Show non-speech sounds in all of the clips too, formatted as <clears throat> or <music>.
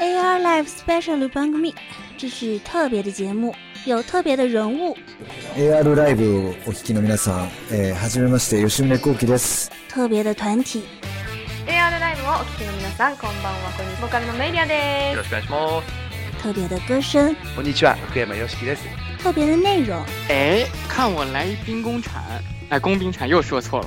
AR Live Special 番組，这是特别的节目，有特别的人物。AR ライブをお聞きの皆さん、えー、はじめまして吉宗幸喜です。特别的团体， AR ライブをお聞きの皆さんこんばんはこんにちはボーカルのメイリアでよろしくお願いします。特别的歌声，こんにちは、福山よしきです。特别的内容。哎，看我来一兵工铲，哎，工兵铲又说错了。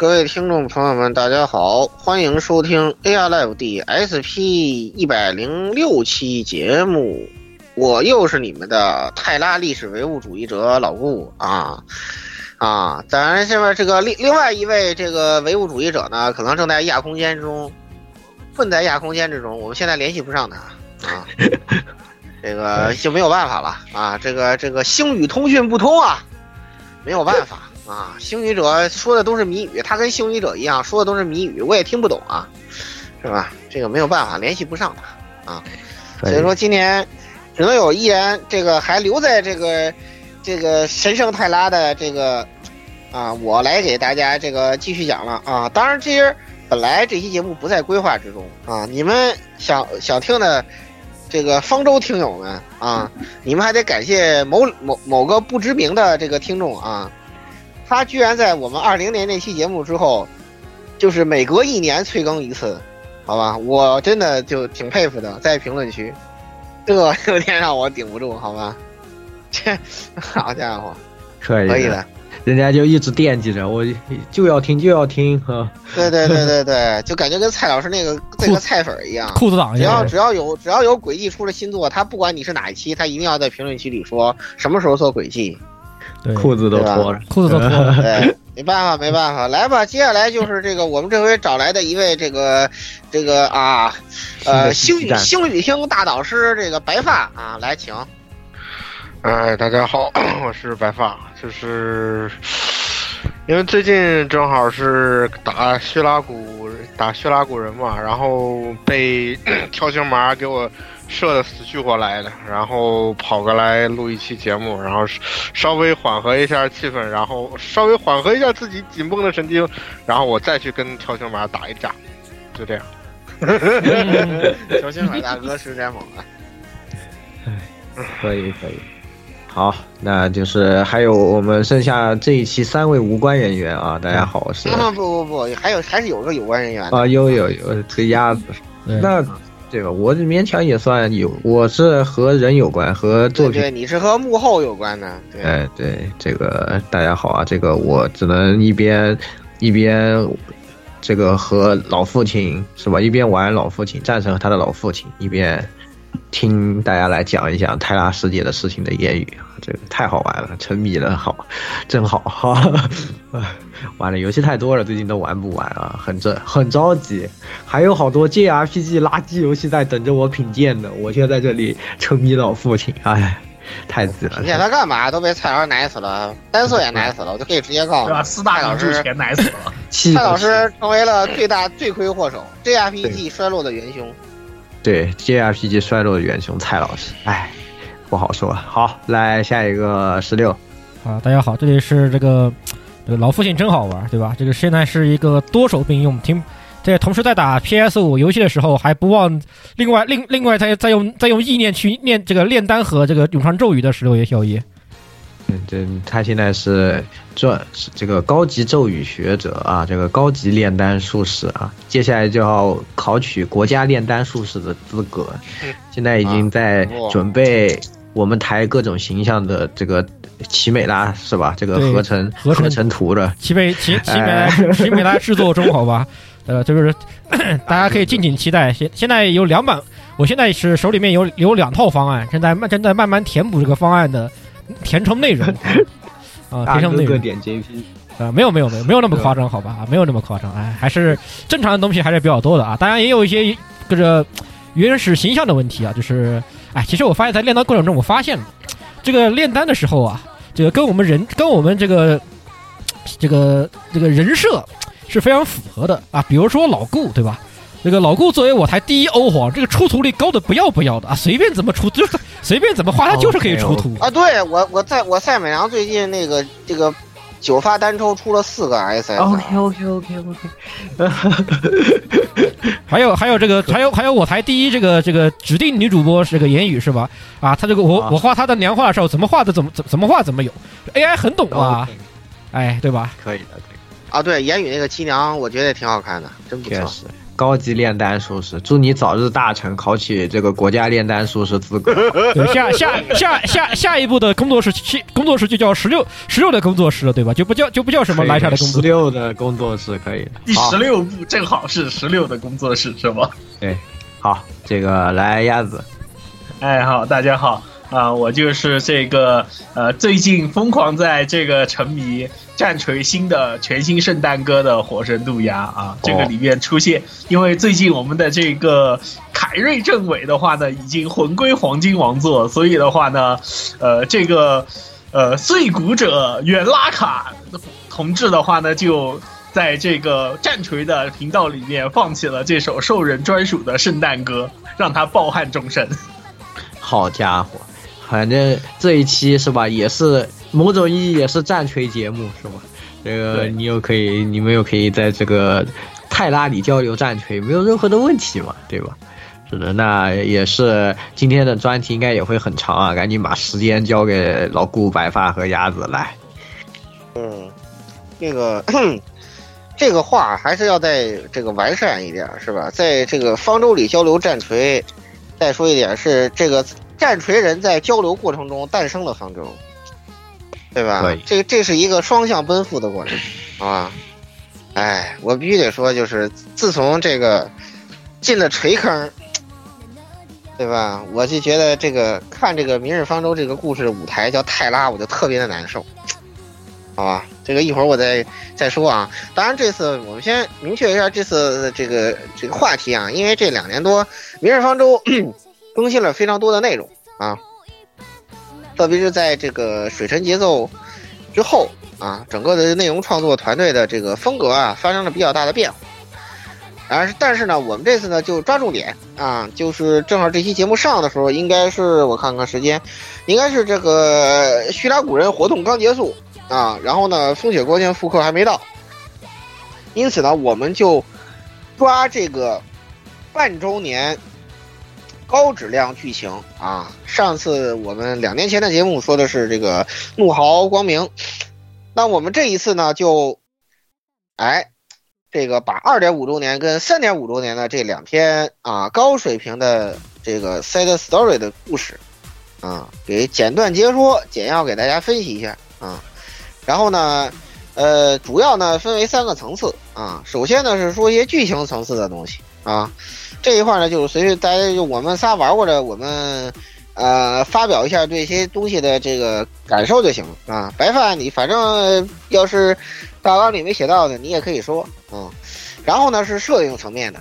各位听众朋友们，大家好，欢迎收听 AR Live 第 SP 一百零六期节目。我又是你们的泰拉历史唯物主义者老顾啊啊！咱下面这个另另外一位这个唯物主义者呢，可能正在亚空间之中，困在亚空间之中，我们现在联系不上他啊，<laughs> 这个就没有办法了啊！这个这个星宇通讯不通啊，没有办法。啊，星语者说的都是谜语，他跟星语者一样说的都是谜语，我也听不懂啊，是吧？这个没有办法联系不上他啊，所以说今年只能有一人这个还留在这个这个神圣泰拉的这个啊，我来给大家这个继续讲了啊。当然，这些本来这期节目不在规划之中啊，你们想想听的这个方舟听友们啊，你们还得感谢某某某个不知名的这个听众啊。他居然在我们二零年那期节目之后，就是每隔一年催更一次，好吧？我真的就挺佩服的，在评论区，这 <laughs> 有点让我顶不住，好吧？<laughs> 这好家伙，可以可以的，人家就一直惦记着我，就要听就要听哈。对对对对对，<laughs> 就感觉跟蔡老师那个那个菜粉一样，裤子党只要只要有只要有轨迹出了新作，他不管你是哪一期，他一定要在评论区里说什么时候做轨迹。裤子都脱了，裤子都脱了。<laughs> 对，没办法，没办法，来吧，接下来就是这个我们这回找来的一位这个这个啊，呃，星宇星宇厅大导师，这个白发啊，来请。哎，大家好，<clears throat> 我是白发，就是因为最近正好是打血拉古打血拉古人嘛，然后被 <clears throat> 跳星麻给我。射的死去活来的，然后跑过来录一期节目，然后稍微缓和一下气氛，然后稍微缓和一下自己紧绷的神经，然后我再去跟条形马打一架，就这样。跳星马大哥实在猛啊！<laughs> 可以可以，好，那就是还有我们剩下这一期三位无关人员啊，大家好，我是。啊不不不，还有还是有个有关人员啊，有有有这个鸭子，那。这个我勉强也算有，我是和人有关，和作品。对，你是和幕后有关的。对，哎，对，这个大家好啊，这个我只能一边一边这个和老父亲是吧，一边玩老父亲，战胜他的老父亲，一边听大家来讲一讲泰拉世界的事情的言语，这个太好玩了，沉迷了，好，真好哈。<laughs> 玩的游戏太多了，最近都玩不完啊，很着很着急，还有好多 JRPG 垃圾游戏在等着我品鉴呢。我现在在这里沉迷老父亲，哎，太急了。品鉴他干嘛？都被蔡老师奶死了，单色也奶死了，<laughs> 我就可以直接告诉你，四大老师全奶死了。<laughs> 蔡老师成为了最大罪魁祸首，JRPG 衰落的元凶。对，JRPG 衰落的元凶，蔡老师，哎，不好说。好，来下一个十六。啊，大家好，这里是这个。这个老父亲真好玩，对吧？这个现在是一个多手并用，听，在同时在打 PS 五游戏的时候，还不忘另外另另外再再用再用意念去念这个炼丹和这个咏唱咒语的十六爷小爷。嗯，这他现在是这这个高级咒语学者啊，这个高级炼丹术士啊，接下来就要考取国家炼丹术士的资格，现在已经在准备我们台各种形象的这个。奇美拉是吧？这个合成合成图的奇美奇奇美 <laughs> 拉奇美拉制作中，好吧？呃，就是 <clears throat> 大家可以敬请期待。现现在有两版，我现在是手里面有有两套方案，正在慢正在慢慢填补这个方案的填充内容 <laughs> 啊，填充内容。点 JP，啊，没有没有没有没有那么夸张，好吧，啊，没有那么夸张，哎，还是正常的东西还是比较多的啊。当然也有一些这个原始形象的问题啊，就是，哎，其实我发现在炼丹过程中，我发现了这个炼丹的时候啊，这个跟我们人跟我们这个这个这个人设是非常符合的啊。比如说老顾，对吧？这个老顾作为我台第一欧皇，这个出图率高的不要不要的啊，随便怎么出就是随便怎么画，他就是可以出图。啊，对我我在我赛美良最近那个这个九发单抽出了四个 SS，OK OK OK OK，还有还有这个还有还有我台第一这个这个指定女主播是个言语是吧？啊，他这个我啊。我画他的娘画的时候，怎么画的怎么怎怎么画怎么有，AI 很懂啊，哎，对吧？可以的，可以啊，对，言语那个七娘，我觉得也挺好看的，真不错。高级炼丹术士，祝你早日大成，考取这个国家炼丹术士资格。<laughs> 对，下下下下下一步的工作室去工作室就叫十六十六的工作室了，对吧？就不叫就不叫什么来下的工作室十作。六的工作室可以的。第十六部正好是十六的工作室是吗？对，好，这个来鸭子，哎，好，大家好啊、我就是这个呃，最近疯狂在这个沉迷战锤新的全新圣诞歌的火神渡鸦啊，这个里面出现，因为最近我们的这个凯瑞政委的话呢，已经魂归黄金王座，所以的话呢，呃，这个呃碎骨者远拉卡同志的话呢，就。在这个战锤的频道里面放弃了这首兽人专属的圣诞歌，让他抱憾终身。好家伙，反正这一期是吧，也是某种意义也是战锤节目是吧？这个你又可以，你们又可以在这个泰拉里交流战锤，没有任何的问题嘛，对吧？是的，那也是今天的专题应该也会很长啊，赶紧把时间交给老顾、白发和鸭子来。嗯，这个 <coughs> 这个话还是要再这个完善一点，是吧？在这个方舟里交流战锤，再说一点是这个战锤人在交流过程中诞生了方舟，对吧？这这是一个双向奔赴的过程啊！哎，我必须得说，就是自从这个进了锤坑。对吧？我就觉得这个看这个《明日方舟》这个故事的舞台叫泰拉，我就特别的难受。好吧，这个一会儿我再再说啊。当然，这次我们先明确一下这次这个这个话题啊，因为这两年多，《明日方舟》更新了非常多的内容啊，特别是在这个水神节奏之后啊，整个的内容创作团队的这个风格啊发生了比较大的变化。而是但是呢，我们这次呢就抓重点啊，就是正好这期节目上的时候，应该是我看看时间，应该是这个叙拉古人活动刚结束啊，然后呢，风雪国境复刻还没到，因此呢，我们就抓这个半周年高质量剧情啊。上次我们两年前的节目说的是这个怒嚎光明，那我们这一次呢就，哎。这个把二点五周年跟三点五周年的这两篇啊高水平的这个 side story 的故事啊，给简短截说，简要给大家分析一下啊。然后呢，呃，主要呢分为三个层次啊。首先呢是说一些剧情层次的东西啊，这一块呢就是随着大家就我们仨玩过的，我们呃发表一下对一些东西的这个感受就行了啊。白饭你反正要是大纲里没写到的，你也可以说。嗯，然后呢是设定层面的，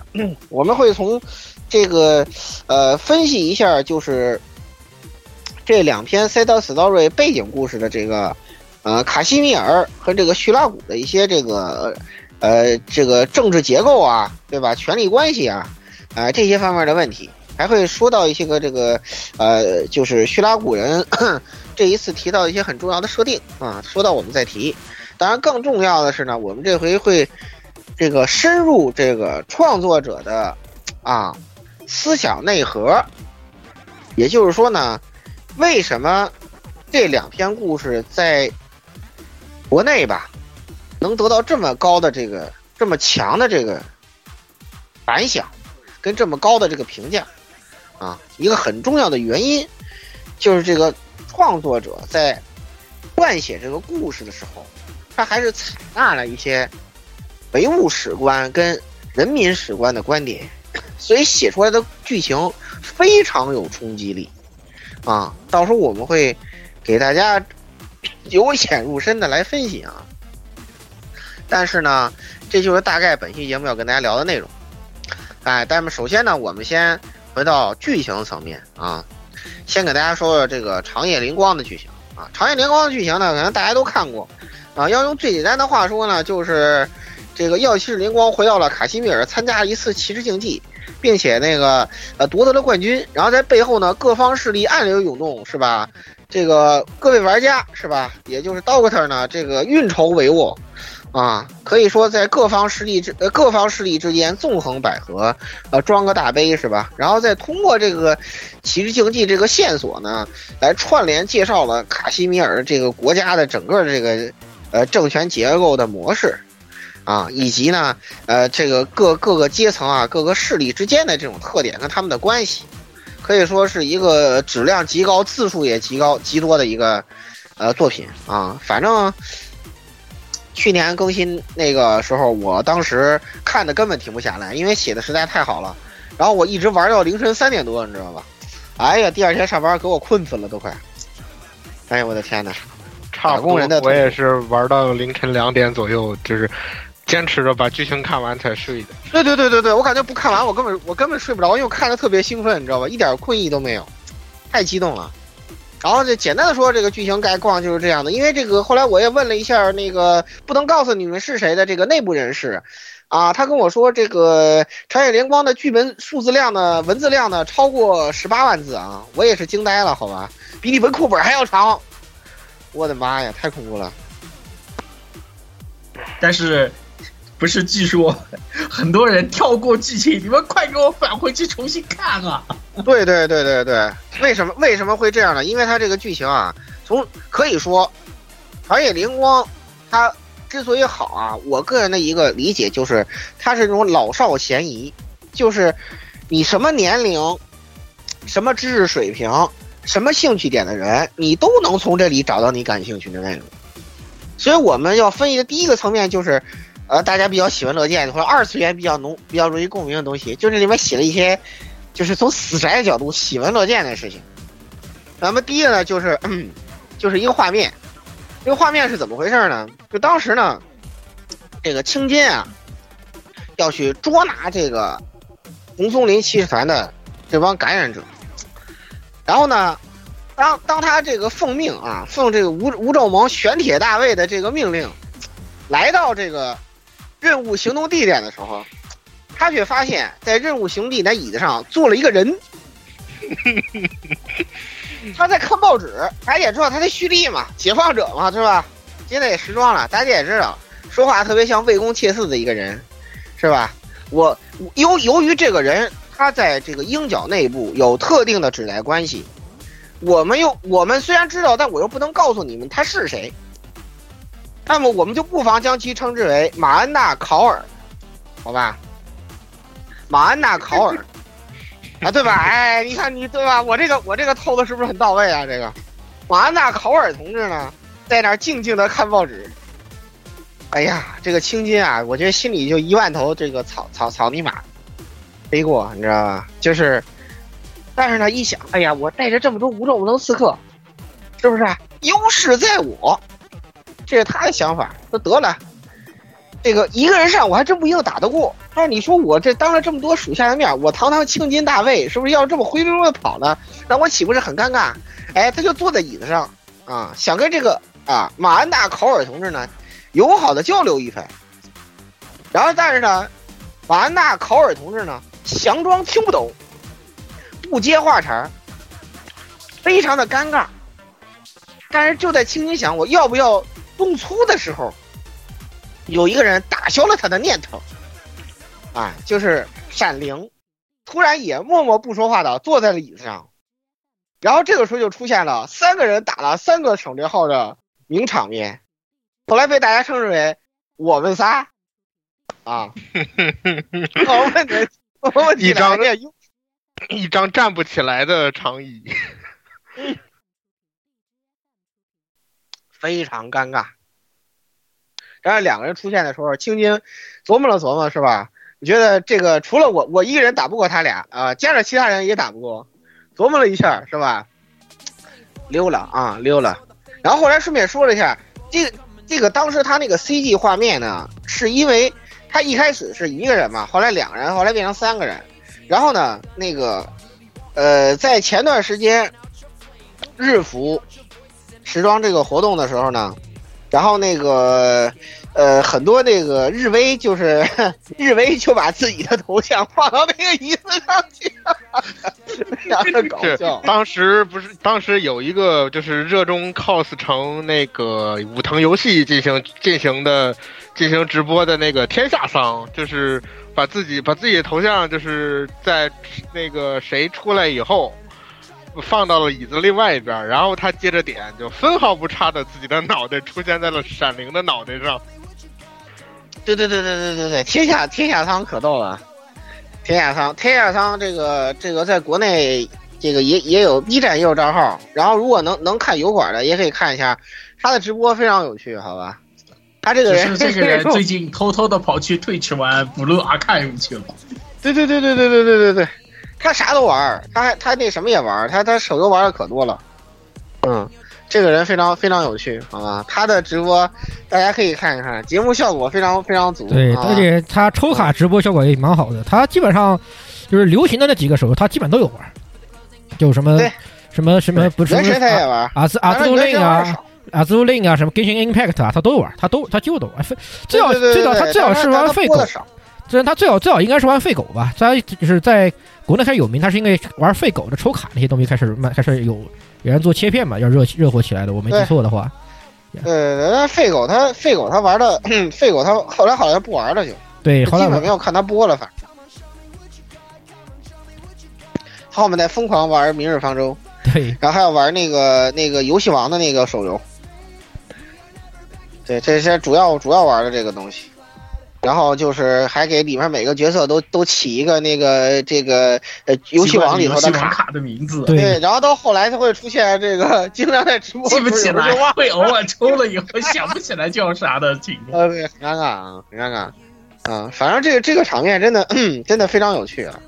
我们会从这个呃分析一下，就是这两篇 side story 背景故事的这个呃卡西米尔和这个叙拉古的一些这个呃呃这个政治结构啊，对吧？权力关系啊，啊、这些方面的问题，还会说到一些个这个呃就是叙拉古人 <clears throat> 这一次提到一些很重要的设定啊，说到我们再提。当然，更重要的是呢，我们这回会。这个深入这个创作者的啊思想内核，也就是说呢，为什么这两篇故事在国内吧能得到这么高的这个这么强的这个反响，跟这么高的这个评价啊？一个很重要的原因就是这个创作者在撰写这个故事的时候，他还是采纳了一些。唯物史观跟人民史观的观点，所以写出来的剧情非常有冲击力啊！到时候我们会给大家 <laughs> 由浅入深的来分析啊。但是呢，这就是大概本期节目要跟大家聊的内容。哎，但是首先呢，我们先回到剧情层面啊，先给大家说说这个长夜灵光的剧情啊。长夜灵光的剧情呢，可能大家都看过啊。要用最简单的话说呢，就是这个药骑士灵光回到了卡西米尔，参加了一次骑士竞技，并且那个呃夺得了冠军。然后在背后呢，各方势力暗流涌动，是吧？这个各位玩家是吧？也就是 Doctor 呢，这个运筹帷幄。啊，可以说在各方势力之呃各方势力之间纵横捭阖，呃装个大杯是吧？然后再通过这个骑士竞技这个线索呢，来串联介绍了卡西米尔这个国家的整个这个呃政权结构的模式，啊，以及呢呃这个各各个阶层啊各个势力之间的这种特点跟他们的关系，可以说是一个质量极高、字数也极高极多的一个呃作品啊，反正。去年更新那个时候，我当时看的根本停不下来，因为写的实在太好了。然后我一直玩到凌晨三点多，你知道吧？哎呀，第二天上班给我困死了，都快。哎呀，我的天哪！差不多，我也是玩到凌晨两点左右，就是坚持着把剧情看完才睡的。对对对对对，我感觉不看完我根本我根本睡不着，因为我看的特别兴奋，你知道吧？一点困意都没有，太激动了。然后就简单的说，这个剧情概况就是这样的。因为这个后来我也问了一下那个不能告诉你们是谁的这个内部人士，啊，他跟我说这个《长野联光》的剧本数字量呢，文字量呢超过十八万字啊，我也是惊呆了，好吧，比你文库本还要长，我的妈呀，太恐怖了。但是。不是，据说很多人跳过剧情，你们快给我返回去重新看啊！对对对对对，为什么为什么会这样呢？因为它这个剧情啊，从可以说，《长野灵光》它之所以好啊，我个人的一个理解就是，它是那种老少咸宜，就是你什么年龄、什么知识水平、什么兴趣点的人，你都能从这里找到你感兴趣的内容。所以我们要分析的第一个层面就是。呃，大家比较喜闻乐见或者二次元比较浓、比较容易共鸣的东西，就这里面写了一些，就是从死宅的角度喜闻乐见的事情。那么第一个呢，就是，<clears throat> 就是一个画面，这个画面是怎么回事呢？就当时呢，这个青金啊，要去捉拿这个红松林骑士团的这帮感染者，然后呢，当当他这个奉命啊，奉这个吴吴兆蒙玄铁大卫的这个命令，来到这个。任务行动地点的时候，他却发现，在任务行动地点椅子上坐了一个人。<laughs> 他在看报纸，大家也知道他在蓄力嘛，解放者嘛，是吧？现在也时装了，大家也知道，说话特别像魏公切嗣的一个人，是吧？我由由于这个人他在这个鹰角内部有特定的指代关系，我们又我们虽然知道，但我又不能告诉你们他是谁。那么我们就不妨将其称之为马安娜考尔，好吧？马安娜考尔，<laughs> 啊，对吧？哎，你看你对吧？我这个我这个透的是不是很到位啊？这个马安娜考尔同志呢，在那儿静静的看报纸。哎呀，这个青筋啊，我觉得心里就一万头这个草草草泥马飞过，你知道吧？就是，但是呢，一想，哎呀，我带着这么多无重无能刺客，是不是？优势在我。这是他的想法，说得了，这个一个人上我还真不一定打得过。但是你说我这当着这么多属下的面，我堂堂青金大尉，是不是要这么灰溜溜的跑呢？那我岂不是很尴尬？哎，他就坐在椅子上啊，想跟这个啊马安大考尔同志呢友好的交流一番。然后但是呢，马安大考尔同志呢强装听不懂，不接话茬非常的尴尬。但是就在青金想我要不要。动粗的时候，有一个人打消了他的念头，啊，就是闪灵，突然也默默不说话的坐在了椅子上，然后这个时候就出现了三个人打了三个省略号的名场面，后来被大家称之为我们仨，啊，<laughs> 我们的我们一张一张站不起来的长椅。<laughs> 非常尴尬。然后两个人出现的时候，青金琢磨了琢磨，是吧？你觉得这个除了我我一个人打不过他俩啊，加上其他人也打不过。琢磨了一下，是吧？溜了啊，溜了。然后后来顺便说了一下，这个这个当时他那个 CG 画面呢，是因为他一开始是一个人嘛，后来两个人，后来变成三个人。然后呢，那个呃，在前段时间日服时装这个活动的时候呢，然后那个。呃，很多那个日威就是日威就把自己的头像放到那个椅子上去，<laughs> 非常的搞笑。当时不是当时有一个就是热衷 cos 成那个武藤游戏进行进行的进行直播的那个天下桑，就是把自己把自己的头像就是在那个谁出来以后。放到了椅子另外一边，然后他接着点，就分毫不差的自己的脑袋出现在了闪灵的脑袋上。对对对对对对对，天下天下仓可逗了，天下仓天下仓这个这个在国内这个也也有 B 站也有账号，然后如果能能看油管的也可以看一下他的直播，非常有趣，好吧？他这个人这个人 <laughs> 最近偷偷的跑去退吃完补录阿看去了。对对对对对对对对对。他啥都玩他还他那什么也玩他他手游玩的可多了，嗯，这个人非常非常有趣，好吧？他的直播大家可以看一看，节目效果非常非常足。对，而且他抽卡直播效果也蛮好的，他基本上就是流行的那几个手游，他基本都有玩，就什么什么什么不是原神他也玩，阿兹阿兹令啊，阿兹令啊，什么 Genshin Impact 啊，他都玩，他都他就都玩，最好最好他最好是玩废狗，这他最好最好应该是玩废狗吧，他就是在。国内开始有名，他是因为玩废狗的抽卡那些东西开始卖，开始有有人做切片嘛，要热热火起来的。我没记错的话，呃，废狗他 <coughs> 废狗他玩的废狗他后来好像不玩了就，对，后来没有看他播了，反正。后面在疯狂玩《明日方舟》，对，然后还要玩那个那个游戏王的那个手游，对，这些主要主要玩的这个东西。然后就是还给里面每个角色都都起一个那个这个呃游戏王里头的卡卡的名字，对。然后到后来他会出现这个经常在直播记不起来，会偶尔抽了以后想不起来叫啥的情况。呃，对，很尴尬啊，很尴尬。啊，反正这个这个场面真的 <clears throat> 真的非常有趣啊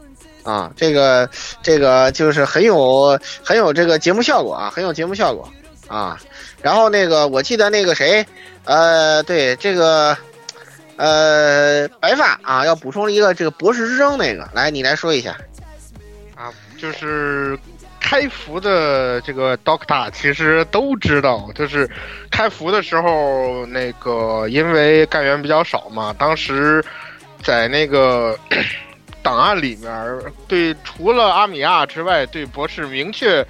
啊，这个这个就是很有很有这个节目效果啊，很有节目效果啊。然后那个我记得那个谁呃，对这个。呃，白发啊，要补充一个这个博士之争那个，来，你来说一下。啊，就是开服的这个 Doctor 其实都知道，就是开服的时候那个因为干员比较少嘛，当时在那个 <clears throat> 档案里面，对除了阿米亚之外，对博士明确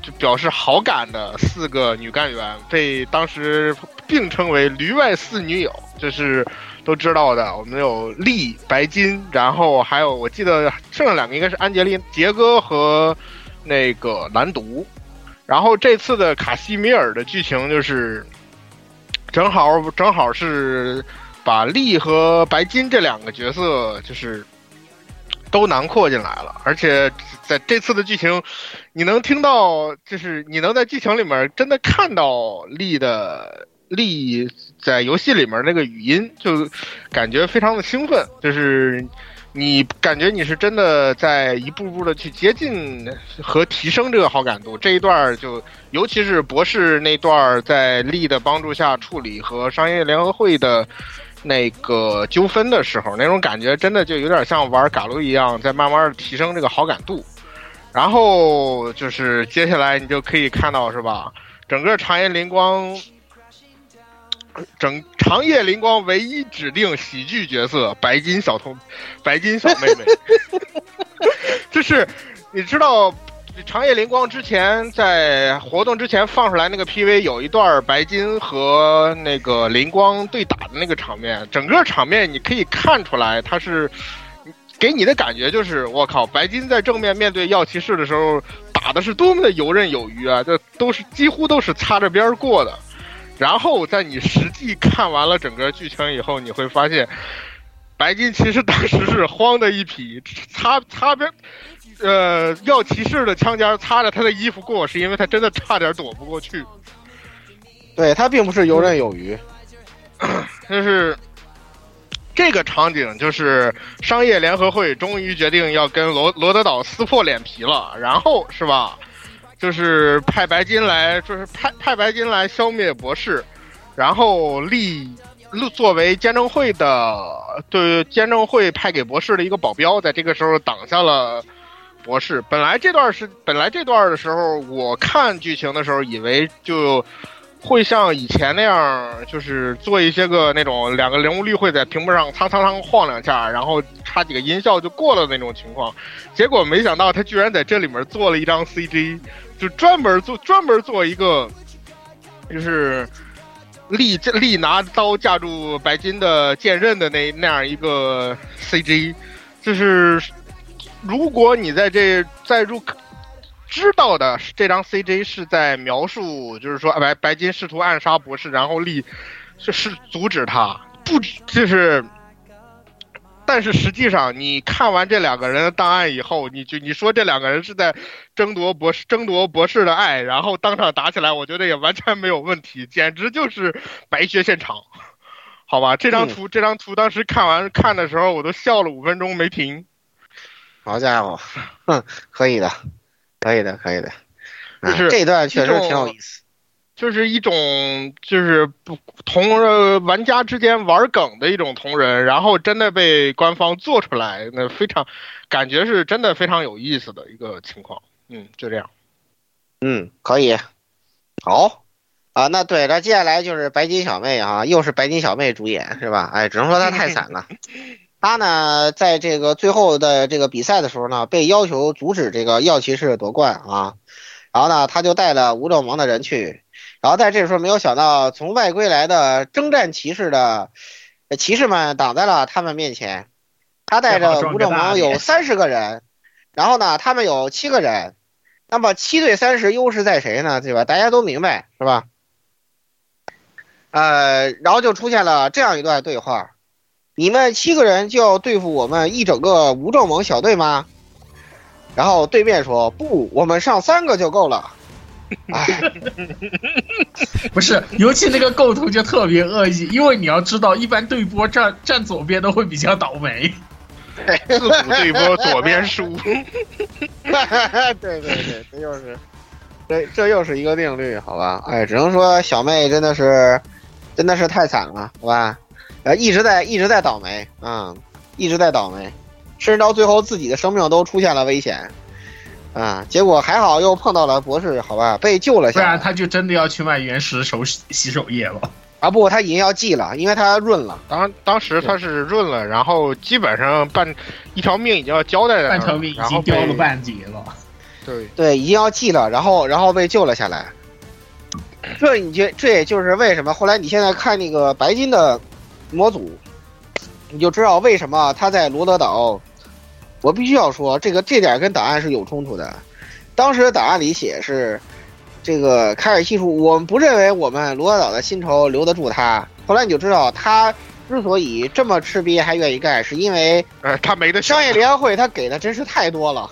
就表示好感的四个女干员，被当时并称为“驴外四女友”，就是。都知道的，我们有丽、白金，然后还有我记得剩下两个应该是安杰丽、杰哥和那个蓝毒。然后这次的卡西米尔的剧情就是，正好正好是把丽和白金这两个角色就是都囊括进来了，而且在这次的剧情，你能听到，就是你能在剧情里面真的看到丽的。力在游戏里面那个语音就感觉非常的兴奋，就是你感觉你是真的在一步步的去接近和提升这个好感度。这一段就尤其是博士那段在力的帮助下处理和商业联合会的那个纠纷的时候，那种感觉真的就有点像玩嘎鲁一样，在慢慢的提升这个好感度。然后就是接下来你就可以看到是吧，整个长夜灵光。整长夜灵光唯一指定喜剧角色白金小童，白金小妹妹，<laughs> 就是你知道长夜灵光之前在活动之前放出来那个 PV 有一段白金和那个灵光对打的那个场面，整个场面你可以看出来，他是给你的感觉就是我靠，白金在正面面对药骑士的时候打的是多么的游刃有余啊，这都是几乎都是擦着边过的。然后在你实际看完了整个剧情以后，你会发现，白金其实当时是慌的一匹，擦擦边，呃，要骑士的枪尖擦着他的衣服过，是因为他真的差点躲不过去。对他并不是游刃有余，<clears throat> 就是这个场景就是商业联合会终于决定要跟罗罗德岛撕破脸皮了，然后是吧？就是派白金来，就是派派白金来消灭博士，然后立作为监证会的对监证会派给博士的一个保镖，在这个时候挡下了博士。本来这段是本来这段的时候，我看剧情的时候以为就。会像以前那样，就是做一些个那种两个人物例会在屏幕上苍苍苍晃两下，然后插几个音效就过了那种情况。结果没想到他居然在这里面做了一张 CG，就专门做专门做一个，就是力力拿刀架住白金的剑刃的那那样一个 CG，就是如果你在这在入。知道的这张 CJ 是在描述，就是说白白金试图暗杀博士，然后力是是阻止他，不就是，但是实际上你看完这两个人的档案以后，你就你说这两个人是在争夺博士争夺博士的爱，然后当场打起来，我觉得也完全没有问题，简直就是白学现场，<laughs> 好吧？这张图这张图当时看完看的时候，我都笑了五分钟没停。好家伙，哼，可以的。可以的，可以的，就是这段确实挺有意思，就是一种就是不同玩家之间玩梗的一种同人，然后真的被官方做出来，那非常感觉是真的非常有意思的一个情况。嗯，就这样。嗯，可以。好啊，那对，那接下来就是白金小妹啊，又是白金小妹主演是吧？哎，只能说她太惨了。<laughs> 她呢，在这个最后的这个比赛的时候呢，被要求阻止这个药骑士夺冠啊。然后呢，她就带了无正盟的人去。然后在这时候，没有想到从外归来的征战骑士的骑士们挡在了他们面前。他带着无正盟有三十个人，然后呢，他们有七个人。那么七对三十，优势在谁呢？对吧？大家都明白是吧？呃，然后就出现了这样一段对话。你们七个人就要对付我们一整个无正盟小队吗？然后对面说不，我们上三个就够了。<laughs> 不是，尤其那个构图就特别恶意，因为你要知道，一般对波站站左边都会比较倒霉。自古对波左边输。<laughs> 对对对，这又是，这这又是一个定律，好吧？哎，只能说小妹真的是，真的是太惨了，好吧？呃，一直在一直在倒霉嗯，一直在倒霉，甚至到最后自己的生命都出现了危险，啊，结果还好又碰到了博士，好吧，被救了下来。不然他就真的要去卖原石手洗手液了。啊不，他已经要寄了，因为他润了。当当时他是润了，然后基本上半一条命已经要交代了，半条命已经掉了半截了。对对，已经要寄了，然后然后被救了下来。这你觉这也就是为什么后来你现在看那个白金的。模组，你就知道为什么他在罗德岛。我必须要说，这个这点跟档案是有冲突的。当时的档案里写是，这个凯尔西说，我们不认为我们罗德岛的薪酬留得住他。后来你就知道，他之所以这么吃瘪还愿意干，是因为呃，他没的商业联合会他给的真是太多了。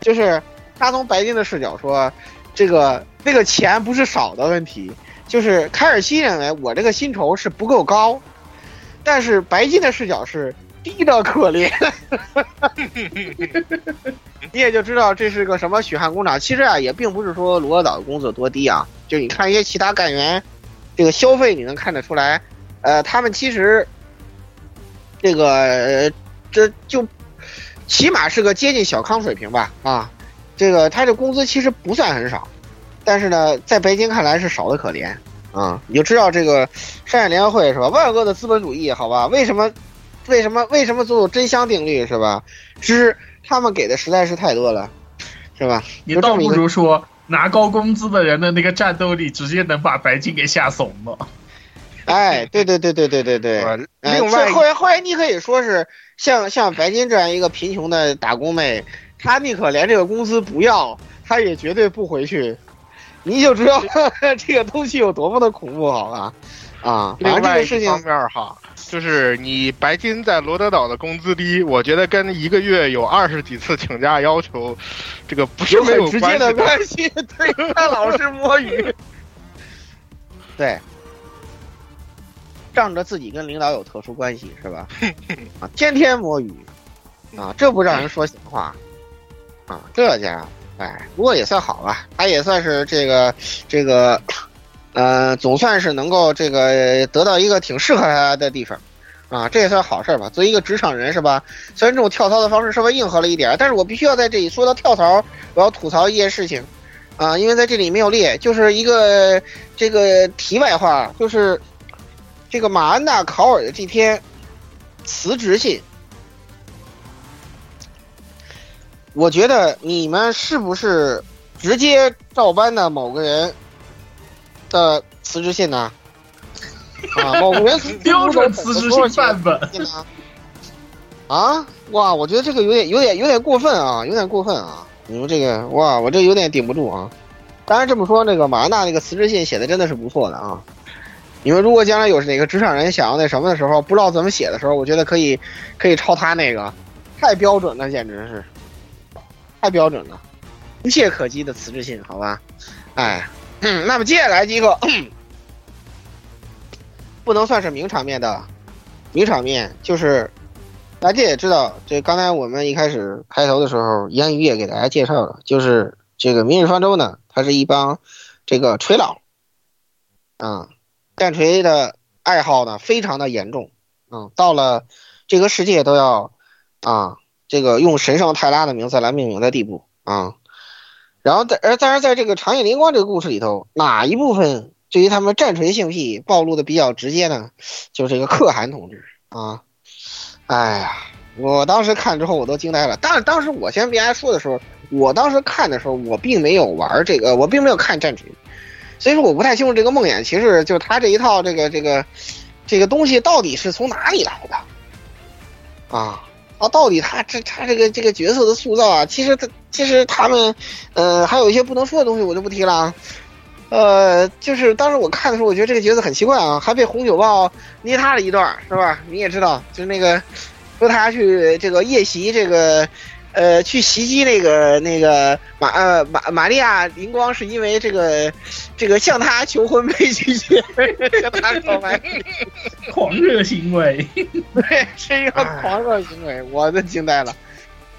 就是他从白金的视角说，这个那个钱不是少的问题，就是凯尔西认为我这个薪酬是不够高。但是白金的视角是低的可怜，<laughs> 你也就知道这是个什么血汗工厂。其实啊，也并不是说罗德岛的工资多低啊，就你看一些其他干员，这个消费你能看得出来，呃，他们其实这个这就起码是个接近小康水平吧啊，这个他这工资其实不算很少，但是呢，在北京看来是少的可怜。啊，你就知道这个商业联合会是吧？万恶的资本主义，好吧？为什么？为什么？为什么做有真香定律是吧？是他们给的实在是太多了，是吧？你倒不如说拿高工资的人的那个战斗力，直接能把白金给吓怂了。哎，对对对对对对对。<laughs> 另外，后来后来你可以说是像像白金这样一个贫穷的打工妹，她宁可连这个工资不要，她也绝对不回去。你就知道 <laughs> 这个东西有多么的恐怖，好吧？啊，另外一方面哈，就是你白金在罗德岛的工资低，我觉得跟一个月有二十几次请假要求，这个不是没有直接的关系。对，他老是摸鱼。<laughs> 对，仗着自己跟领导有特殊关系是吧？<laughs> 啊，天天摸鱼，啊，这不让人说闲话，啊，这家伙，哎，不过也算好吧，他也算是这个这个，呃，总算是能够这个得到一个挺适合他的地方。啊，这也算好事吧？作为一个职场人是吧？虽然这种跳槽的方式稍微硬核了一点，但是我必须要在这里说到跳槽，我要吐槽一件事情，啊，因为在这里没有列，就是一个这个题外话，就是这个马安娜考尔的这篇辞职信，我觉得你们是不是直接照搬的某个人的辞职信呢？啊，某个人标准辞职信范本啊！哇，我觉得这个有点、有点、有点过分啊，有点过分啊！你们这个哇，我这有点顶不住啊！当然这么说，那个马安娜那个辞职信写的真的是不错的啊！你们如果将来有哪个职场人想要那什么的时候，不知道怎么写的时候，我觉得可以可以抄他那个，太标准了，简直是太标准了，无懈可击的辞职信，好吧？哎，嗯，那么接下来几个。<clears throat> 不能算是名场面的，名场面就是大家也知道，这刚才我们一开始开头的时候，言语也给大家介绍了，就是这个明日方舟呢，它是一帮这个锤佬啊，战锤的爱好呢非常的严重，嗯，到了这个世界都要啊，这个用神圣泰拉的名字来命名的地步啊，然后在而但是在这个长夜灵光这个故事里头，哪一部分？对于他们战锤性癖暴露的比较直接呢，就是这个可汗同志啊，哎呀，我当时看之后我都惊呆了。但是当时我先别来说的时候，我当时看的时候我并没有玩这个，我并没有看战锤，所以说我不太清楚这个梦魇骑士就是他这一套这个这个这个东西到底是从哪里来的啊？啊，到底他这他这个这个角色的塑造啊，其实他其实他们呃还有一些不能说的东西，我就不提了。呃，就是当时我看的时候，我觉得这个角色很奇怪啊，还被红酒豹捏他了一段，是吧？你也知道，就是那个说他去这个夜袭这个，呃，去袭击那个那个玛呃玛玛利亚灵光，是因为这个这个向他求婚被拒绝，<laughs> 向他告白，<laughs> 狂热行为，对，是一个狂热行为，我都惊呆了。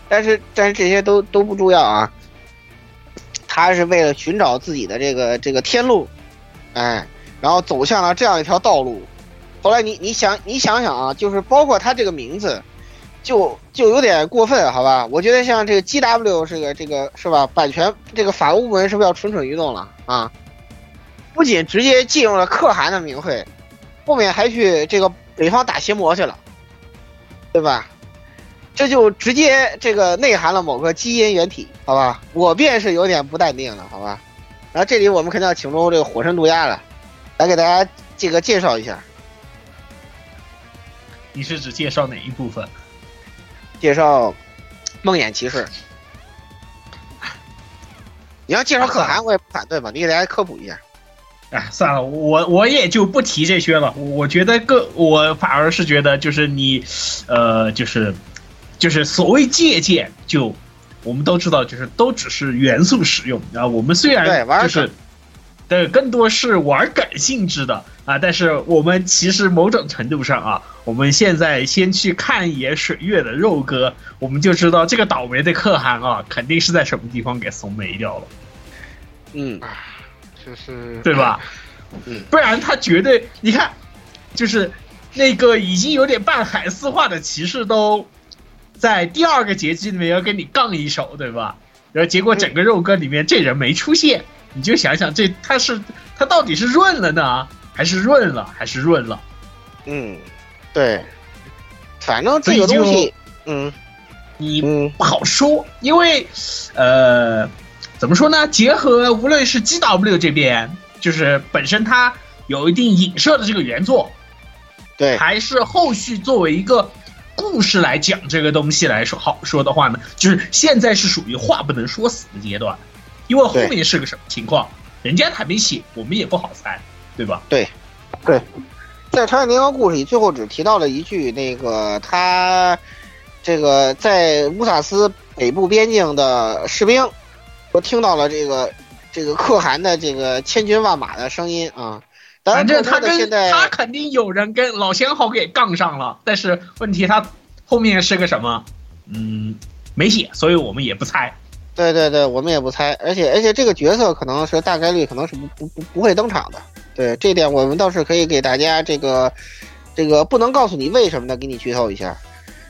但是但是这些都都不重要啊。他是为了寻找自己的这个这个天路，哎，然后走向了这样一条道路。后来你你想你想想啊，就是包括他这个名字，就就有点过分，好吧？我觉得像这个 G W 这个这个是吧？版权这个法务部门是不是要蠢蠢欲动了啊？不仅直接借用了可汗的名讳，后面还去这个北方打邪魔去了，对吧？这就直接这个内涵了某个基因原体，好吧？我便是有点不淡定了，好吧？然后这里我们肯定要请出这个火神毒鸦了，来给大家这个介绍一下。你是指介绍哪一部分？介绍梦魇骑士。你要介绍可汗，我也不反对吧？你给大家科普一下。哎，算了，我我也就不提这些了。我觉得个，我反而是觉得就是你，呃，就是。就是所谓借鉴，就我们都知道，就是都只是元素使用啊。我们虽然就是，对，更多是玩梗性质的啊。但是我们其实某种程度上啊，我们现在先去看一眼水月的肉哥，我们就知道这个倒霉的可汗啊，肯定是在什么地方给怂没掉了。嗯，就是对吧？嗯，不然他绝对，你看，就是那个已经有点半海丝化的骑士都。在第二个结局里面要跟你杠一手，对吧？然后结果整个肉鸽里面这人没出现，你就想想这他是他到底是润了呢，还是润了，还是润了？嗯，对，反正这个东西，嗯，你不好说，因为呃，怎么说呢？结合无论是 G W 这边，就是本身它有一定影射的这个原作，对，还是后续作为一个。故事来讲这个东西来说好说的话呢，就是现在是属于话不能说死的阶段，因为后面是个什么情况，人家还没写，我们也不好猜，对吧？对，对，在《长夜灵光》故事里，最后只提到了一句，那个他这个在乌萨斯北部边境的士兵，我听到了这个这个可汗的这个千军万马的声音啊。当然反正他跟他肯定有人跟老相好给杠上了，但是问题他后面是个什么？嗯，没写，所以我们也不猜。对对对，我们也不猜，而且而且这个角色可能是大概率可能是不不不不会登场的。对这点，我们倒是可以给大家这个这个不能告诉你为什么的，给你剧透一下。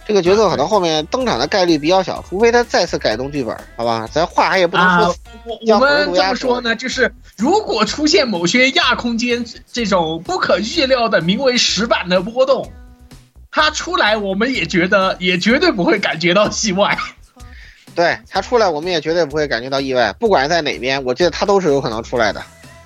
这个角色可能后面登场的概率比较小，除非他再次改动剧本，好吧？咱话也不能啊说死。，我我们这么说呢，就是如果出现某些亚空间这种不可预料的名为石板的波动，它出来我们也觉得也绝对不会感觉到意外。对他出来，我们也绝对不会感觉到意外，不管是在哪边，我觉得他都是有可能出来的。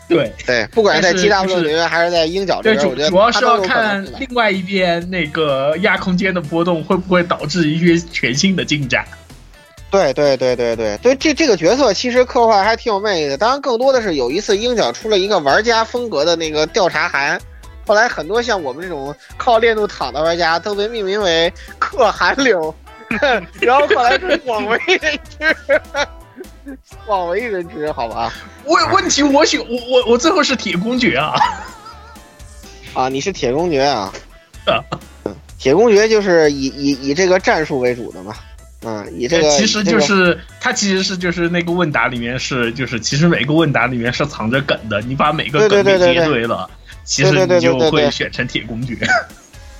对对，不管是在但是 G W 就是这边还是在鹰角这对，边，我觉得主主要是要看另外一边那个亚空间的波动会不会导致一些全新的进展。对对对对对对，这这个角色其实刻画还挺有魅力的。当然，更多的是有一次鹰角出了一个玩家风格的那个调查函，后来很多像我们这种靠练度躺的玩家都被命名为可寒流，然后后来是广为人知，广为人知，好吧？问问题我选我我我最后是铁公爵啊，啊，你是铁公爵啊？铁公爵就是以以以这个战术为主的嘛，嗯，以这个其实这个就是它其实是就是那个问答里面是就是其实每个问答里面是藏着梗的，你把每个梗给对对对对对接对了，其实对对你就会选成铁公爵。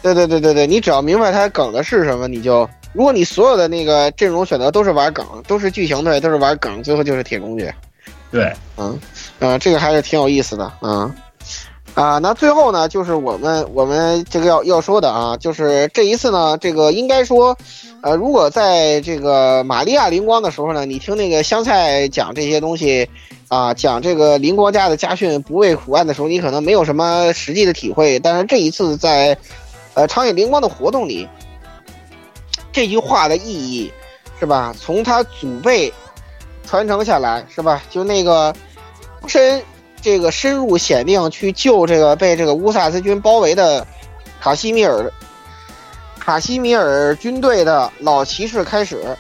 对对对对对，你只要明白它梗的是什么，你就如果你所有的那个阵容选择都是玩梗，都是剧情队，都是玩梗，最后就是铁公爵。对，嗯，呃，这个还是挺有意思的，嗯。啊，那最后呢，就是我们我们这个要要说的啊，就是这一次呢，这个应该说，呃，如果在这个玛利亚灵光的时候呢，你听那个香菜讲这些东西，啊，讲这个灵光家的家训不畏苦难的时候，你可能没有什么实际的体会，但是这一次在，呃，长野灵光的活动里，这句话的意义，是吧？从他祖辈传承下来，是吧？就那个深这个深入险境去救这个被这个乌萨斯军包围的卡西米尔卡西米尔军队的老骑士开始，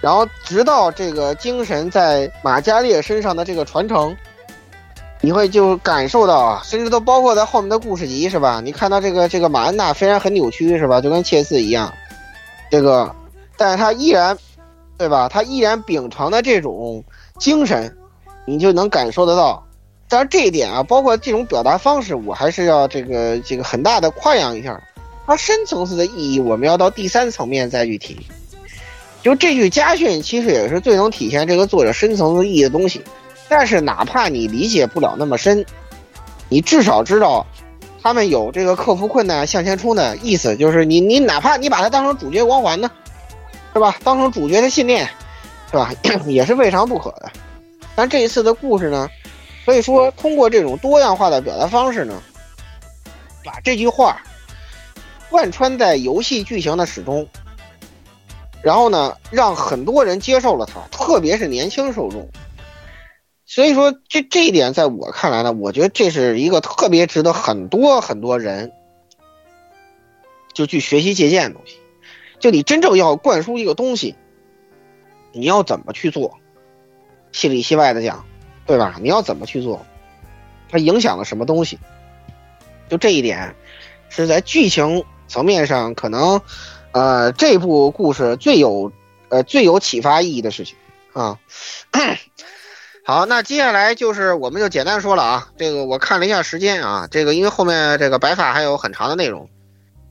然后直到这个精神在马加列身上的这个传承，你会就感受到啊，甚至都包括在后面的故事集是吧？你看到这个这个马安娜虽然很扭曲是吧，就跟切斯一样，这个，但是他依然，对吧？他依然秉承的这种精神，你就能感受得到。当然这一点啊，包括这种表达方式，我还是要这个这个很大的夸扬一下。它深层次的意义，我们要到第三层面再去提。就这句家训，其实也是最能体现这个作者深层次意义的东西。但是哪怕你理解不了那么深，你至少知道他们有这个克服困难向前冲的意思，就是你你哪怕你把它当成主角光环呢，是吧？当成主角的信念，是吧？<clears throat> 也是未尝不可的。但这一次的故事呢，所以说通过这种多样化的表达方式呢，把这句话贯穿在游戏剧情的始终，然后呢，让很多人接受了它，特别是年轻受众。所以说，这这一点在我看来呢，我觉得这是一个特别值得很多很多人就去学习借鉴的东西。就你真正要灌输一个东西，你要怎么去做？戏里戏外的讲，对吧？你要怎么去做？它影响了什么东西？就这一点，是在剧情层面上可能，呃，这部故事最有呃最有启发意义的事情啊。好，那接下来就是我们就简单说了啊，这个我看了一下时间啊，这个因为后面这个白发还有很长的内容，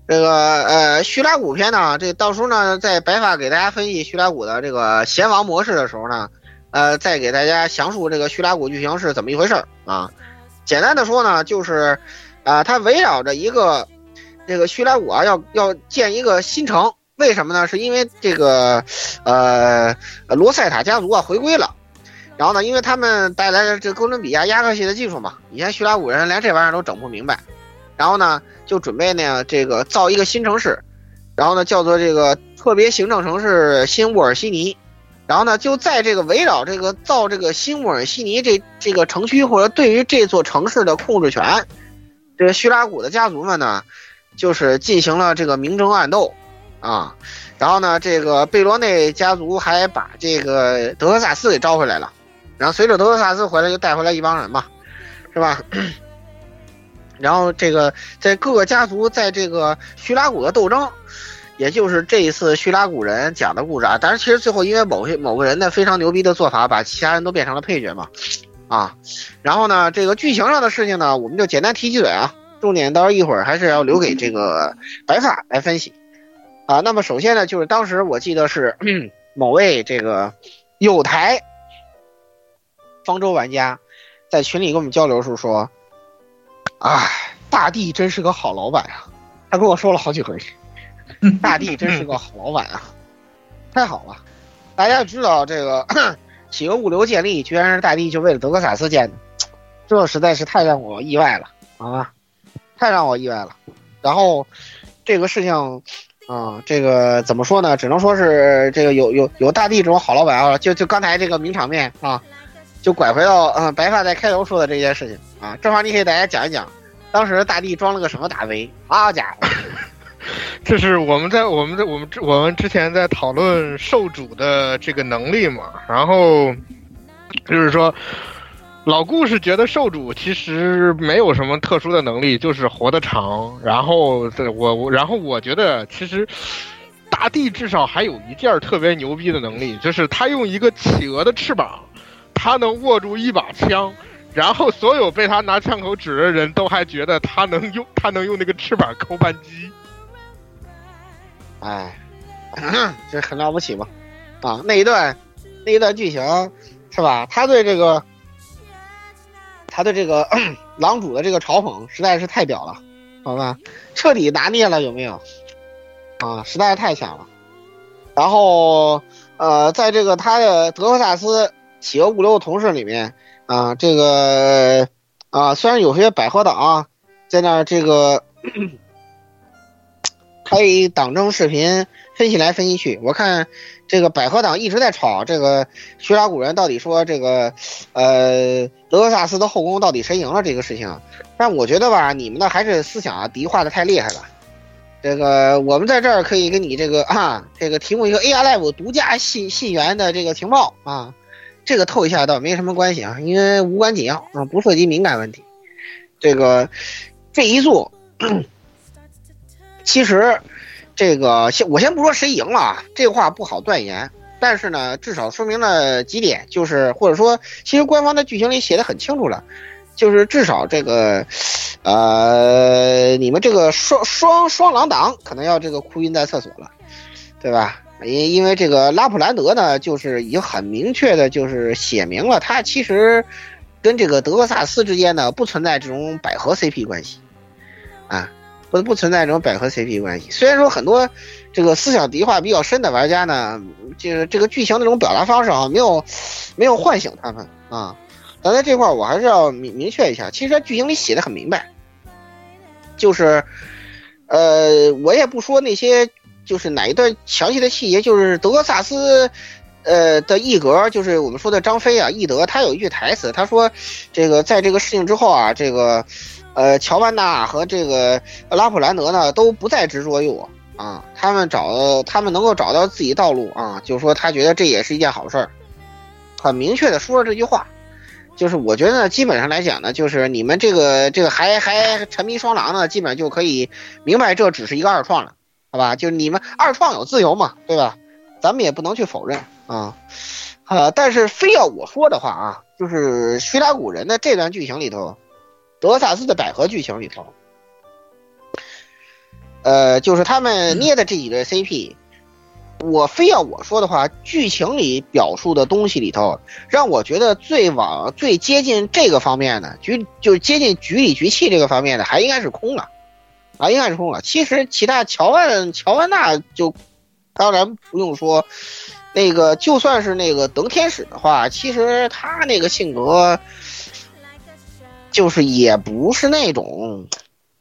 这个呃叙拉古篇呢，这到时候呢在白发给大家分析叙拉古的这个贤王模式的时候呢，呃再给大家详述这个叙拉古剧情是怎么一回事儿啊。简单的说呢，就是啊、它围绕着一个这个叙拉古啊要要建一个新城，为什么呢？是因为这个呃罗塞塔家族啊回归了。然后呢，因为他们带来了这哥伦比亚亚克系的技术嘛，以前叙拉古人连这玩意儿都整不明白，然后呢，就准备呢这个造一个新城市，然后呢叫做这个特别行政城市新沃尔西尼，然后呢就在这个围绕这个造这个新沃尔西尼这这个城区或者对于这座城市的控制权，这个叙拉古的家族们呢，就是进行了这个明争暗斗，啊，然后呢这个贝罗内家族还把这个德克萨斯给招回来了。然后随着德克萨斯回来，就带回来一帮人嘛，是吧？然后这个在各个家族在这个叙拉古的斗争，也就是这一次叙拉古人讲的故事啊。当然，其实最后因为某些某个人的非常牛逼的做法，把其他人都变成了配角嘛，啊。然后呢，这个剧情上的事情呢，我们就简单提几嘴啊，重点到时候一会儿还是要留给这个白发来分析啊。那么首先呢，就是当时我记得是 <clears throat> 某位这个有台方舟玩家在群里跟我们交流的时候说。哎，大帝真是个好老板啊！他跟我说了好几回，<laughs> 大帝真是个好老板啊，太好了！大家知道这个企鹅物流建立，居然是大帝就为了德克萨斯建的，这实在是太让我意外了好吧！太让我意外了。然后这个事情，啊，这个怎么说呢？只能说是这个有有有大帝这种好老板啊！就就刚才这个名场面啊，就拐回到嗯白发在开头说的这件事情。啊，正好你给大家讲一讲，当时大地装了个什么大 V？好家伙，<laughs> 这是我们在我们在我们之我们之前在讨论受主的这个能力嘛，然后就是说，老顾是觉得受主其实没有什么特殊的能力，就是活得长。然后我我然后我觉得其实大地至少还有一件特别牛逼的能力，就是他用一个企鹅的翅膀，他能握住一把枪。然后所有被他拿枪口指的人都还觉得他能用他能用那个翅膀扣扳机，哎，<coughs> 这很了不起嘛！啊，那一段那一段剧情是吧？他对这个他对这个 <coughs> 狼主的这个嘲讽实在是太屌了，好吧？彻底拿捏了有没有？啊，实在是太强了。然后呃，在这个他的德克萨斯企鹅物流的同事里面。啊，这个啊，虽然有些百合党啊，在那这个开党争视频分析来分析去，我看这个百合党一直在吵这个叙拉古人到底说这个呃德克萨斯的后宫到底谁赢了这个事情，但我觉得吧，你们呢还是思想啊敌化的太厉害了。这个我们在这儿可以给你这个啊，这个提供一个 AI Live 独家信信源的这个情报啊。这个透一下倒没什么关系啊，因为无关紧要啊，不涉及敏感问题。这个这一座，其实这个先我先不说谁赢了啊，这话不好断言。但是呢，至少说明了几点，就是或者说，其实官方的剧情里写的很清楚了，就是至少这个，呃，你们这个双双双狼党可能要这个哭晕在厕所了，对吧？因因为这个拉普兰德呢，就是已经很明确的，就是写明了，他其实跟这个德克萨斯之间呢不存在这种百合 CP 关系，啊，不不存在这种百合 CP 关系。虽然说很多这个思想敌化比较深的玩家呢，就是这个剧情那种表达方式啊，没有没有唤醒他们啊。但在这块我还是要明明确一下，其实剧情里写的很明白，就是呃，我也不说那些。就是哪一段详细的细节，就是德克萨斯，呃的一格，就是我们说的张飞啊，翼德，他有一句台词，他说，这个在这个事情之后啊，这个，呃，乔万娜和这个拉普兰德呢都不再执着于我啊，他们找，他们能够找到自己道路啊，就是说他觉得这也是一件好事儿，很明确的说了这句话，就是我觉得呢，基本上来讲呢，就是你们这个这个还还沉迷双狼呢，基本上就可以明白这只是一个二创了。好吧，就是你们二创有自由嘛，对吧？咱们也不能去否认啊，呃，但是非要我说的话啊，就是叙拉古人的这段剧情里头，德萨斯的百合剧情里头，呃，就是他们捏的这几对 CP，我非要我说的话，剧情里表述的东西里头，让我觉得最往最接近这个方面的局，就是接近局里局气这个方面的，还应该是空了。啊，应该是空了。其实其他乔万乔万娜就，当然不用说，那个就算是那个等天使的话，其实他那个性格，就是也不是那种，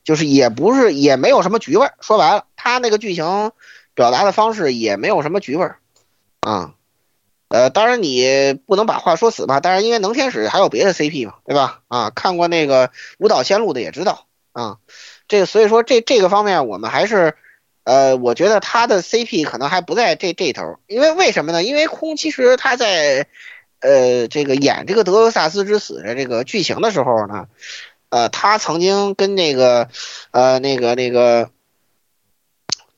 就是也不是也没有什么局味儿。说白了，他那个剧情表达的方式也没有什么局味儿，啊，呃，当然你不能把话说死吧。但是因为能天使还有别的 CP 嘛，对吧？啊，看过那个舞蹈仙路的也知道啊。这所以说这这个方面我们还是，呃，我觉得他的 CP 可能还不在这这头，因为为什么呢？因为空其实他在，呃，这个演这个德克萨斯之死的这个剧情的时候呢，呃，他曾经跟那个呃那个那个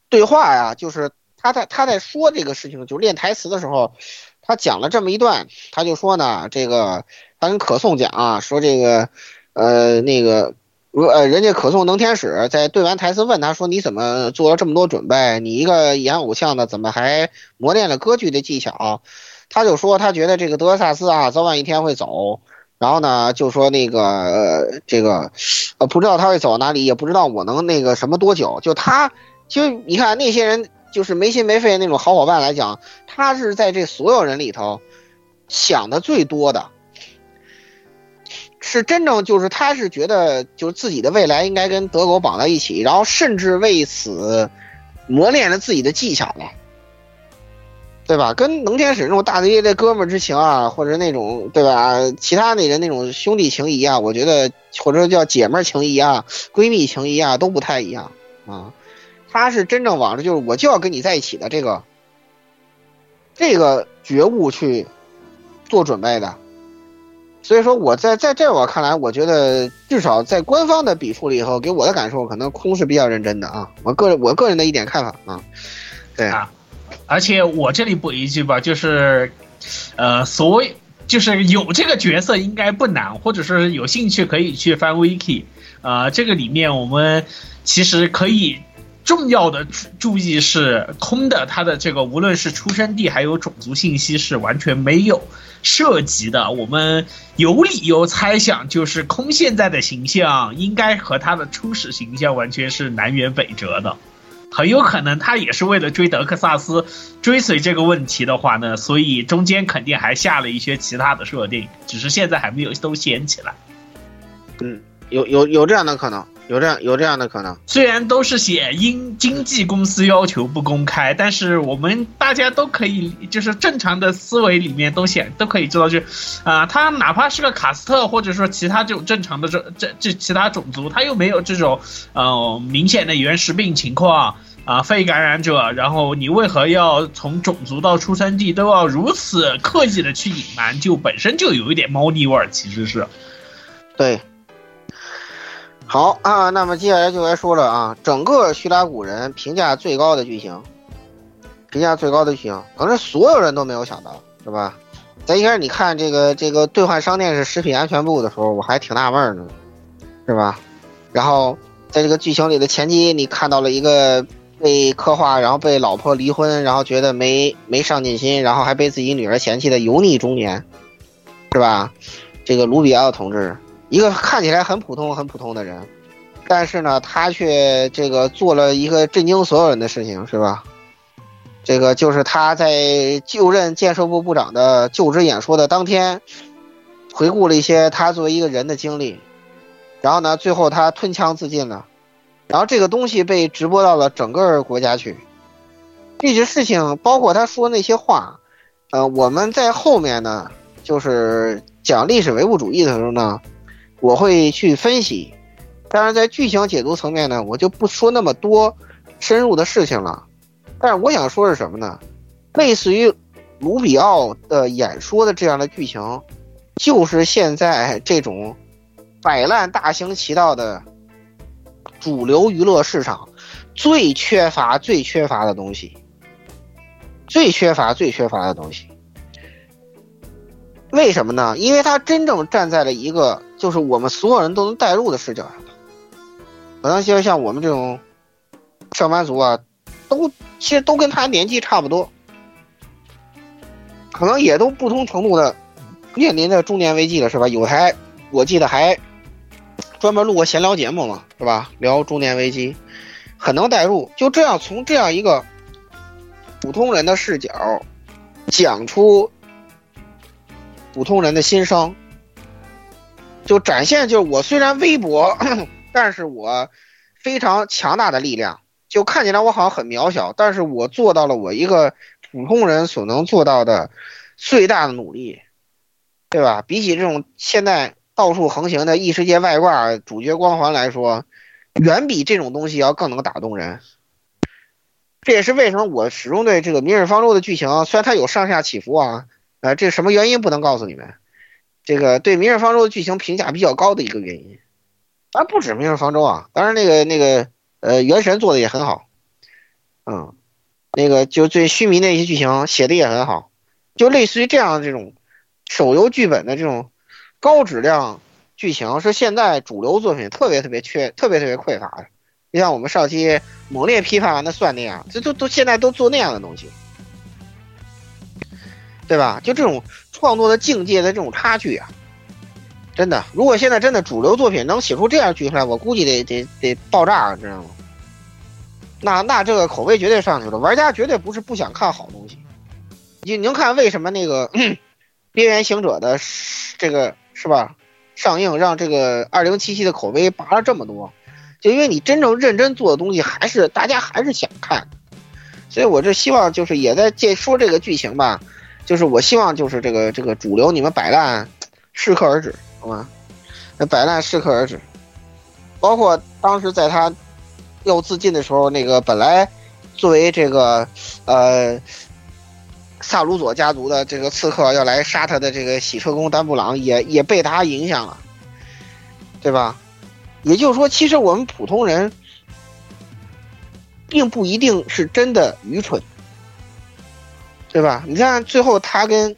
对话呀，就是他在他在说这个事情，就练台词的时候，他讲了这么一段，他就说呢，这个他跟可颂讲啊，说这个呃那个。呃，人家可颂能天使在对完台词问他说：“你怎么做了这么多准备？你一个演偶像的，怎么还磨练了歌剧的技巧？”他就说他觉得这个德克萨斯啊，早晚一天会走。然后呢，就说那个呃，这个呃，不知道他会走到哪里，也不知道我能那个什么多久。就他，其实你看那些人，就是没心没肺那种好伙伴来讲，他是在这所有人里头想的最多的。是真正就是他是觉得就是自己的未来应该跟德狗绑在一起，然后甚至为此磨练了自己的技巧了，对吧？跟能天使那种大大咧咧哥们之情啊，或者那种对吧？其他那人那种兄弟情谊啊，我觉得或者叫姐妹情谊啊、闺蜜情谊啊都不太一样啊。他是真正往着就是我就要跟你在一起的这个这个觉悟去做准备的。所以说，我在在这我看来，我觉得至少在官方的笔触里头，给我的感受，可能空是比较认真的啊。我个人我个人的一点看法啊，对啊。而且我这里补一句吧，就是，呃，所谓就是有这个角色应该不难，或者是有兴趣可以去翻 wiki，呃，这个里面我们其实可以重要的注意是空的，它的这个无论是出生地还有种族信息是完全没有。涉及的，我们有理由猜想，就是空现在的形象应该和他的初始形象完全是南辕北辙的，很有可能他也是为了追德克萨斯，追随这个问题的话呢，所以中间肯定还下了一些其他的设定，只是现在还没有都掀起来。嗯，有有有这样的可能。有这样有这样的可能，虽然都是写因经纪公司要求不公开，但是我们大家都可以，就是正常的思维里面都显都可以知道，就，啊，他哪怕是个卡斯特，或者说其他这种正常的这这这其他种族，他又没有这种，呃，明显的原始病情况啊，肺感染者，然后你为何要从种族到出生地都要如此刻意的去隐瞒？就本身就有一点猫腻味儿，其实是，对。好啊，那么接下来就来说了啊，整个叙拉古人评价最高的剧情，评价最高的剧情，可能所有人都没有想到，是吧？在一开始你看这个这个兑换商店是食品安全部的时候，我还挺纳闷呢，是吧？然后在这个剧情里的前期，你看到了一个被刻画，然后被老婆离婚，然后觉得没没上进心，然后还被自己女儿嫌弃的油腻中年，是吧？这个卢比奥同志。一个看起来很普通、很普通的人，但是呢，他却这个做了一个震惊所有人的事情，是吧？这个就是他在就任建设部部长的就职演说的当天，回顾了一些他作为一个人的经历，然后呢，最后他吞枪自尽了，然后这个东西被直播到了整个国家去。这些事情，包括他说那些话，呃，我们在后面呢，就是讲历史唯物主义的时候呢。我会去分析，但是在剧情解读层面呢，我就不说那么多深入的事情了。但是我想说是什么呢？类似于卢比奥的演说的这样的剧情，就是现在这种摆烂大行其道的主流娱乐市场最缺乏、最缺乏的东西，最缺乏、最缺乏的东西。为什么呢？因为他真正站在了一个。就是我们所有人都能代入的视角上，可能就像我们这种上班族啊，都其实都跟他年纪差不多，可能也都不同程度的面临着中年危机了，是吧？有台我记得还专门录过闲聊节目嘛，是吧？聊中年危机，很能代入。就这样从这样一个普通人的视角讲出普通人的心声。就展现，就是我虽然微薄，但是我非常强大的力量。就看起来我好像很渺小，但是我做到了我一个普通人所能做到的最大的努力，对吧？比起这种现在到处横行的异世界外挂主角光环来说，远比这种东西要更能打动人。这也是为什么我始终对这个《明日方舟》的剧情，虽然它有上下起伏啊，呃，这什么原因不能告诉你们。这个对《明日方舟》的剧情评价比较高的一个原因，当然不止《明日方舟》啊，当然那个那个呃，《原神》做的也很好，嗯，那个就最虚迷那些剧情写的也很好，就类似于这样这种手游剧本的这种高质量剧情，是现在主流作品特别特别缺、特别特别匮乏的。就像我们上期猛烈批判完的算那样，这都都现在都做那样的东西，对吧？就这种创作的境界的这种差距啊，真的，如果现在真的主流作品能写出这样剧出来，我估计得得得爆炸，知道吗？那那这个口碑绝对上去了，玩家绝对不是不想看好东西。你您看为什么那个 <coughs>《边缘行者》的这个是吧上映，让这个二零七七的口碑拔了这么多？就因为你真正认真做的东西，还是大家还是想看，所以我这希望就是也在借说这个剧情吧，就是我希望就是这个这个主流你们摆烂适可而止，好吗？那摆烂适可而止，包括当时在他要自尽的时候，那个本来作为这个呃萨鲁佐家族的这个刺客要来杀他的这个洗车工丹布朗，也也被他影响了，对吧？也就是说，其实我们普通人，并不一定是真的愚蠢，对吧？你看最后他跟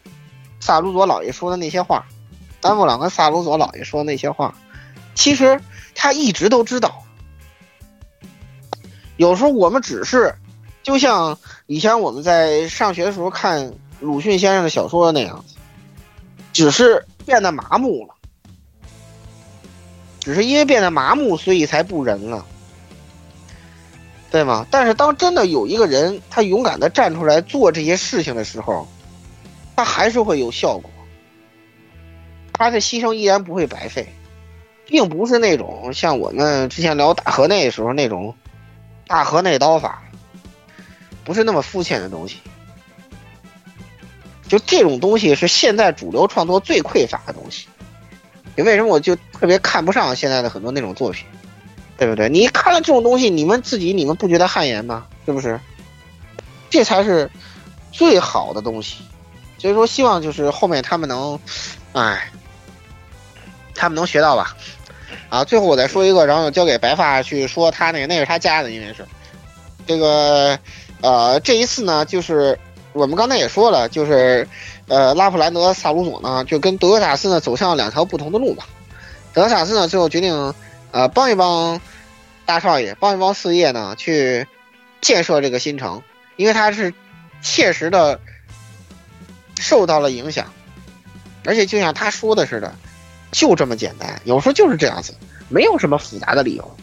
萨鲁佐老爷说的那些话，丹布朗跟萨鲁佐老爷说的那些话，其实他一直都知道。有时候我们只是，就像以前我们在上学的时候看鲁迅先生的小说那样子，只是变得麻木了。只是因为变得麻木，所以才不仁了，对吗？但是当真的有一个人他勇敢的站出来做这些事情的时候，他还是会有效果，他的牺牲依然不会白费，并不是那种像我们之前聊大河内的时候那种大河内刀法，不是那么肤浅的东西。就这种东西是现在主流创作最匮乏的东西。你为什么我就特别看不上现在的很多那种作品，对不对？你看了这种东西，你们自己你们不觉得汗颜吗？是不是？这才是最好的东西。所以说，希望就是后面他们能，哎，他们能学到吧。啊，最后我再说一个，然后交给白发去说他那个，那是他家的，因为是这个呃，这一次呢，就是我们刚才也说了，就是。呃，拉普兰德萨鲁佐呢，就跟德克萨斯呢走向了两条不同的路吧。德克萨斯呢，最后决定，呃，帮一帮大少爷，帮一帮四叶呢，去建设这个新城，因为他是切实的受到了影响，而且就像他说的似的，就这么简单，有时候就是这样子，没有什么复杂的理由，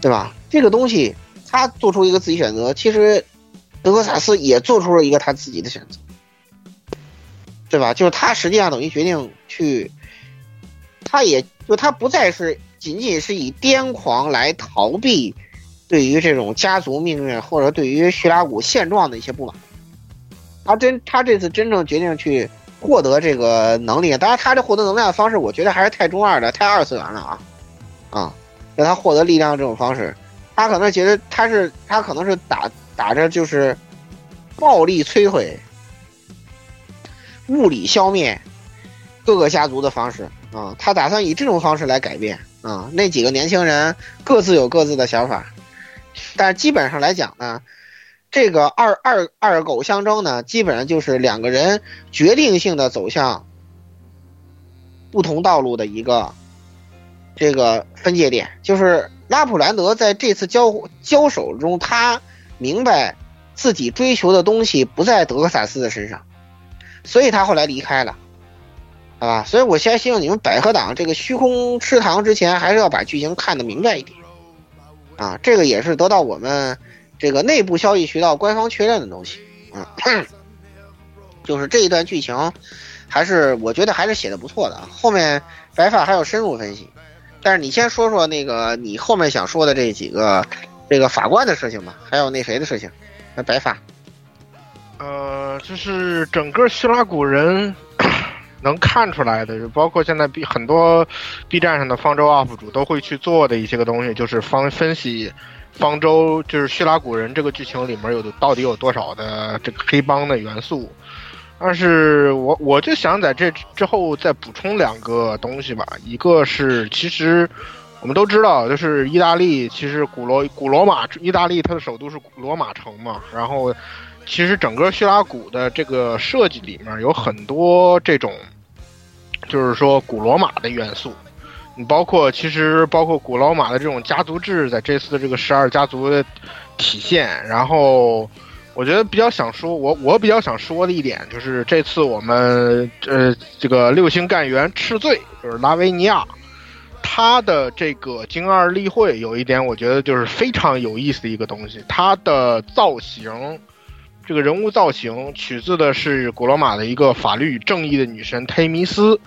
对吧？这个东西他做出一个自己选择，其实德克萨斯也做出了一个他自己的选择。对吧？就是他实际上等于决定去，他也就他不再是仅仅是以癫狂来逃避对于这种家族命运或者对于叙拉古现状的一些不满，他真他这次真正决定去获得这个能力，当然他这获得能量的方式，我觉得还是太中二的，太二次元了啊啊！让他获得力量这种方式，他可能觉得他是他可能是打打着就是暴力摧毁。物理消灭各个家族的方式啊，他打算以这种方式来改变啊。那几个年轻人各自有各自的想法，但是基本上来讲呢，这个二二二狗相争呢，基本上就是两个人决定性的走向不同道路的一个这个分界点。就是拉普兰德在这次交交手中，他明白自己追求的东西不在德克萨斯的身上。所以他后来离开了，好吧？所以我现在希望你们百合党这个虚空吃糖之前，还是要把剧情看得明白一点，啊，这个也是得到我们这个内部消息渠道官方确认的东西，嗯，<clears throat> 就是这一段剧情，还是我觉得还是写的不错的。后面白发还有深入分析，但是你先说说那个你后面想说的这几个这个法官的事情吧，还有那谁的事情，那白发。呃，就是整个希拉古人能看出来的，就包括现在 B 很多 B 站上的方舟 UP 主都会去做的一些个东西，就是方分析方舟，就是希拉古人这个剧情里面有到底有多少的这个黑帮的元素。但是我我就想在这之后再补充两个东西吧，一个是其实我们都知道，就是意大利，其实古罗古罗马，意大利它的首都是罗马城嘛。然后，其实整个叙拉古的这个设计里面有很多这种，就是说古罗马的元素。你包括其实包括古罗马的这种家族制，在这次的这个十二家族的体现。然后，我觉得比较想说，我我比较想说的一点就是这次我们呃这个六星干员赤罪，就是拉维尼亚。他的这个精二例会有一点，我觉得就是非常有意思的一个东西。他的造型，这个人物造型取自的是古罗马的一个法律与正义的女神忒弥斯。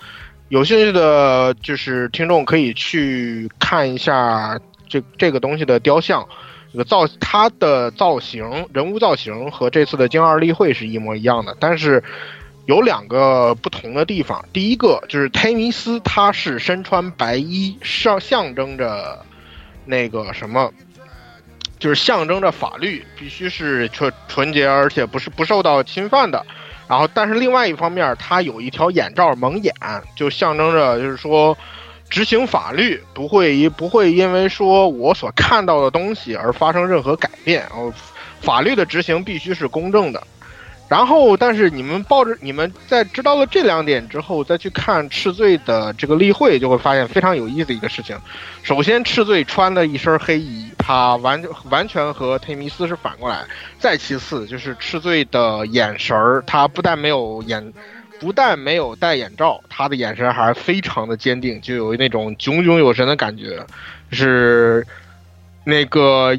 有兴趣的，就是听众可以去看一下这这个东西的雕像。这个造它的造型，人物造型和这次的京二例会是一模一样的，但是。有两个不同的地方，第一个就是忒弥斯，她是身穿白衣，上象征着那个什么，就是象征着法律必须是纯纯洁，而且不是不受到侵犯的。然后，但是另外一方面，它有一条眼罩蒙眼，就象征着就是说，执行法律不会一不会因为说我所看到的东西而发生任何改变。哦，法律的执行必须是公正的。然后，但是你们抱着你们在知道了这两点之后，再去看赤罪的这个例会，就会发现非常有意思一个事情。首先，赤罪穿了一身黑衣，他完完全和忒弥斯是反过来。再其次，就是赤罪的眼神儿，他不但没有眼，不但没有戴眼罩，他的眼神还非常的坚定，就有那种炯炯有神的感觉，是那个。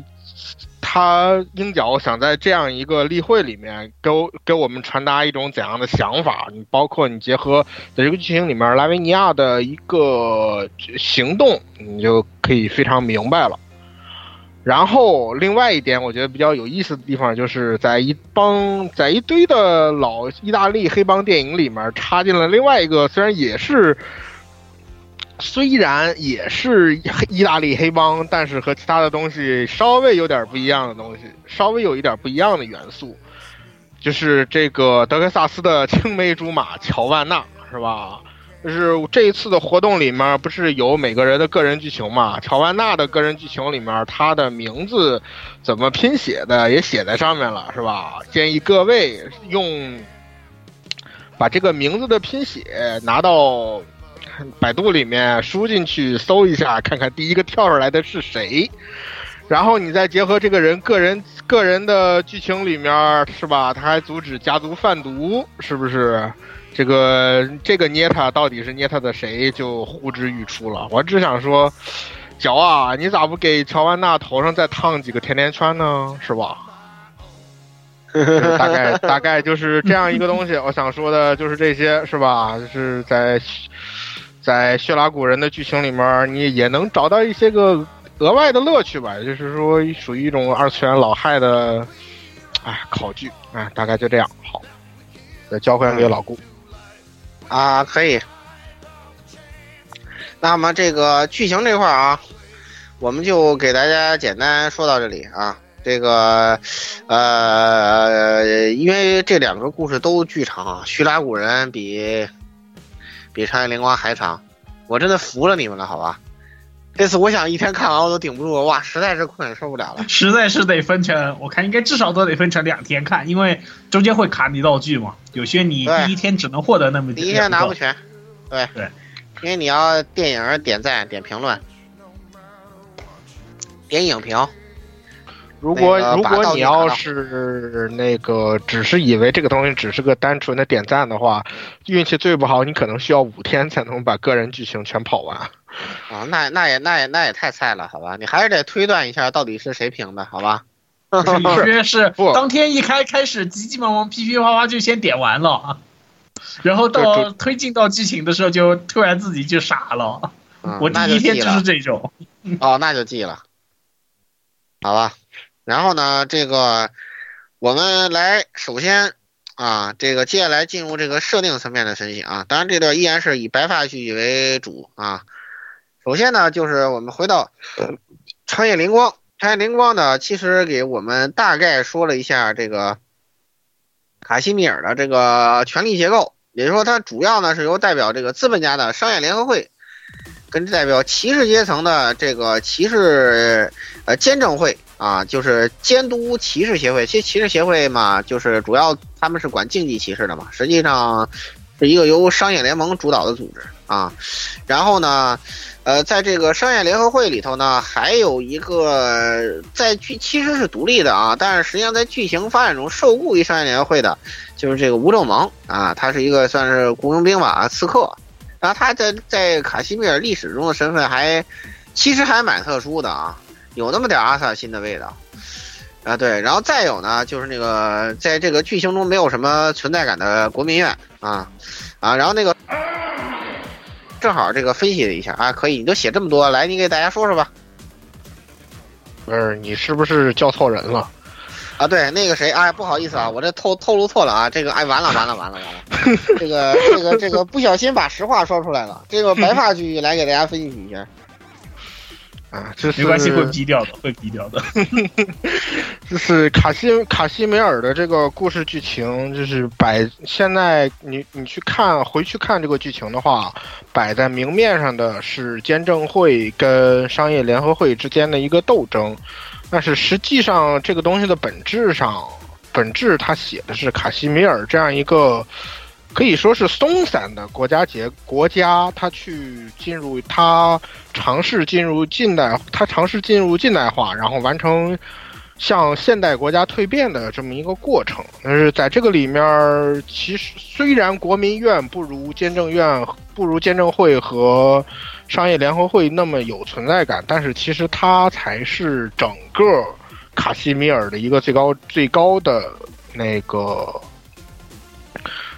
他鹰角想在这样一个例会里面给给我们传达一种怎样的想法？你包括你结合在这个剧情里面拉维尼亚的一个行动，你就可以非常明白了。然后另外一点，我觉得比较有意思的地方，就是在一帮在一堆的老意大利黑帮电影里面插进了另外一个，虽然也是。虽然也是意大利黑帮，但是和其他的东西稍微有点不一样的东西，稍微有一点不一样的元素，就是这个德克萨斯的青梅竹马乔万娜，是吧？就是这一次的活动里面，不是有每个人的个人剧情嘛？乔万娜的个人剧情里面，她的名字怎么拼写的也写在上面了，是吧？建议各位用把这个名字的拼写拿到。百度里面输进去搜一下，看看第一个跳出来的是谁，然后你再结合这个人个人个人的剧情里面是吧？他还阻止家族贩毒，是不是？这个这个捏他到底是捏他的谁，就呼之欲出了。我只想说，脚啊，你咋不给乔安娜头上再烫几个甜甜圈呢？是吧？大概大概就是这样一个东西。我想说的就是这些，是吧？就是在。在血拉古人的剧情里面，你也能找到一些个额外的乐趣吧，就是说属于一种二次元老害的，哎，考据啊，大概就这样。好，再交还给老顾。啊，可以。那么这个剧情这块啊，我们就给大家简单说到这里啊。这个，呃，因为这两个故事都巨长，叙拉古人比。比长夜灵光还长，我真的服了你们了，好吧？这次我想一天看完我都顶不住，哇，实在是困，受不了了。实在是得分成，我看应该至少都得分成两天看，因为中间会卡你道具嘛，有些你第一天只能获得那么第一天拿不全，对对，因为你要电影点赞、点评论、点影评。如果如果你要是那个只是以为这个东西只是个单纯的点赞的话，运气最不好，你可能需要五天才能把个人剧情全跑完。啊，那那也那也那也太菜了，好吧？你还是得推断一下到底是谁评的，好吧？<laughs> 是是，当天一开开始急急忙忙噼噼啪啪就先点完了，然后到推进到剧情的时候就突然自己就傻了。我第一天就是这种。哦，那就记了，好吧？然后呢，这个我们来首先啊，这个接下来进入这个设定层面的分析啊。当然，这段依然是以白发剧为主啊。首先呢，就是我们回到 <laughs> 长夜灵光，长夜灵光呢，其实给我们大概说了一下这个卡西米尔的这个权力结构，也就是说，它主要呢是由代表这个资本家的商业联合会跟代表骑士阶层的这个骑士呃监政会啊，就是监督骑士协会。其实骑士协会嘛，就是主要他们是管竞技骑士的嘛，实际上是一个由商业联盟主导的组织啊。然后呢，呃，在这个商业联合会里头呢，还有一个在剧其实是独立的啊，但是实际上在剧情发展中受雇于商业联合会的，就是这个无证盟啊，他是一个算是雇佣兵吧，刺客。然后他在在卡西米尔历史中的身份还其实还蛮特殊的啊，有那么点阿萨辛的味道啊。对，然后再有呢，就是那个在这个剧情中没有什么存在感的国民院啊啊，然后那个正好这个分析了一下啊，可以，你都写这么多，来，你给大家说说吧。不是你是不是叫错人了？啊，对，那个谁，哎，不好意思啊，我这透透露错了啊，这个，哎，完了，完了，完了，完了，这个，这个，这个，不小心把实话说出来了。这个白发剧来给大家分析一下。啊，这是没关系，会逼掉的，会逼掉的。<laughs> 就是卡西卡西梅尔的这个故事剧情，就是摆现在你你去看回去看这个剧情的话，摆在明面上的是监证会跟商业联合会之间的一个斗争。但是实际上，这个东西的本质上，本质它写的是卡西米尔这样一个可以说是松散的国家结国家，他去进入，他尝试进入近代，他尝试进入近代化，然后完成向现代国家蜕变的这么一个过程。但是在这个里面，其实虽然国民院不如监政院，不如监政会和。商业联合会那么有存在感，但是其实它才是整个卡西米尔的一个最高最高的那个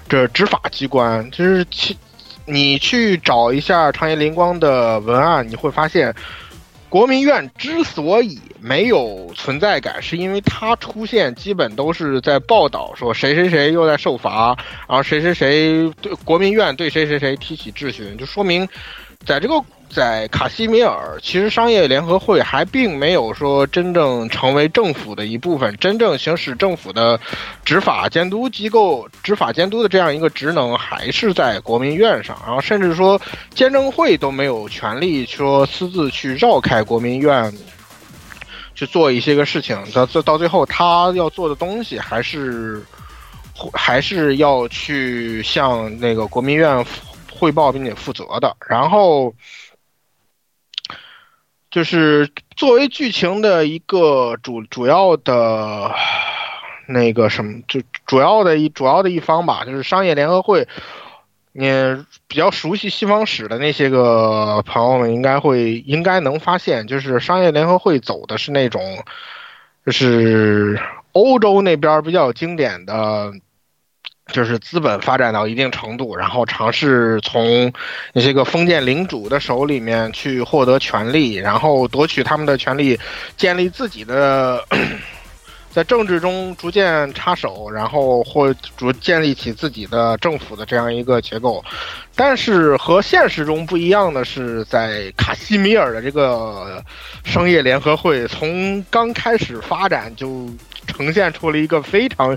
这执法机关。就是去你去找一下长野林光的文案，你会发现，国民院之所以没有存在感，是因为它出现基本都是在报道说谁谁谁又在受罚，然后谁谁谁对国民院对谁谁谁提起质询，就说明。在这个在卡西米尔，其实商业联合会还并没有说真正成为政府的一部分，真正行使政府的执法监督机构、执法监督的这样一个职能，还是在国民院上。然后甚至说监政会都没有权利说私自去绕开国民院去做一些个事情。到到最后，他要做的东西还是还是要去向那个国民院。汇报并且负责的，然后就是作为剧情的一个主主要的那个什么，就主要的一主要的一方吧，就是商业联合会。你比较熟悉西方史的那些个朋友们，应该会应该能发现，就是商业联合会走的是那种，就是欧洲那边比较经典的。就是资本发展到一定程度，然后尝试从那些个封建领主的手里面去获得权力，然后夺取他们的权利，建立自己的，在政治中逐渐插手，然后或逐建立起自己的政府的这样一个结构。但是和现实中不一样的是，在卡西米尔的这个商业联合会，从刚开始发展就呈现出了一个非常。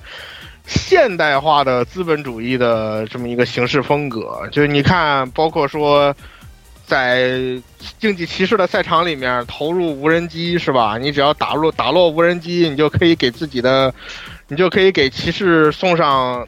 现代化的资本主义的这么一个形式风格，就是你看，包括说，在竞技骑士的赛场里面投入无人机是吧？你只要打落打落无人机，你就可以给自己的，你就可以给骑士送上，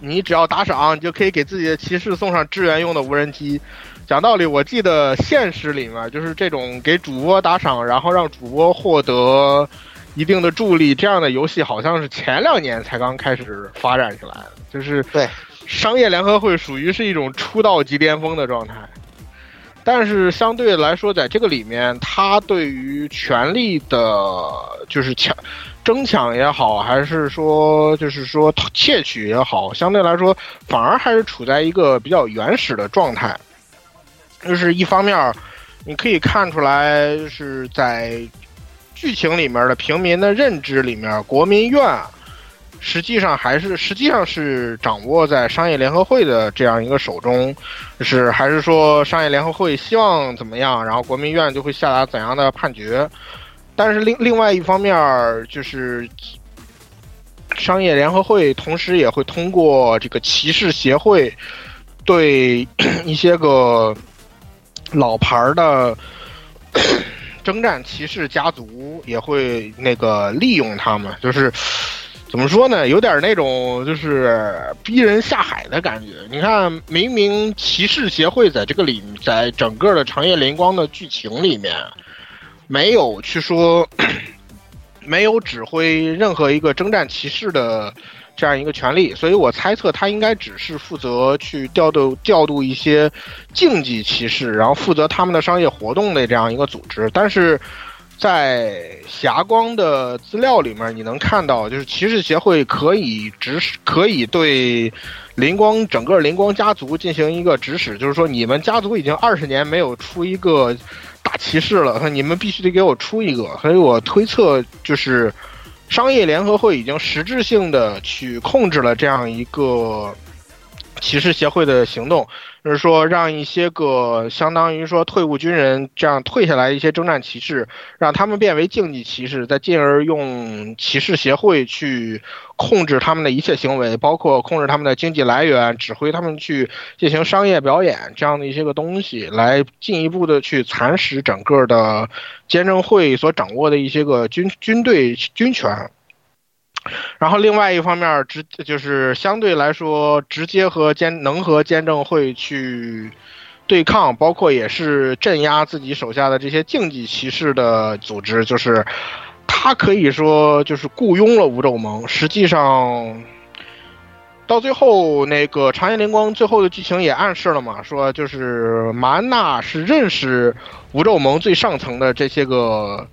你只要打赏，你就可以给自己的骑士送上支援用的无人机。讲道理，我记得现实里面就是这种给主播打赏，然后让主播获得。一定的助力，这样的游戏好像是前两年才刚开始发展起来的，就是对商业联合会属于是一种出道即巅峰的状态，但是相对来说，在这个里面，它对于权力的，就是抢、争抢也好，还是说就是说窃取也好，相对来说反而还是处在一个比较原始的状态，就是一方面，你可以看出来是在。剧情里面的平民的认知里面，国民院实际上还是实际上是掌握在商业联合会的这样一个手中，是还是说商业联合会希望怎么样，然后国民院就会下达怎样的判决。但是另另外一方面，就是商业联合会同时也会通过这个骑士协会对一些个。老牌的 <coughs> 征战骑士家族也会那个利用他们，就是怎么说呢，有点那种就是逼人下海的感觉。你看，明明骑士协会在这个里，在整个的长夜灵光的剧情里面，没有去说，没有指挥任何一个征战骑士的。这样一个权利，所以我猜测他应该只是负责去调度调度一些竞技骑士，然后负责他们的商业活动的这样一个组织。但是在霞光的资料里面，你能看到，就是骑士协会可以指使，可以对灵光整个灵光家族进行一个指使，就是说你们家族已经二十年没有出一个大骑士了，你们必须得给我出一个。所以我推测就是。商业联合会已经实质性的去控制了这样一个骑士协会的行动，就是说让一些个相当于说退伍军人这样退下来一些征战骑士，让他们变为竞技骑士，再进而用骑士协会去控制他们的一切行为，包括控制他们的经济来源，指挥他们去进行商业表演这样的一些个东西，来进一步的去蚕食整个的监政会所掌握的一些个军军队军权。然后另外一方面，直就是相对来说直接和监能和监政会去对抗，包括也是镇压自己手下的这些竞技骑士的组织，就是他可以说就是雇佣了无咒盟。实际上，到最后那个长夜灵光最后的剧情也暗示了嘛，说就是马安娜是认识无咒盟最上层的这些个。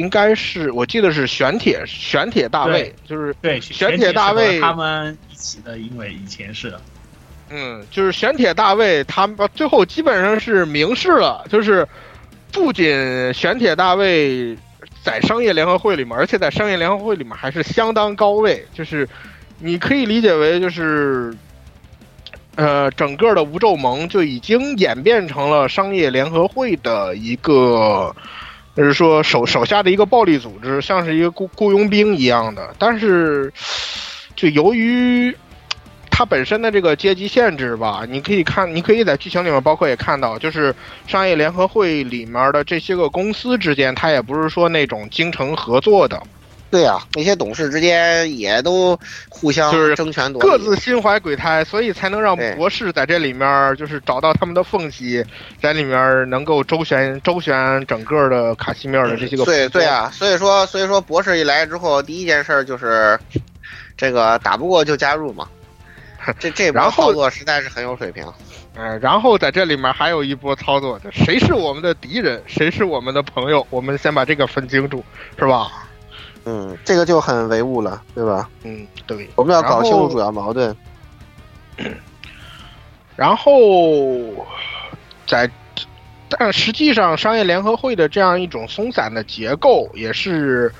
应该是，我记得是玄铁玄铁大卫，就是对玄铁大卫他们一起的，因为以前是，嗯，就是玄铁大卫，他们最后基本上是明示了，就是不仅玄铁大卫在商业联合会里面，而且在商业联合会里面还是相当高位，就是你可以理解为就是，呃，整个的无咒盟就已经演变成了商业联合会的一个。就是说，手手下的一个暴力组织，像是一个雇雇佣兵一样的。但是，就由于它本身的这个阶级限制吧，你可以看，你可以在剧情里面，包括也看到，就是商业联合会里面的这些个公司之间，它也不是说那种精诚合作的。对呀，那些董事之间也都互相就是争权夺利，各自心怀鬼胎，所以才能让博士在这里面就是找到他们的缝隙，在里面能够周旋周旋整个的卡西米尔的这些个。对对啊，所以说所以说博士一来之后，第一件事就是这个打不过就加入嘛，<laughs> 这这波操作实在是很有水平。嗯，然后在这里面还有一波操作，谁是我们的敌人，谁是我们的朋友，我们先把这个分清楚，是吧？嗯，这个就很唯物了，对吧？嗯，对，我们要搞清楚主要矛盾。然后，<clears throat> 在，但实际上，商业联合会的这样一种松散的结构，也是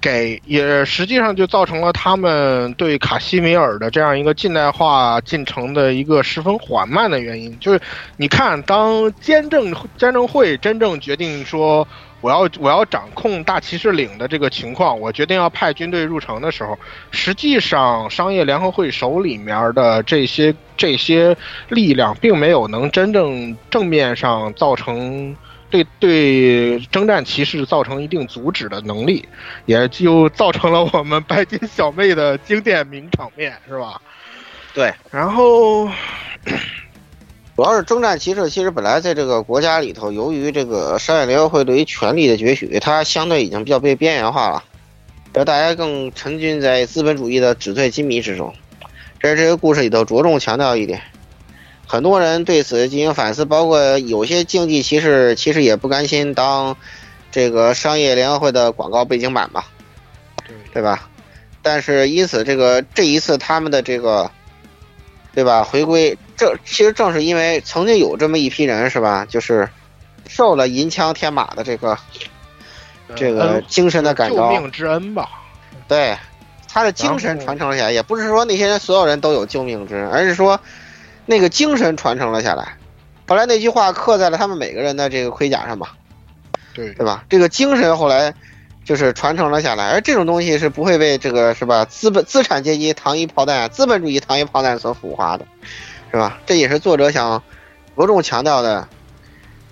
给也实际上就造成了他们对卡西米尔的这样一个近代化进程的一个十分缓慢的原因。就是你看，当监政监政会真正决定说。我要我要掌控大骑士岭的这个情况，我决定要派军队入城的时候，实际上商业联合会手里面的这些这些力量，并没有能真正正面上造成对对征战骑士造成一定阻止的能力，也就造成了我们白金小妹的经典名场面，是吧？对，然后。主要是征战骑士，其实本来在这个国家里头，由于这个商业联合会对于权力的攫取，它相对已经比较被边缘化了，让大家更沉浸在资本主义的纸醉金迷之中。这是这个故事里头着重强调一点。很多人对此进行反思，包括有些竞技骑士其实也不甘心当这个商业联合会的广告背景板吧，对吧？但是因此，这个这一次他们的这个。对吧？回归这其实正是因为曾经有这么一批人，是吧？就是受了银枪天马的这个这个精神的感召，救命之恩吧。对，他的精神传承了下来，也不是说那些人所有人都有救命之恩，而是说那个精神传承了下来。后来那句话刻在了他们每个人的这个盔甲上吧？对，对吧？这个精神后来。就是传承了下来，而这种东西是不会被这个是吧？资本资产阶级糖衣炮弹、资本主义糖衣炮弹所腐化的，是吧？这也是作者想着重强调的，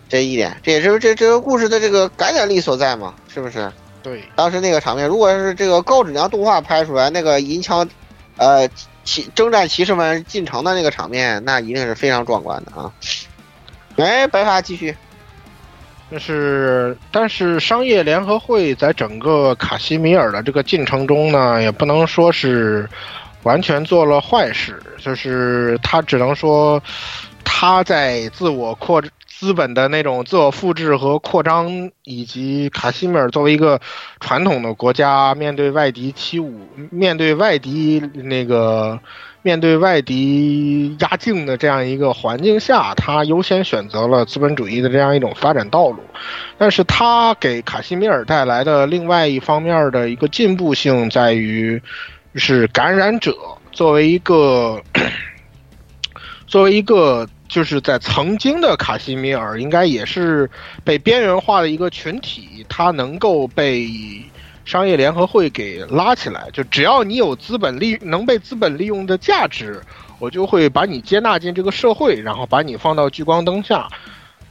这一点，这也是这这个故事的这个感染力所在嘛，是不是？对，当时那个场面，如果是这个高质量动画拍出来，那个银枪，呃，骑征战骑士们进城的那个场面，那一定是非常壮观的啊！哎，白发继续，但是，但是商业联合会在整个卡西米尔的这个进程中呢，也不能说是完全做了坏事，就是他只能说他在自我扩资本的那种自我复制和扩张，以及卡西米尔作为一个传统的国家，面对外敌欺侮，面对外敌那个面对外敌压境的这样一个环境下，他优先选择了资本主义的这样一种发展道路。但是，他给卡西米尔带来的另外一方面的一个进步性在于，是感染者作为一个作为一个。就是在曾经的卡西米尔，应该也是被边缘化的一个群体，它能够被商业联合会给拉起来。就只要你有资本利能被资本利用的价值，我就会把你接纳进这个社会，然后把你放到聚光灯下。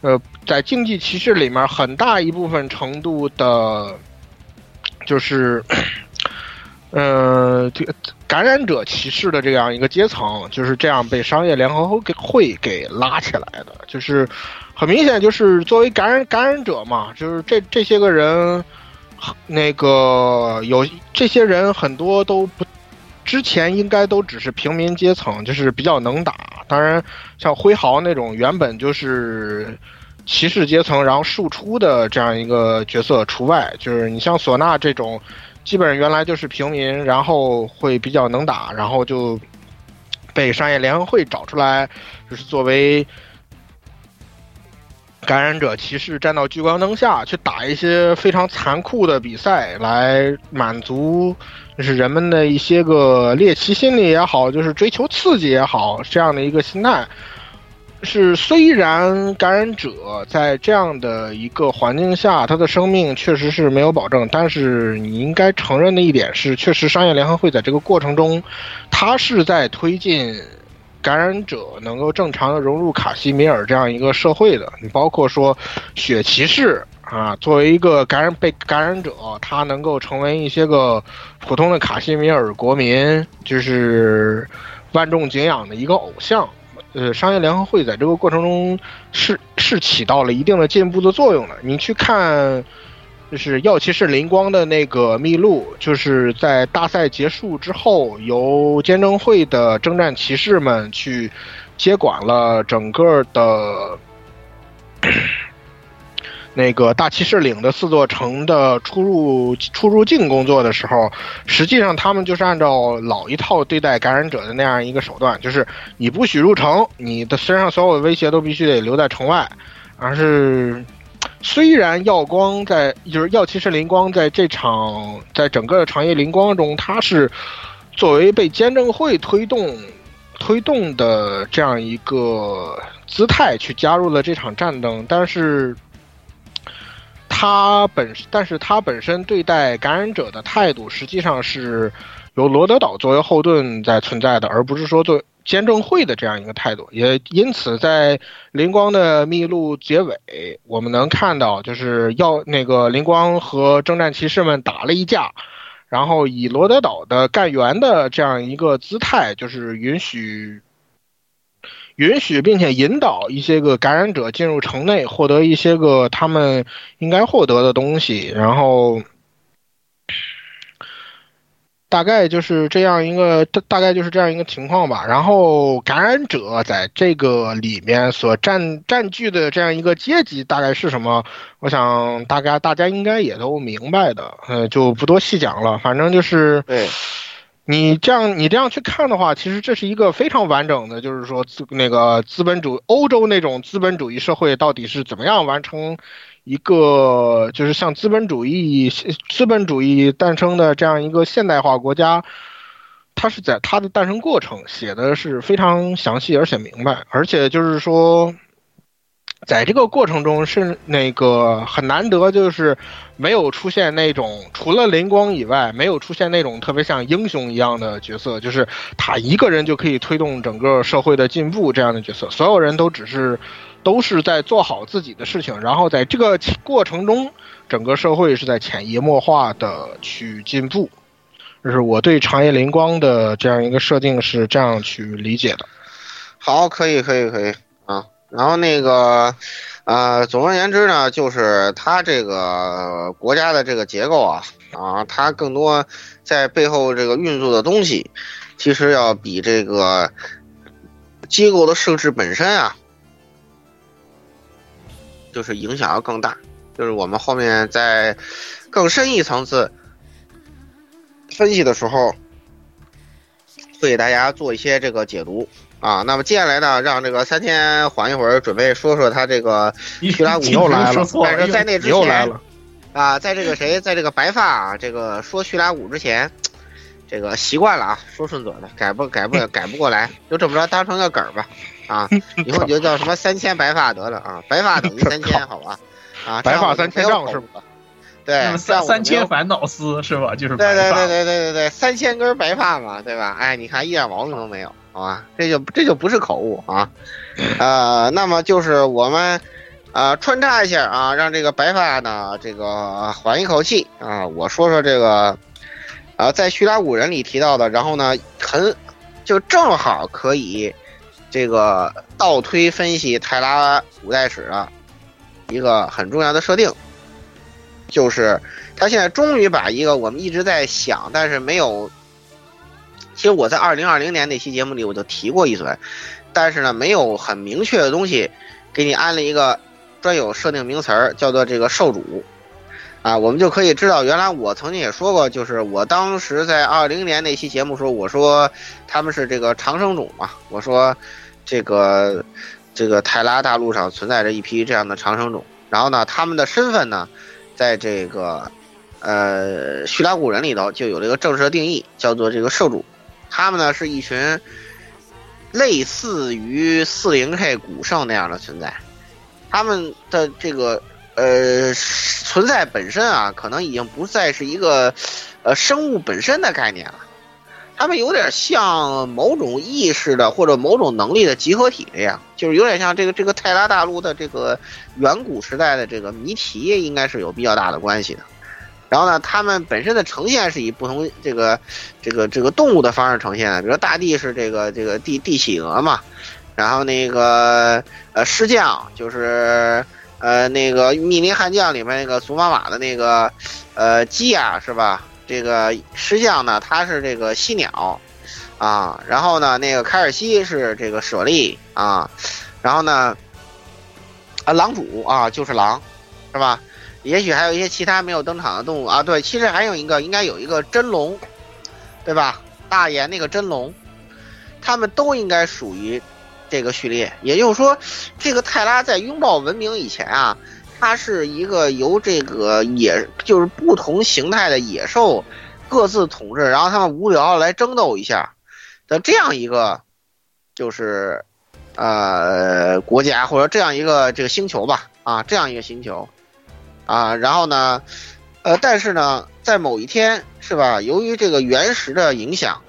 呃，在竞技骑士里面，很大一部分程度的，就是，呃，这个。感染者骑士的这样一个阶层，就是这样被商业联合会给给拉起来的。就是很明显，就是作为感染感染者嘛，就是这这些个人，那个有这些人很多都不，之前应该都只是平民阶层，就是比较能打。当然，像辉豪那种原本就是骑士阶层，然后庶出的这样一个角色除外。就是你像唢呐这种。基本上原来就是平民，然后会比较能打，然后就被商业联合会找出来，就是作为感染者骑士站到聚光灯下去打一些非常残酷的比赛，来满足就是人们的一些个猎奇心理也好，就是追求刺激也好，这样的一个心态。是，虽然感染者在这样的一个环境下，他的生命确实是没有保证，但是你应该承认的一点是，确实商业联合会在这个过程中，他是在推进感染者能够正常的融入卡西米尔这样一个社会的。你包括说雪骑士啊，作为一个感染被感染者，他能够成为一些个普通的卡西米尔国民，就是万众敬仰的一个偶像。呃，商业联合会在这个过程中是是起到了一定的进步的作用的。你去看，就是药骑士灵光的那个秘录，就是在大赛结束之后，由监证会的征战骑士们去接管了整个的。那个大骑士岭的四座城的出入出入境工作的时候，实际上他们就是按照老一套对待感染者的那样一个手段，就是你不许入城，你的身上所有的威胁都必须得留在城外。而是虽然耀光在就是耀骑士灵光在这场在整个长夜灵光中，他是作为被监证会推动推动的这样一个姿态去加入了这场战争，但是。他本，但是他本身对待感染者的态度，实际上是由罗德岛作为后盾在存在的，而不是说做监证会的这样一个态度。也因此，在灵光的秘录结尾，我们能看到，就是要那个灵光和征战骑士们打了一架，然后以罗德岛的干员的这样一个姿态，就是允许。允许并且引导一些个感染者进入城内，获得一些个他们应该获得的东西，然后大概就是这样一个大大概就是这样一个情况吧。然后感染者在这个里面所占占据的这样一个阶级大概是什么？我想大概大家应该也都明白的，嗯，就不多细讲了。反正就是对。你这样，你这样去看的话，其实这是一个非常完整的，就是说资那个资本主欧洲那种资本主义社会到底是怎么样完成一个，就是像资本主义资本主义诞生的这样一个现代化国家，它是在它的诞生过程写的是非常详细而且明白，而且就是说。在这个过程中是那个很难得，就是没有出现那种除了灵光以外，没有出现那种特别像英雄一样的角色，就是他一个人就可以推动整个社会的进步这样的角色。所有人都只是都是在做好自己的事情，然后在这个过程中，整个社会是在潜移默化的去进步。就是我对长夜灵光的这样一个设定是这样去理解的。好，可以，可以，可以。然后那个，呃，总而言之呢，就是它这个国家的这个结构啊，啊，它更多在背后这个运作的东西，其实要比这个机构的设置本身啊，就是影响要更大。就是我们后面在更深一层次分析的时候，会给大家做一些这个解读。啊，那么接下来呢，让这个三千缓一会儿，准备说说他这个徐拉古又来了，但是在那之又来了，啊，在这个谁，在这个白发啊，这个说徐拉古之前，这个习惯了啊，说顺嘴的，改不改不改不过来，就这么着当成个梗儿吧，啊，以后你就叫什么三千白发得了啊，白发等于三千，好吧，啊，白发三千丈是吧？对，三三千烦恼丝是吧？就是对对对对对对对，三千根白发嘛，对吧？哎，你看一点毛病都没有。好吧，这就这就不是口误啊，呃，那么就是我们，呃，穿插一下啊，让这个白发呢，这个缓一口气啊，我说说这个，啊，在叙拉古人里提到的，然后呢，很就正好可以这个倒推分析泰拉古代史的一个很重要的设定，就是他现在终于把一个我们一直在想，但是没有。其实我在二零二零年那期节目里我就提过一嘴，但是呢，没有很明确的东西给你安了一个专有设定名词儿，叫做这个受主啊，我们就可以知道，原来我曾经也说过，就是我当时在二零年那期节目说，我说他们是这个长生种嘛，我说这个这个泰拉大陆上存在着一批这样的长生种，然后呢，他们的身份呢，在这个呃叙拉古人里头就有了一个正式的定义，叫做这个受主。他们呢是一群类似于四零 K 古圣那样的存在，他们的这个呃存在本身啊，可能已经不再是一个呃生物本身的概念了，他们有点像某种意识的或者某种能力的集合体这样，就是有点像这个这个泰拉大陆的这个远古时代的这个谜题，应该是有比较大的关系的。然后呢，他们本身的呈现是以不同这个这个这个动物的方式呈现的，比如大地是这个这个地地企鹅嘛，然后那个呃狮将就是呃那个密林悍将里面那个祖玛玛的那个呃鸡啊是吧？这个狮将呢，它是这个犀鸟啊，然后呢那个凯尔西是这个舍利啊，然后呢啊狼主啊就是狼，是吧？也许还有一些其他没有登场的动物啊，对，其实还有一个应该有一个真龙，对吧？大岩那个真龙，他们都应该属于这个序列。也就是说，这个泰拉在拥抱文明以前啊，它是一个由这个野，就是不同形态的野兽各自统治，然后他们无聊来争斗一下的这样一个，就是呃国家或者这样一个这个星球吧，啊，这样一个星球。啊，然后呢，呃，但是呢，在某一天，是吧？由于这个原石的影响，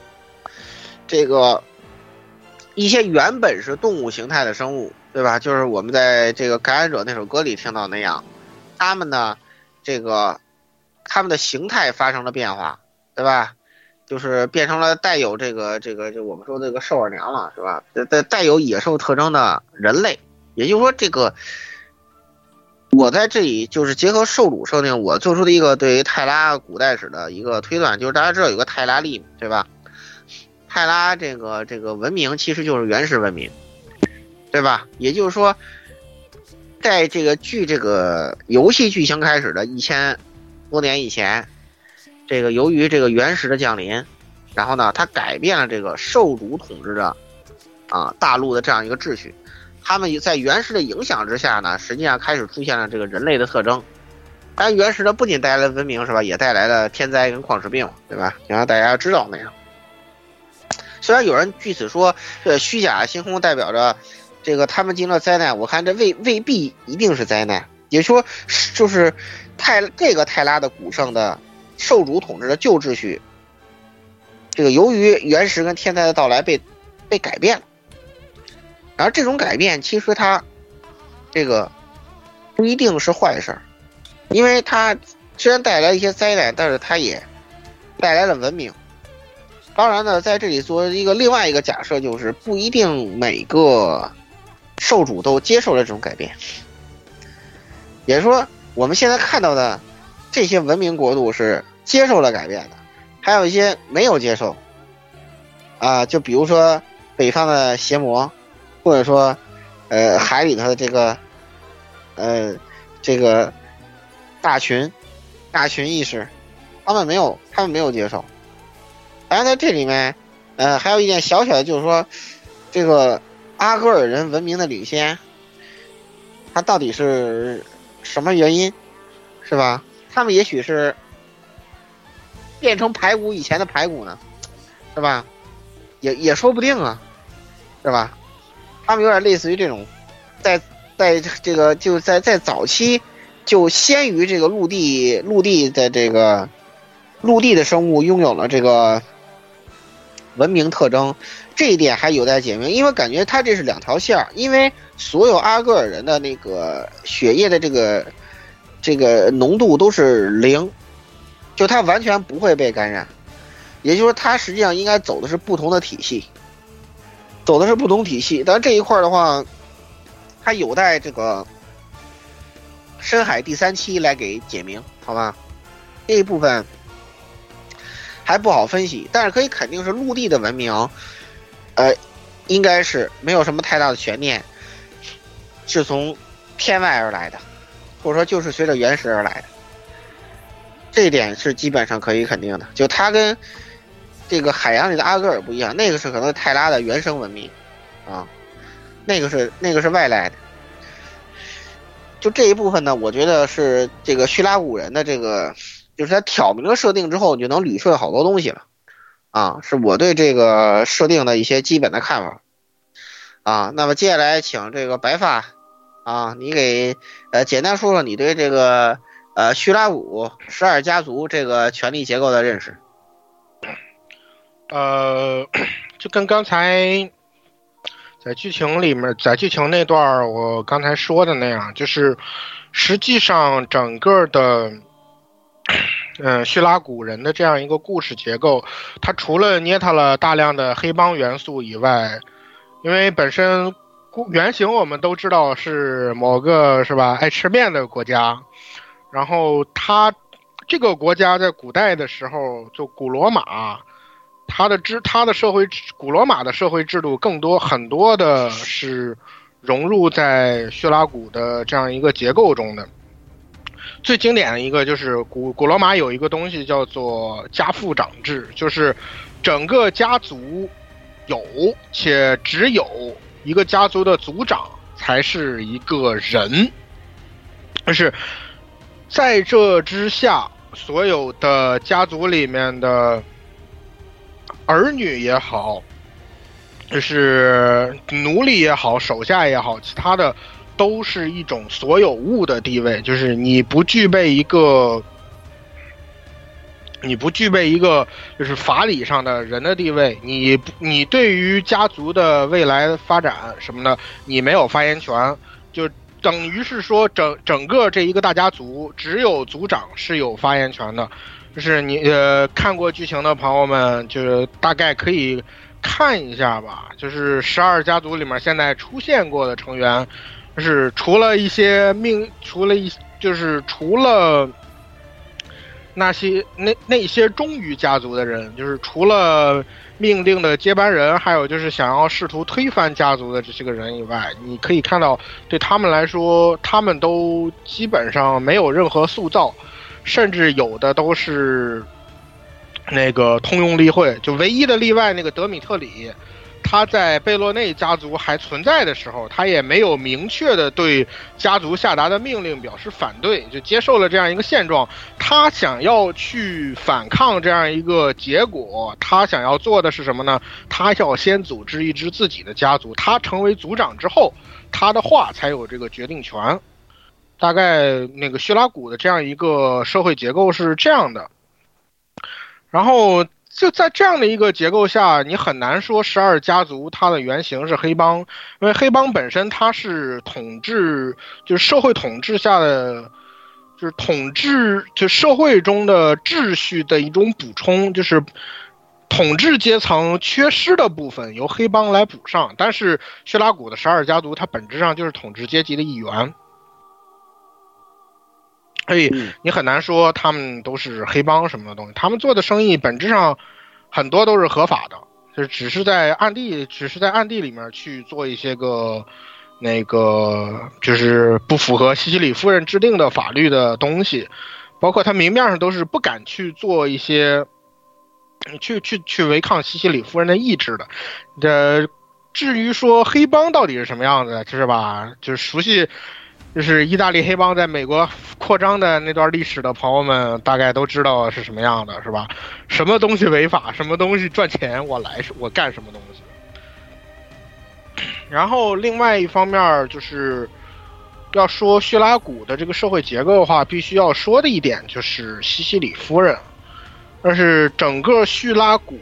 这个一些原本是动物形态的生物，对吧？就是我们在这个《感染者》那首歌里听到那样，他们呢，这个他们的形态发生了变化，对吧？就是变成了带有这个这个就我们说这个兽耳娘了，是吧？带带有野兽特征的人类，也就是说这个。我在这里就是结合受主设定，我做出的一个对于泰拉古代史的一个推断，就是大家知道有个泰拉利，对吧？泰拉这个这个文明其实就是原始文明，对吧？也就是说，在这个剧这个游戏剧情开始的一千多年以前，这个由于这个原始的降临，然后呢，它改变了这个受主统治的啊大陆的这样一个秩序。他们在原石的影响之下呢，实际上开始出现了这个人类的特征。但原石呢，不仅带来了文明，是吧？也带来了天灾跟矿石病，对吧？想让大家知道那样。虽然有人据此说，这，虚假星空代表着这个他们经历了灾难，我看这未未必一定是灾难。也说，就是泰这个泰拉的古圣的受主统治的旧秩序，这个由于原石跟天灾的到来被被改变了。而这种改变，其实它这个不一定是坏事儿，因为它虽然带来一些灾难，但是它也带来了文明。当然呢，在这里做一个另外一个假设，就是不一定每个受主都接受了这种改变。也就是说，我们现在看到的这些文明国度是接受了改变的，还有一些没有接受。啊，就比如说北方的邪魔，或者说呃海里头的这个呃这个大群大群意识，他们没有，他们没有接受。当然，在这里面，呃，还有一点小小的，就是说，这个阿戈尔人文明的领先，它到底是什么原因，是吧？他们也许是变成排骨以前的排骨呢，是吧？也也说不定啊，是吧？他们有点类似于这种，在在这个就在在早期就先于这个陆地陆地的这个陆地的生物拥有了这个。文明特征，这一点还有待解明，因为感觉它这是两条线儿。因为所有阿戈尔人的那个血液的这个这个浓度都是零，就它完全不会被感染。也就是说，它实际上应该走的是不同的体系，走的是不同体系。但这一块的话，它有待这个深海第三期来给解明，好吧？这一部分。还不好分析，但是可以肯定是陆地的文明，呃，应该是没有什么太大的悬念，是从天外而来的，或者说就是随着原石而来的，这一点是基本上可以肯定的。就它跟这个海洋里的阿戈尔不一样，那个是可能泰拉的原生文明啊，那个是那个是外来的。就这一部分呢，我觉得是这个叙拉古人的这个。就是他挑明了设定之后，你就能捋顺好多东西了，啊，是我对这个设定的一些基本的看法，啊，那么接下来请这个白发，啊，你给呃简单说说你对这个呃叙拉古十二家族这个权力结构的认识。呃，<clears throat> 就跟刚才在剧情里面，在剧情那段我刚才说的那样，就是实际上整个的。嗯，<clears throat> 叙拉古人的这样一个故事结构，它除了捏它了大量的黑帮元素以外，因为本身原型我们都知道是某个是吧爱吃面的国家，然后它这个国家在古代的时候，就古罗马，他的制他的社会古罗马的社会制度更多很多的是融入在叙拉古的这样一个结构中的。最经典的一个就是古古罗马有一个东西叫做家父长制，就是整个家族有且只有一个家族的族长才是一个人，但是在这之下，所有的家族里面的儿女也好，就是奴隶也好，手下也好，其他的。都是一种所有物的地位，就是你不具备一个，你不具备一个就是法理上的人的地位，你你对于家族的未来发展什么的，你没有发言权，就等于是说整整个这一个大家族只有族长是有发言权的，就是你呃看过剧情的朋友们，就是大概可以看一下吧，就是十二家族里面现在出现过的成员。就是除了一些命，除了一就是除了那些那那些忠于家族的人，就是除了命令的接班人，还有就是想要试图推翻家族的这些个人以外，你可以看到，对他们来说，他们都基本上没有任何塑造，甚至有的都是那个通用例会，就唯一的例外那个德米特里。他在贝洛内家族还存在的时候，他也没有明确的对家族下达的命令表示反对，就接受了这样一个现状。他想要去反抗这样一个结果，他想要做的是什么呢？他要先组织一支自己的家族，他成为族长之后，他的话才有这个决定权。大概那个叙拉古的这样一个社会结构是这样的。然后就在这样的一个结构下，你很难说十二家族它的原型是黑帮，因为黑帮本身它是统治，就是社会统治下的，就是统治就社会中的秩序的一种补充，就是统治阶层缺失的部分由黑帮来补上。但是薛拉古的十二家族，它本质上就是统治阶级的一员。所以你很难说他们都是黑帮什么的东西，他们做的生意本质上很多都是合法的，就只是在暗地，只是在暗地里面去做一些个那个就是不符合西西里夫人制定的法律的东西，包括他明面上都是不敢去做一些去去去违抗西西里夫人的意志的。这至于说黑帮到底是什么样子，是吧？就是熟悉。就是意大利黑帮在美国扩张的那段历史的朋友们，大概都知道是什么样的，是吧？什么东西违法，什么东西赚钱，我来，我干什么东西。然后另外一方面就是，要说叙拉古的这个社会结构的话，必须要说的一点就是西西里夫人，但是整个叙拉古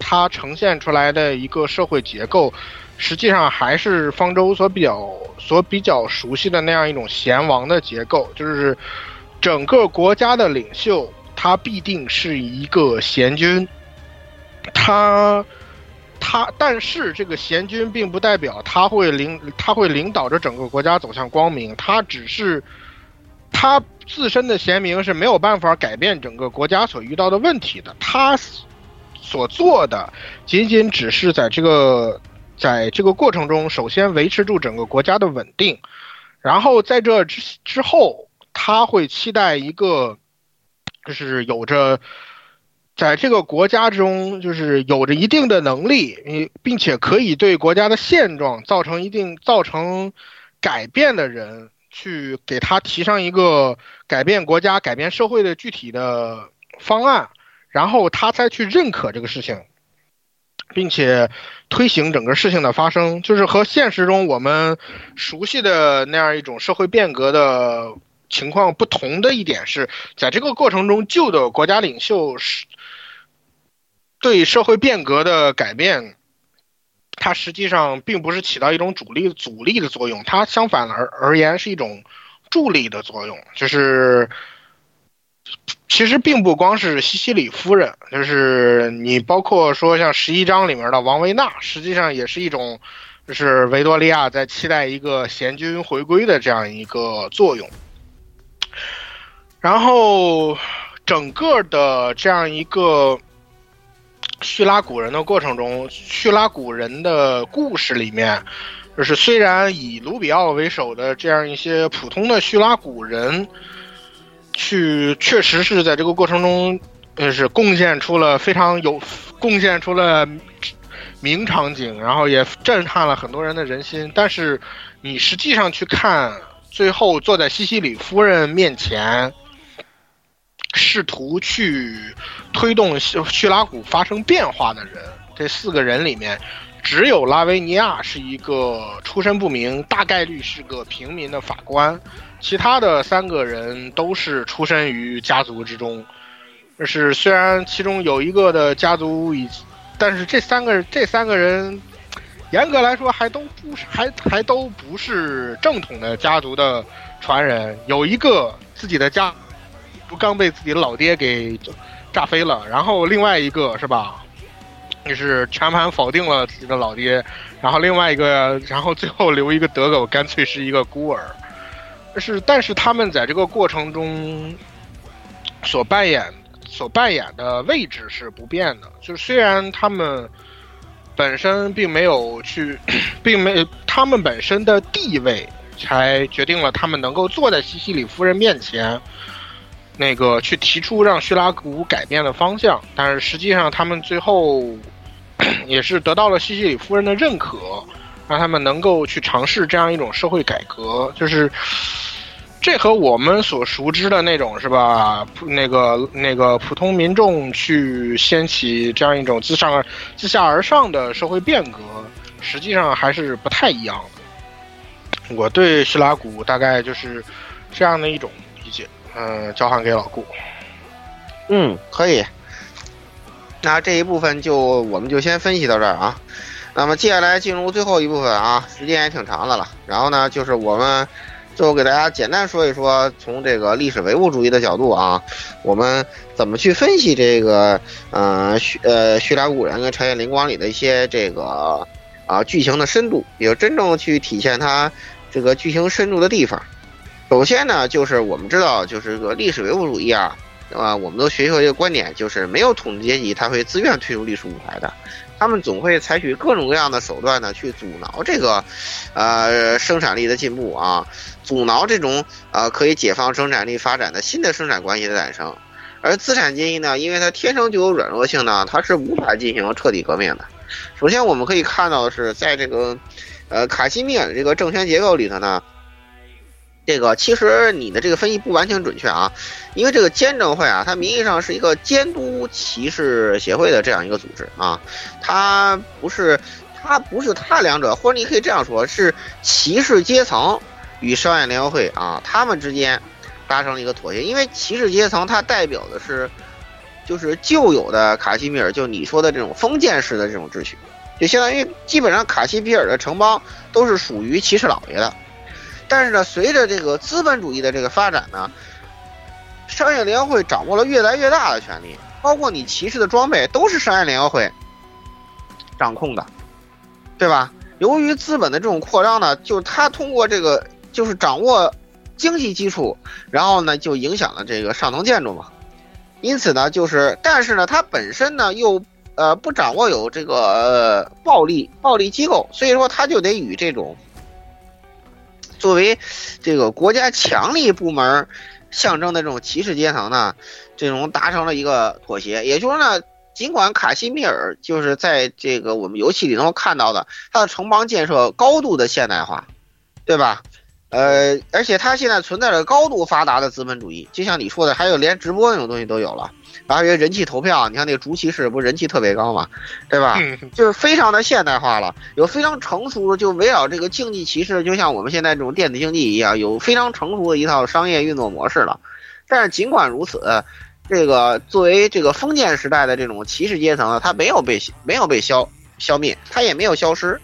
它呈现出来的一个社会结构。实际上还是方舟所比较所比较熟悉的那样一种贤王的结构，就是整个国家的领袖他必定是一个贤君，他他但是这个贤君并不代表他会领他会领导着整个国家走向光明，他只是他自身的贤明是没有办法改变整个国家所遇到的问题的，他所做的仅仅只是在这个。在这个过程中，首先维持住整个国家的稳定，然后在这之之后，他会期待一个，就是有着，在这个国家中，就是有着一定的能力，并且可以对国家的现状造成一定造成改变的人，去给他提上一个改变国家、改变社会的具体的方案，然后他才去认可这个事情。并且推行整个事情的发生，就是和现实中我们熟悉的那样一种社会变革的情况不同的一点是，在这个过程中，旧的国家领袖是对社会变革的改变，它实际上并不是起到一种主力阻力的作用，它相反而而言是一种助力的作用，就是。其实并不光是西西里夫人，就是你包括说像十一章里面的王维纳，实际上也是一种，就是维多利亚在期待一个贤君回归的这样一个作用。然后整个的这样一个叙拉古人的过程中，叙拉古人的故事里面，就是虽然以卢比奥为首的这样一些普通的叙拉古人。去确实是在这个过程中，呃，是贡献出了非常有贡献出了名场景，然后也震撼了很多人的人心。但是你实际上去看，最后坐在西西里夫人面前，试图去推动叙拉古发生变化的人，这四个人里面，只有拉维尼亚是一个出身不明，大概率是个平民的法官。其他的三个人都是出身于家族之中，就是虽然其中有一个的家族已，但是这三个这三个人，严格来说还都不是还还都不是正统的家族的传人。有一个自己的家，不刚被自己的老爹给炸飞了，然后另外一个是吧，就是全盘否定了自己的老爹，然后另外一个，然后最后留一个德狗，干脆是一个孤儿。是，但是他们在这个过程中所扮演、所扮演的位置是不变的。就是虽然他们本身并没有去，<clears throat> 并没他们本身的地位才决定了他们能够坐在西西里夫人面前，那个去提出让叙拉古改变的方向。但是实际上，他们最后 <clears throat> 也是得到了西西里夫人的认可。让他们能够去尝试这样一种社会改革，就是这和我们所熟知的那种是吧？那个那个普通民众去掀起这样一种自上自下而上的社会变革，实际上还是不太一样的。我对希拉古大概就是这样的一种理解，嗯，交还给老顾。嗯，可以。那这一部分就我们就先分析到这儿啊。那么接下来进入最后一部分啊，时间也挺长的了。然后呢，就是我们最后给大家简单说一说，从这个历史唯物主义的角度啊，我们怎么去分析这个呃叙呃叙拉古人跟长夜灵光里的一些这个啊剧情的深度，也真正去体现它这个剧情深度的地方。首先呢，就是我们知道，就是这个历史唯物主义啊，啊，我们都学习过一个观点，就是没有统治阶级他会自愿退出历史舞台的。他们总会采取各种各样的手段呢，去阻挠这个，呃，生产力的进步啊，阻挠这种呃可以解放生产力发展的新的生产关系的诞生。而资产阶级呢，因为它天生就有软弱性呢，它是无法进行彻底革命的。首先，我们可以看到的是，在这个，呃，卡西米尔这个政权结构里头呢。这个其实你的这个分析不完全准确啊，因为这个监政会啊，它名义上是一个监督骑士协会的这样一个组织啊，它不是，它不是它两者，或者你可以这样说，是骑士阶层与商业联合会啊，他们之间达成了一个妥协，因为骑士阶层它代表的是，就是旧有的卡西米尔，就你说的这种封建式的这种秩序，就相当于基本上卡西比尔的城邦都是属于骑士老爷的。但是呢，随着这个资本主义的这个发展呢，商业联合会掌握了越来越大的权利，包括你骑士的装备都是商业联合会掌控的，对吧？由于资本的这种扩张呢，就是他通过这个就是掌握经济基础，然后呢就影响了这个上层建筑嘛。因此呢，就是但是呢，它本身呢又呃不掌握有这个呃暴力暴力机构，所以说它就得与这种。作为这个国家强力部门象征的这种骑士阶层呢，这种达成了一个妥协。也就是说呢，尽管卡西米尔就是在这个我们游戏里能够看到的，他的城邦建设高度的现代化，对吧？呃，而且它现在存在着高度发达的资本主义，就像你说的，还有连直播那种东西都有了。然后人气投票，你看那个竹骑士不人气特别高嘛，对吧？就是非常的现代化了，有非常成熟的，就围绕这个竞技骑士，就像我们现在这种电子竞技一样，有非常成熟的一套商业运作模式了。但是尽管如此，这个作为这个封建时代的这种骑士阶层呢，它没有被没有被消消灭，它也没有消失，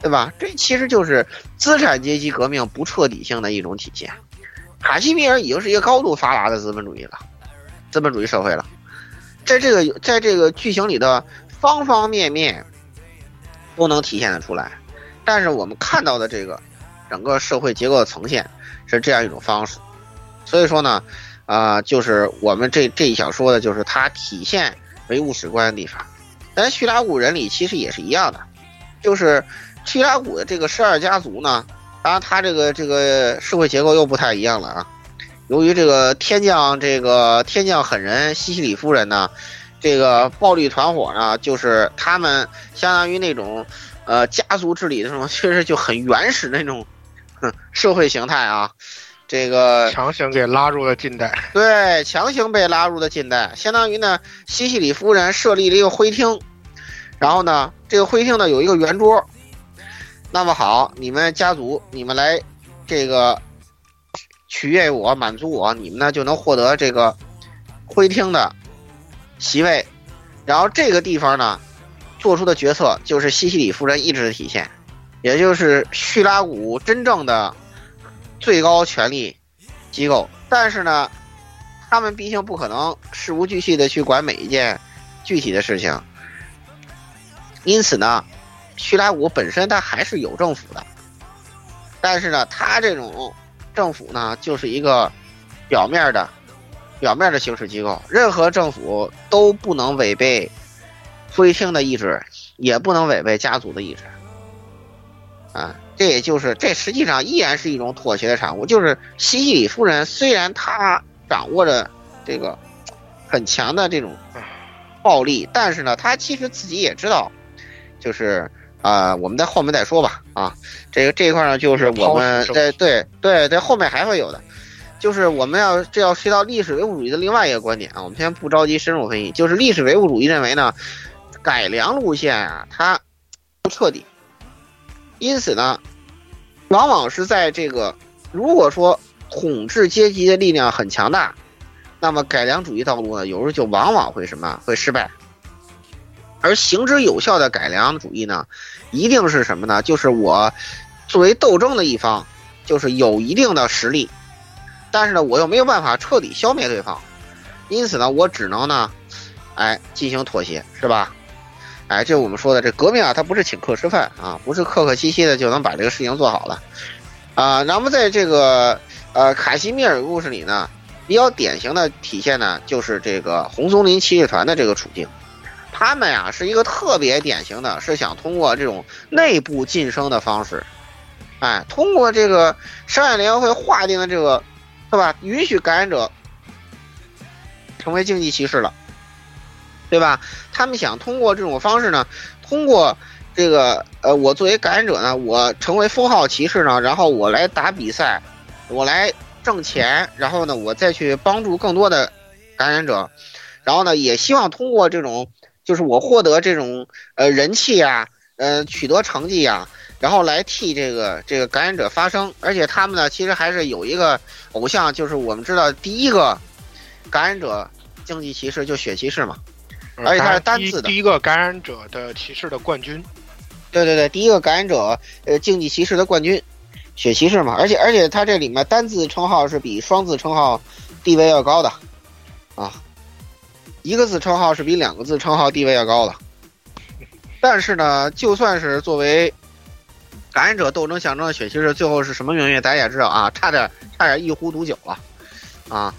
对吧？这其实就是资产阶级革命不彻底性的一种体现。卡西米尔已经是一个高度发达的资本主义了。资本主义社会了，在这个在这个剧情里的方方面面都能体现得出来，但是我们看到的这个整个社会结构的呈现是这样一种方式，所以说呢，啊，就是我们这这一小说的就是它体现唯物史观的地方。但叙拉古人里其实也是一样的，就是叙拉古的这个十二家族呢，当然它这个这个社会结构又不太一样了啊。由于这个天降这个天降狠人西西里夫人呢，这个暴力团伙呢，就是他们相当于那种，呃，家族治理的那种，<laughs> 确实就很原始那种，社会形态啊。这个强行给拉入了近代，对，强行被拉入了近代，相当于呢，西西里夫人设立了一个会厅，然后呢，这个会厅呢有一个圆桌，那么好，你们家族，你们来，这个。取悦我，满足我，你们呢就能获得这个会厅的席位。然后这个地方呢，做出的决策就是西西里夫人意志的体现，也就是叙拉古真正的最高权力机构。但是呢，他们毕竟不可能事无巨细的去管每一件具体的事情，因此呢，叙拉古本身它还是有政府的，但是呢，他这种。政府呢，就是一个表面的、表面的行使机构。任何政府都不能违背会厅的意志，也不能违背家族的意志。啊，这也就是这实际上依然是一种妥协的产物。就是西西里夫人虽然她掌握着这个很强的这种暴力，但是呢，她其实自己也知道，就是。啊，我们在后面再说吧。啊，这个这一块呢，就是我们在对对在后面还会有的，就是我们要这要提到历史唯物主义的另外一个观点啊。我们先不着急深入分析，就是历史唯物主义认为呢，改良路线啊，它不彻底，因此呢，往往是在这个如果说统治阶级的力量很强大，那么改良主义道路呢，有时候就往往会什么会失败。而行之有效的改良主义呢，一定是什么呢？就是我作为斗争的一方，就是有一定的实力，但是呢，我又没有办法彻底消灭对方，因此呢，我只能呢，哎，进行妥协，是吧？哎，这我们说的这革命啊，它不是请客吃饭啊，不是客客气气的就能把这个事情做好了，啊，那么在这个呃卡西米尔故事里呢，比较典型的体现呢，就是这个红松林骑士团的这个处境，他们呀是一个特别典型的，是想通过这种内部晋升的方式，哎，通过这个商业联合会划定的这个，对吧？允许感染者成为竞技骑士了。对吧？他们想通过这种方式呢，通过这个呃，我作为感染者呢，我成为封号骑士呢，然后我来打比赛，我来挣钱，然后呢，我再去帮助更多的感染者，然后呢，也希望通过这种，就是我获得这种呃人气啊，呃取得成绩呀，然后来替这个这个感染者发声。而且他们呢，其实还是有一个偶像，就是我们知道第一个感染者竞技骑士就雪骑士嘛。而且他是单字的第一个感染者的骑士的冠军，对对对，第一个感染者呃竞技骑士的冠军，雪骑士嘛。而且而且他这里面单字称号是比双字称号地位要高的，啊，一个字称号是比两个字称号地位要高的。但是呢，就算是作为感染者斗争象征的血骑士，最后是什么命运大家也知道啊，差点差点一壶毒酒了，啊。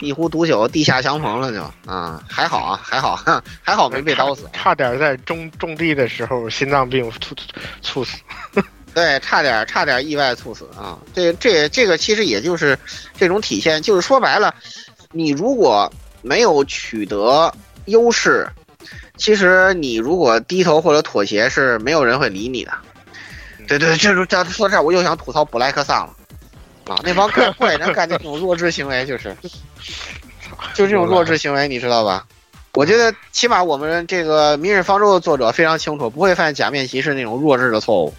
一壶毒酒，地下相逢了就啊，还好啊，还好，<laughs> 还好没被刀死，差点在种种地的时候心脏病猝猝死，对，差点差点意外猝死啊！这这这个其实也就是这种体现，就是说白了，你如果没有取得优势，其实你如果低头或者妥协，是没有人会理你的。对对，这这说这我又想吐槽布莱克萨了。啊，那帮怪怪人干这种弱智行为，<laughs> 就是，就这种弱智行为，你知道吧？我觉得起码我们这个《明日方舟》的作者非常清楚，不会犯假面骑士那种弱智的错误。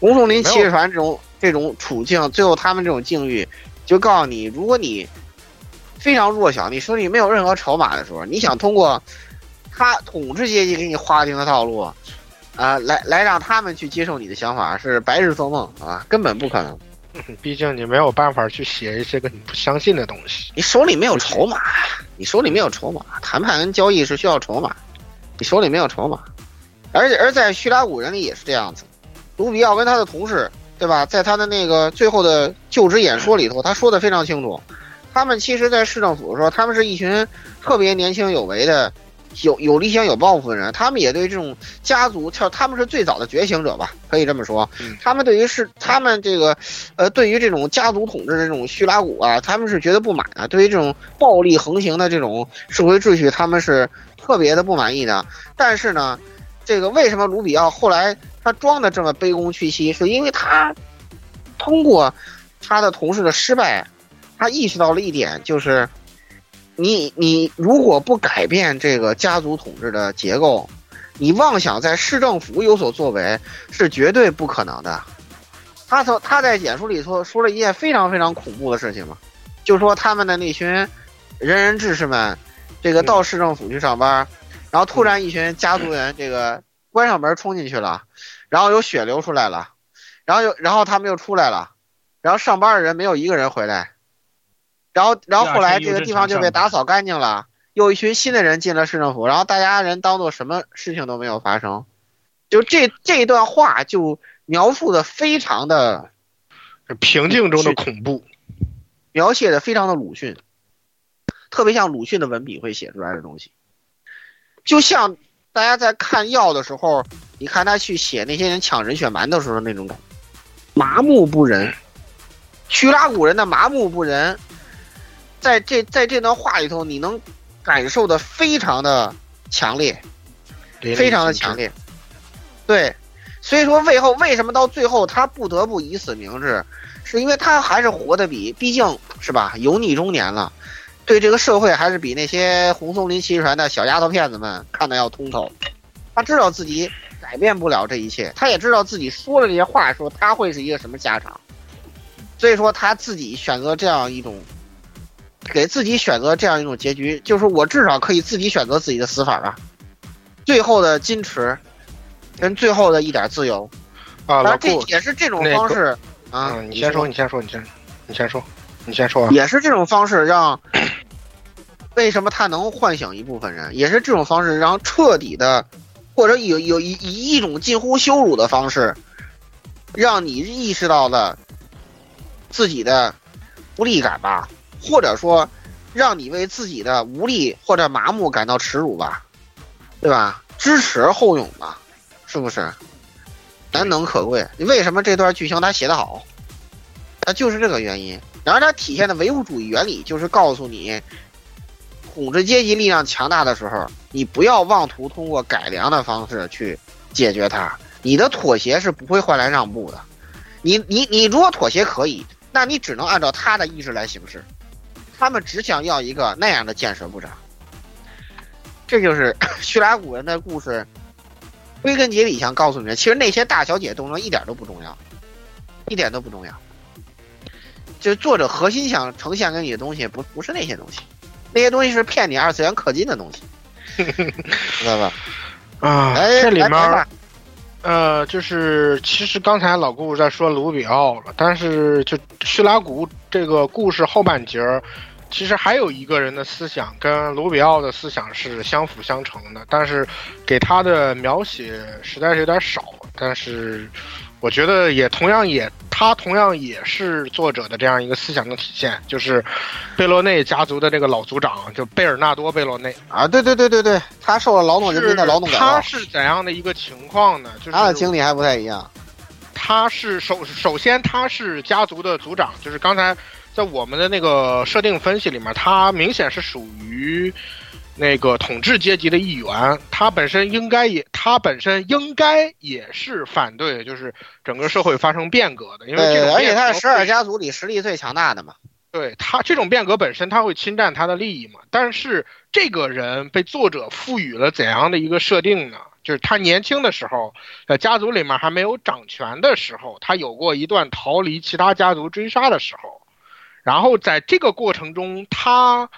红树林骑士团这种这种处境，最后他们这种境遇，就告诉你，如果你非常弱小，你手里没有任何筹码的时候，你想通过他统治阶级给你划定的道路，啊，来来让他们去接受你的想法，是白日做梦啊，根本不可能。<laughs> 毕竟你没有办法去写一些个你不相信的东西，你手里没有筹码，你手里没有筹码，谈判跟交易是需要筹码，你手里没有筹码，而且而在叙拉古人里也是这样子，卢比奥跟他的同事，对吧？在他的那个最后的就职演说里头，他说的非常清楚，他们其实，在市政府的时候，他们是一群特别年轻有为的。有有理想有抱负的人，他们也对这种家族，他他们是最早的觉醒者吧，可以这么说。他们对于是他们这个，呃，对于这种家族统治的这种叙拉古啊，他们是觉得不满的。对于这种暴力横行的这种社会秩序，他们是特别的不满意的。但是呢，这个为什么卢比奥后来他装的这么卑躬屈膝，是因为他通过他的同事的失败，他意识到了一点，就是。你你如果不改变这个家族统治的结构，你妄想在市政府有所作为是绝对不可能的。他从他在演说里头说了一件非常非常恐怖的事情嘛，就说他们的那群仁人志士们，这个到市政府去上班，然后突然一群家族人这个关上门冲进去了，然后有血流出来了，然后又然后他们又出来了，然后上班的人没有一个人回来。然后，然后后来这个地方就被打扫干净了，又一群新的人进了市政府，然后大家人当做什么事情都没有发生，就这这段话就描述的非常的平静中的恐怖，描写的非常的鲁迅，特别像鲁迅的文笔会写出来的东西，就像大家在看药的时候，你看他去写那些人抢人血馒头时候那种感觉，麻木不仁，叙拉古人的麻木不仁。在这在这段话里头，你能感受的非常的强烈，非常的强烈。对，所以说为后为什么到最后他不得不以死明志，是因为他还是活得比毕竟是吧油腻中年了，对这个社会还是比那些红松林骑士团的小丫头片子们看的要通透。他知道自己改变不了这一切，他也知道自己说了这些话说他会是一个什么下场，所以说他自己选择这样一种。给自己选择这样一种结局，就是我至少可以自己选择自己的死法吧！最后的矜持，跟最后的一点自由。啊，这，也是这种那个方式啊。嗯，你先说，你先说，你先，你先说，你先说啊。也是这种方式让，为什么他能唤醒一部分人？也是这种方式让彻底的，或者有有以以一种近乎羞辱的方式，让你意识到了自己的无力感吧，或者说让你为自己的无力或者麻木感到耻辱吧，对吧？知耻而后勇吧，是不是？难能可贵。你为什么这段剧情他写得好？他就是这个原因。然后它体现的唯物主义原理就是告诉你，统治阶级力量强大的时候，你不要妄图通过改良的方式去解决它。你的妥协是不会换来让步的。你你你如果妥协可以，那你只能按照他的意志来行事。他们只想要一个那样的建设部长。这就是 <coughs> 叙拉古人的故事。归根结底想告诉你们，其实那些大小姐动作一点都不重要，一点都不重要。就是作者核心想呈现给你的东西，不不是那些东西，那些东西是骗你二次元氪金的东西，知道吧？<laughs> 啊，哎这里面呃，就是其实刚才老顾在说卢比奥了，但是就叙拉古这个故事后半截儿，其实还有一个人的思想跟卢比奥的思想是相辅相成的，但是给他的描写实在是有点少。但是我觉得也同样也他同样也是作者的这样一个思想的体现，就是贝洛内家族的这个老族长，就贝尔纳多·贝洛内。啊，对对对对对，他受了劳动人民的劳动改造，他是怎样的一个情况呢？就是他的经历还不太一样。他是首首先他是家族的族长，就是刚才在我们的那个设定分析里面，他明显是属于那个统治阶级的一员。他本身应该也，他本身应该也是反对，就是整个社会发生变革的，因为这对，种而且他是十二家族里实力最强大的嘛。对他这种变革本身，他会侵占他的利益嘛？但是这个人被作者赋予了怎样的一个设定呢？就是他年轻的时候，在家族里面还没有掌权的时候，他有过一段逃离其他家族追杀的时候，然后在这个过程中，他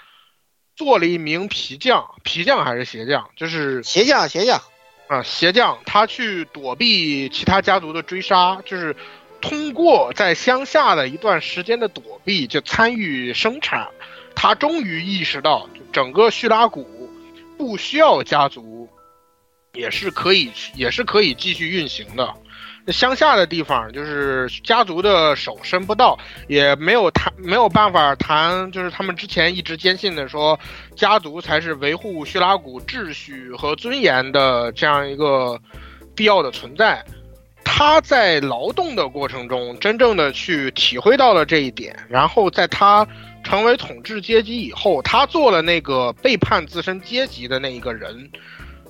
做了一名皮匠，皮匠还是鞋匠？就是鞋匠，鞋匠啊，鞋匠，他去躲避其他家族的追杀，就是通过在乡下的一段时间的躲避，就参与生产。他终于意识到，整个叙拉古不需要家族，也是可以，也是可以继续运行的。乡下的地方，就是家族的手伸不到，也没有谈，没有办法谈，就是他们之前一直坚信的说，家族才是维护叙拉古秩序和尊严的这样一个必要的存在。他在劳动的过程中，真正的去体会到了这一点，然后在他成为统治阶级以后，他做了那个背叛自身阶级的那一个人，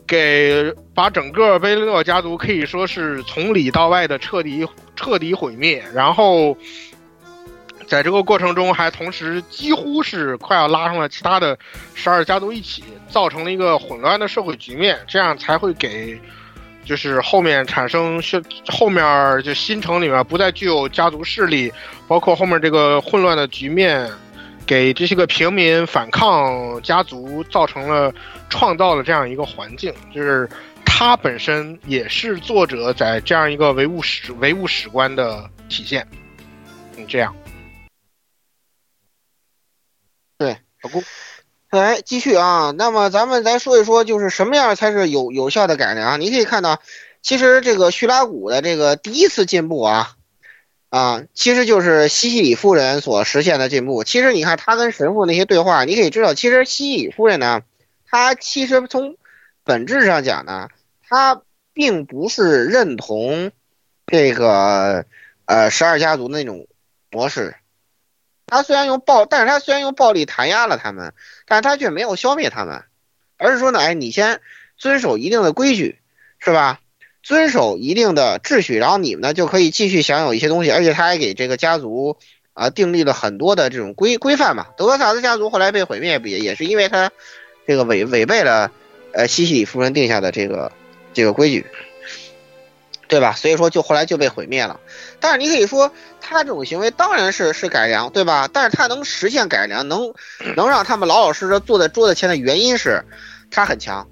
给把整个贝利勒家族可以说是从里到外的彻底彻底毁灭，然后在这个过程中还同时几乎是快要拉上了其他的十二家族一起，造成了一个混乱的社会局面，这样才会给。就是后面产生是后面就新城里面不再具有家族势力，包括后面这个混乱的局面，给这些个平民反抗家族造成了创造了这样一个环境。就是他本身也是作者在这样一个唯物史唯物史观的体现。嗯，这样。对，老顾。来继续啊，那么咱们来说一说，就是什么样才是有有效的改良？你可以看到，其实这个叙拉古的这个第一次进步啊，啊，其实就是西西里夫人所实现的进步。其实你看他跟神父那些对话，你可以知道，其实西西里夫人呢，她其实从本质上讲呢，她并不是认同这个呃十二家族那种模式。他虽然用暴，但是他虽然用暴力弹压了他们，但是他却没有消灭他们，而是说呢，哎，你先遵守一定的规矩，是吧？遵守一定的秩序，然后你们呢就可以继续享有一些东西，而且他还给这个家族啊订立了很多的这种规规范嘛。德克萨斯家族后来被毁灭，也也是因为他这个违违背了呃西西里夫人定下的这个这个规矩。对吧？所以说就后来就被毁灭了。但是你可以说他这种行为当然是是改良，对吧？但是他能实现改良，能能让他们老老实实坐在桌子前的原因是，他很强。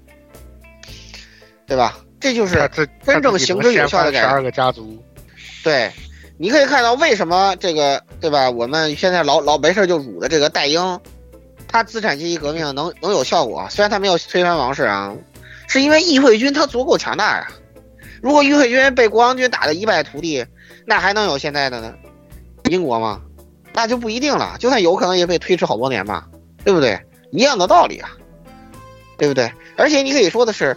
对吧？这就是真正行之有效的改革十二个家族，对，你可以看到为什么这个对吧？我们现在老老没事就辱的这个戴英，他资产阶级革命能能有效果，虽然他没有推翻王室啊，是因为议会军他足够强大呀。如果议会军被国王军打得一败涂地，那还能有现在的呢？英国吗？那就不一定了，就算有可能也被推迟好多年吧，对不对？一样的道理啊，对不对？而且你可以说的是，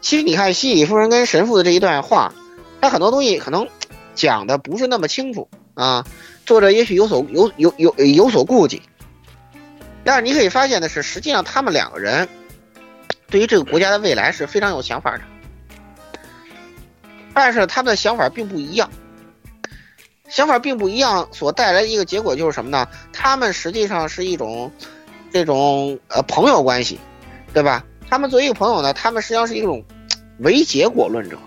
其实你看西里夫人跟神父的这一段话，他很多东西可能讲的不是那么清楚啊，作者也许有所有有有有所顾忌。但是你可以发现的是，实际上他们两个人对于这个国家的未来是非常有想法的，但是他们的想法并不一样。想法并不一样，所带来的一个结果就是什么呢？他们实际上是一种这种呃朋友关系，对吧？他们作为一个朋友呢，他们实际上是一种唯结果论者。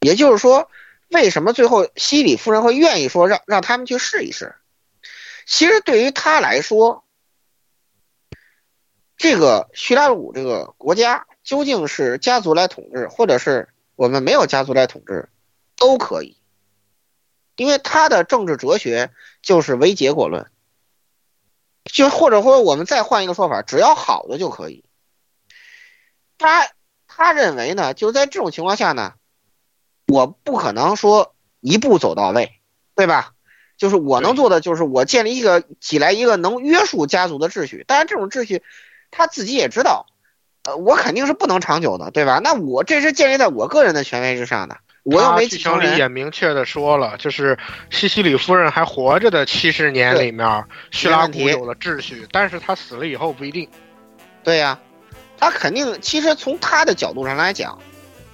也就是说，为什么最后西里夫人会愿意说让让他们去试一试？其实对于他来说，这个叙拉古这个国家究竟是家族来统治，或者是我们没有家族来统治，都可以。因为他的政治哲学就是唯结果论，就或者说我们再换一个说法，只要好的就可以。他他认为呢，就在这种情况下呢，我不可能说一步走到位，对吧？就是我能做的就是我建立一个起来一个能约束家族的秩序，当然这种秩序他自己也知道，呃，我肯定是不能长久的，对吧？那我这是建立在我个人的权威之上的。我又没剧情里也明确的说了，就是西西里夫人还活着的七十年里面，叙拉古有了秩序，但是他死了以后不一定。对呀、他肯定，其实从他的角度上来讲，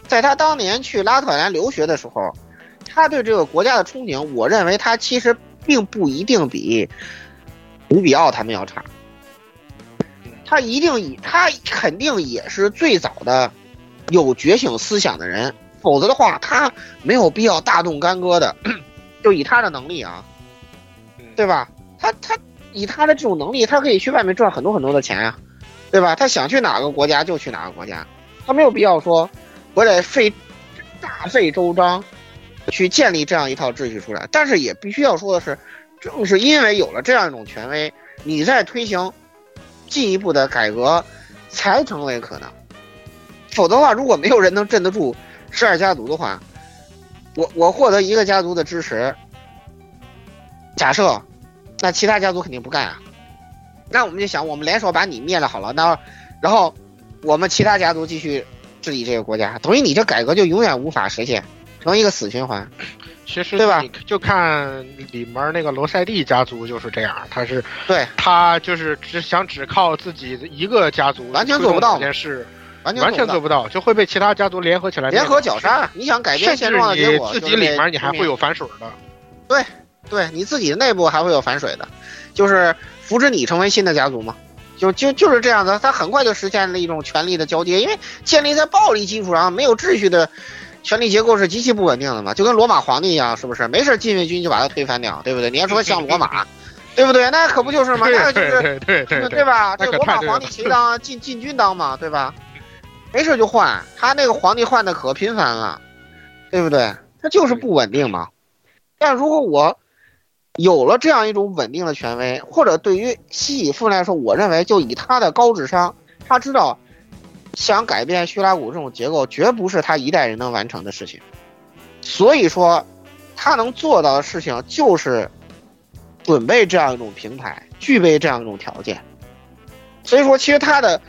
在他当年去拉特兰留学的时候，他对这个国家的憧憬，我认为他其实并不一定比卢比奥他们要差。他一定以他肯定也是最早的有觉醒思想的人。否则的话，他没有必要大动干戈的。就以他的能力啊，对吧？他他以他的这种能力，他可以去外面赚很多很多的钱呀、对吧？他想去哪个国家就去哪个国家，他没有必要说我得费大费周章去建立这样一套秩序出来。但是也必须要说的是，正是因为有了这样一种权威，你在推行进一步的改革才成为可能。否则的话，如果没有人能镇得住。十二家族的话，我我获得一个家族的支持，假设，那其他家族肯定不干啊。那我们就想，我们联手把你灭了好了，那然后我们其他家族继续治理这个国家，等于你这改革就永远无法实现，成一个死循环。其实对吧？就看里面那个罗塞蒂家族就是这样，他是对他就是只想只靠自己一个家族完全做不到这件事。完全完全做不到，就会被其他家族联合起来联合绞杀。你想改变现状的结果，自己里面你还会有反水的。对，对你自己的内部还会有反水的，就是扶持你成为新的家族嘛。就就就是这样的，他很快就实现了一种权力的交接，因为建立在暴力基础上、没有秩序的权力结构是极其不稳定的嘛，就跟罗马皇帝一样，是不是？没事禁卫军就把他推翻掉，对不对？你要说像罗马。对不对？那可不就是嘛？那就是对对对对吧？这罗马皇帝谁当禁禁军当嘛，对吧？没事就换，他那个皇帝换的可频繁了，对不对？他就是不稳定嘛。但如果我有了这样一种稳定的权威，或者对于西里夫来说，我认为就以他的高智商，他知道想改变叙拉古这种结构，绝不是他一代人能完成的事情。所以说，他能做到的事情就是准备这样一种平台，具备这样一种条件。所以说，其实他的。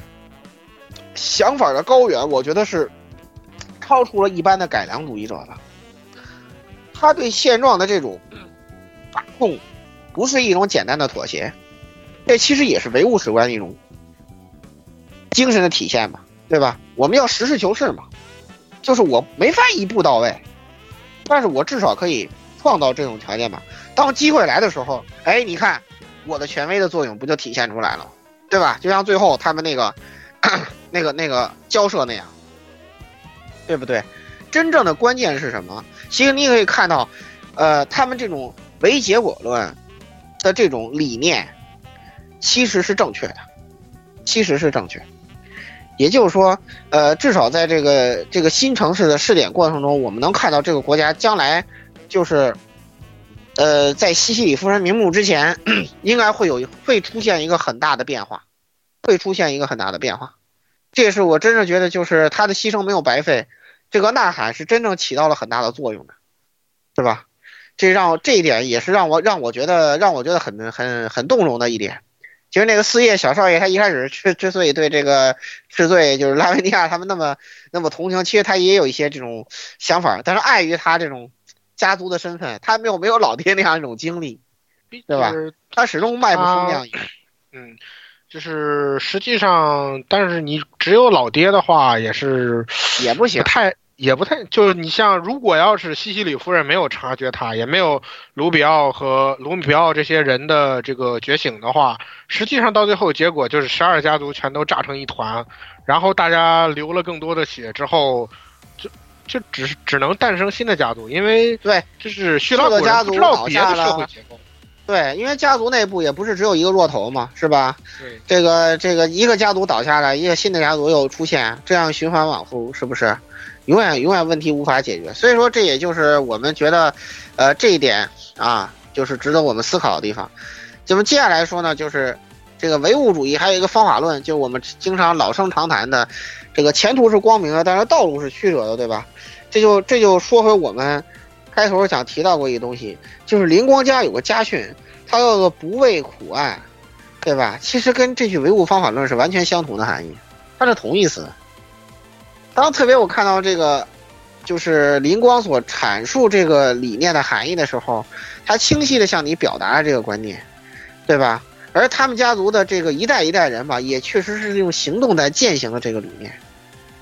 想法的高远，我觉得是超出了一般的改良主义者的。他对现状的这种把控，不是一种简单的妥协，这其实也是唯物史观一种精神的体现嘛，对吧？我们要实事求是嘛，就是我没法一步到位，但是我至少可以创造这种条件嘛。当机会来的时候，哎，你看我的权威的作用不就体现出来了，对吧？就像最后他们那个。<clears throat> 那个那个交涉那样，对不对？真正的关键是什么？其实你可以看到，呃，他们这种唯结果论的这种理念，其实是正确的，其实是正确。也就是说，呃，至少在这个这个新城市的试点过程中，我们能看到这个国家将来就是，呃，在西西里夫人瞑目之前，应该会有会出现一个很大的变化，会出现一个很大的变化。这也是我真正觉得，就是他的牺牲没有白费，这个呐喊是真正起到了很大的作用的，是吧？这让我这一点也是让我让我觉得让我觉得很很很动容的一点。其实那个四叶小少爷，他一开始之之所以对这个赤罪就是拉维尼亚他们那么那么同情，其实他也有一些这种想法，但是碍于他这种家族的身份，他没有没有老爹那样一种经历，对吧？他始终迈不出那样一步。嗯，就是实际上，但是你只有老爹的话，也是也不行，太也不太，就是你像如果要是西西里夫人没有察觉他，也没有卢比奥和卢比奥这些人的这个觉醒的话，实际上到最后结果就是十二家族全都炸成一团，然后大家流了更多的血之后，就就只是只能诞生新的家族，因为对，就是叙拉古旧的家族人不知道倒别的社会了结构。对，因为家族内部也不是只有一个弱头嘛，是吧？对，这个这个一个家族倒下来，一个新的家族又出现，这样循环往复，是不是？永远永远问题无法解决。所以说，这也就是我们觉得，呃，这一点啊，就是值得我们思考的地方。那么接下来说呢，就是这个唯物主义还有一个方法论，就是我们经常老生常谈的，这个前途是光明的，但是道路是曲折的，对吧？这就这就说回我们开头想提到过一个东西，就是灵光家有个家训，他叫做不畏苦爱，对吧？其实跟这句唯物方法论是完全相同的含义，它是同义词。当特别我看到这个，就是灵光所阐述这个理念的含义的时候，他清晰的向你表达了这个观念，对吧？而他们家族的这个一代一代人吧，也确实是用行动在践行了这个理念，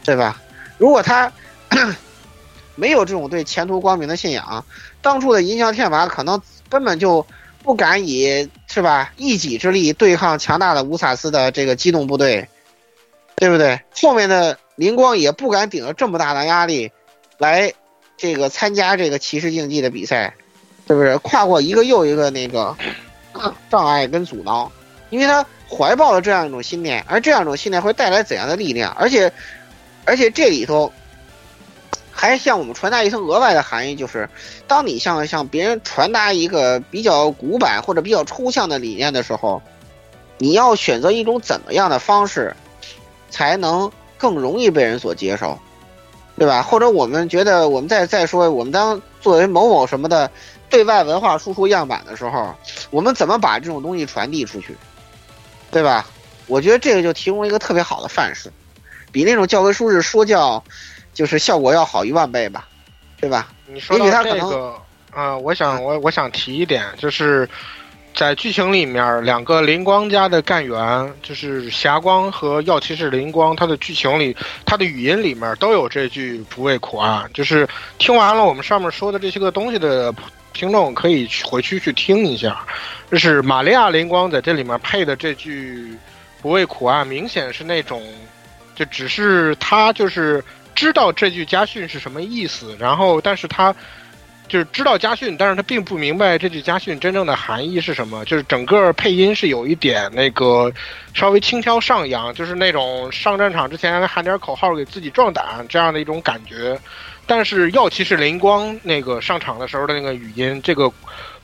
对吧？如果他 <coughs> 没有这种对前途光明的信仰，当初的银象天罚可能根本就不敢以是吧一己之力对抗强大的乌萨斯的这个机动部队，对不对？后面的灵光也不敢顶着这么大的压力来这个参加这个骑士竞技的比赛，是不是？跨过一个又一个那个障碍跟阻挠，因为他怀抱了这样一种信念，而这样一种信念会带来怎样的力量？而且，而且这里头。还向我们传达一层额外的含义，就是当你向向别人传达一个比较古板或者比较抽象的理念的时候，你要选择一种怎么样的方式，才能更容易被人所接受，对吧？或者我们觉得，我们再再说，我们当作为某某什么的对外文化输出样板的时候，我们怎么把这种东西传递出去，对吧？我觉得这个就提供了一个特别好的范式，比那种教科书式说教。就是效果要好一万倍吧，对吧？你说到这个，啊、呃，我想我我想提一点，就是在剧情里面，两个灵光家的干员，就是霞光和药骑士灵光，他的剧情里，他的语音里面都有这句“不畏苦暗”。就是听完了我们上面说的这些个东西的听众，可以回去去听一下。就是玛利亚灵光在这里面配的这句“不畏苦暗”，明显是那种，就只是他就是。知道这句家训是什么意思，然后但是他就是知道家训，但是他并不明白这句家训真正的含义是什么。就是整个配音是有一点那个稍微轻佻上扬，就是那种上战场之前喊点口号给自己壮胆这样的一种感觉。但是药骑士灵光那个上场的时候的那个语音，这个。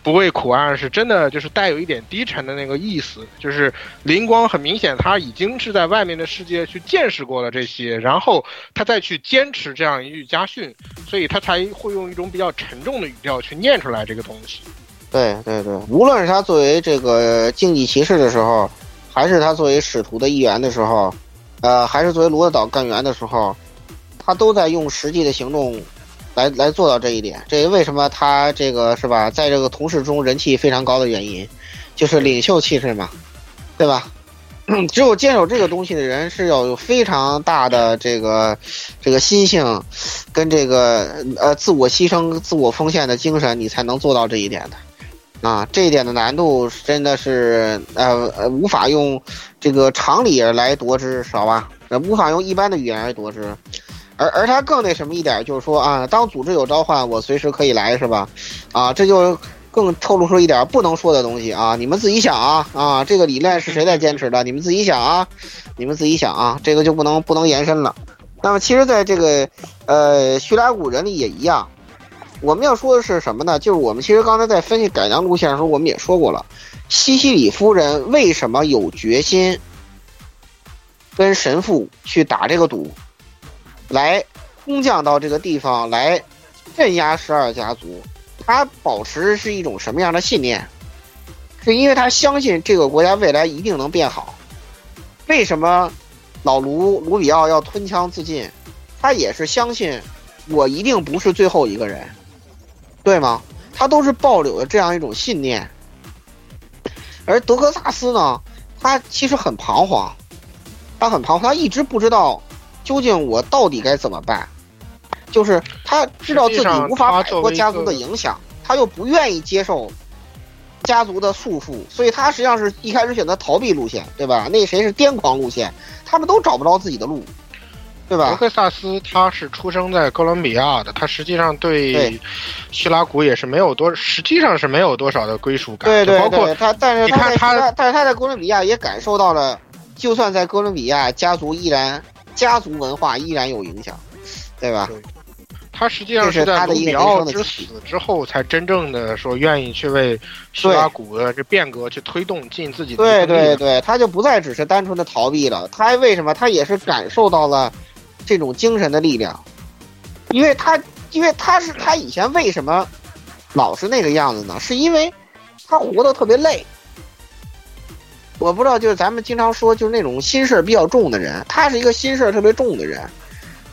不畏苦暗是真的，就是带有一点低沉的那个意思。就是灵光很明显，他已经是在外面的世界去见识过了这些，然后他再去坚持这样一句家训，所以他才会用一种比较沉重的语调去念出来这个东西。对对对，无论是他作为这个竞技骑士的时候，还是他作为使徒的一员的时候，呃，还是作为罗德岛干员的时候，他都在用实际的行动。来来做到这一点，这为什么他这个是吧，在这个同事中人气非常高的原因，就是领袖气质嘛，对吧？只有坚守这个东西的人是要有非常大的这个这个心性，跟这个呃自我牺牲、自我奉献的精神，你才能做到这一点的。啊，这一点的难度真的是呃呃无法用这个常理来夺之，知道吧？无法用一般的语言来夺之。而而他更那什么一点，就是说啊，当组织有召唤，我随时可以来，是吧？啊，这就更透露出一点不能说的东西啊！你们自己想啊啊！这个理念是谁在坚持的？你们自己想啊，你们自己想啊，这个就不能不能延伸了。那么其实，在这个呃叙拉古人里也一样。我们要说的是什么呢？就是我们其实刚才在分析改良路线的时候，我们也说过了，西西里夫人为什么有决心跟神父去打这个赌，来空降到这个地方来镇压十二家族？他保持是一种什么样的信念？是因为他相信这个国家未来一定能变好。为什么老卢卢比奥要吞枪自尽？他也是相信我一定不是最后一个人，对吗？他都是抱有的这样一种信念。而德克萨斯呢，他其实很彷徨，他很彷徨，他一直不知道究竟我到底该怎么办。就是他知道自己无法摆脱家族的影响，他又不愿意接受家族的束缚，所以他实际上是一开始选择逃避路线，对吧？那谁是癫狂路线？他们都找不着自己的路，对吧？德克萨斯他是出生在哥伦比亚的，他实际上对希拉古也是没有多，实际上是没有多少的归属感。对对对，他但是你看他，但是他在哥伦比亚也感受到了，就算在哥伦比亚，家族依然家族文化依然有影响，对吧？他实际上是在卢比奥之死之后，才真正的说愿意去为叙拉古的这变革去推动，尽自己的对对对，他就不再只是单纯的逃避了。他为什么？他也是感受到了这种精神的力量，因为他，因为他是他以前为什么老是那个样子呢？是因为他活得特别累。我不知道，就是咱们经常说，就是那种心事儿比较重的人，他是一个心事儿特别重的人。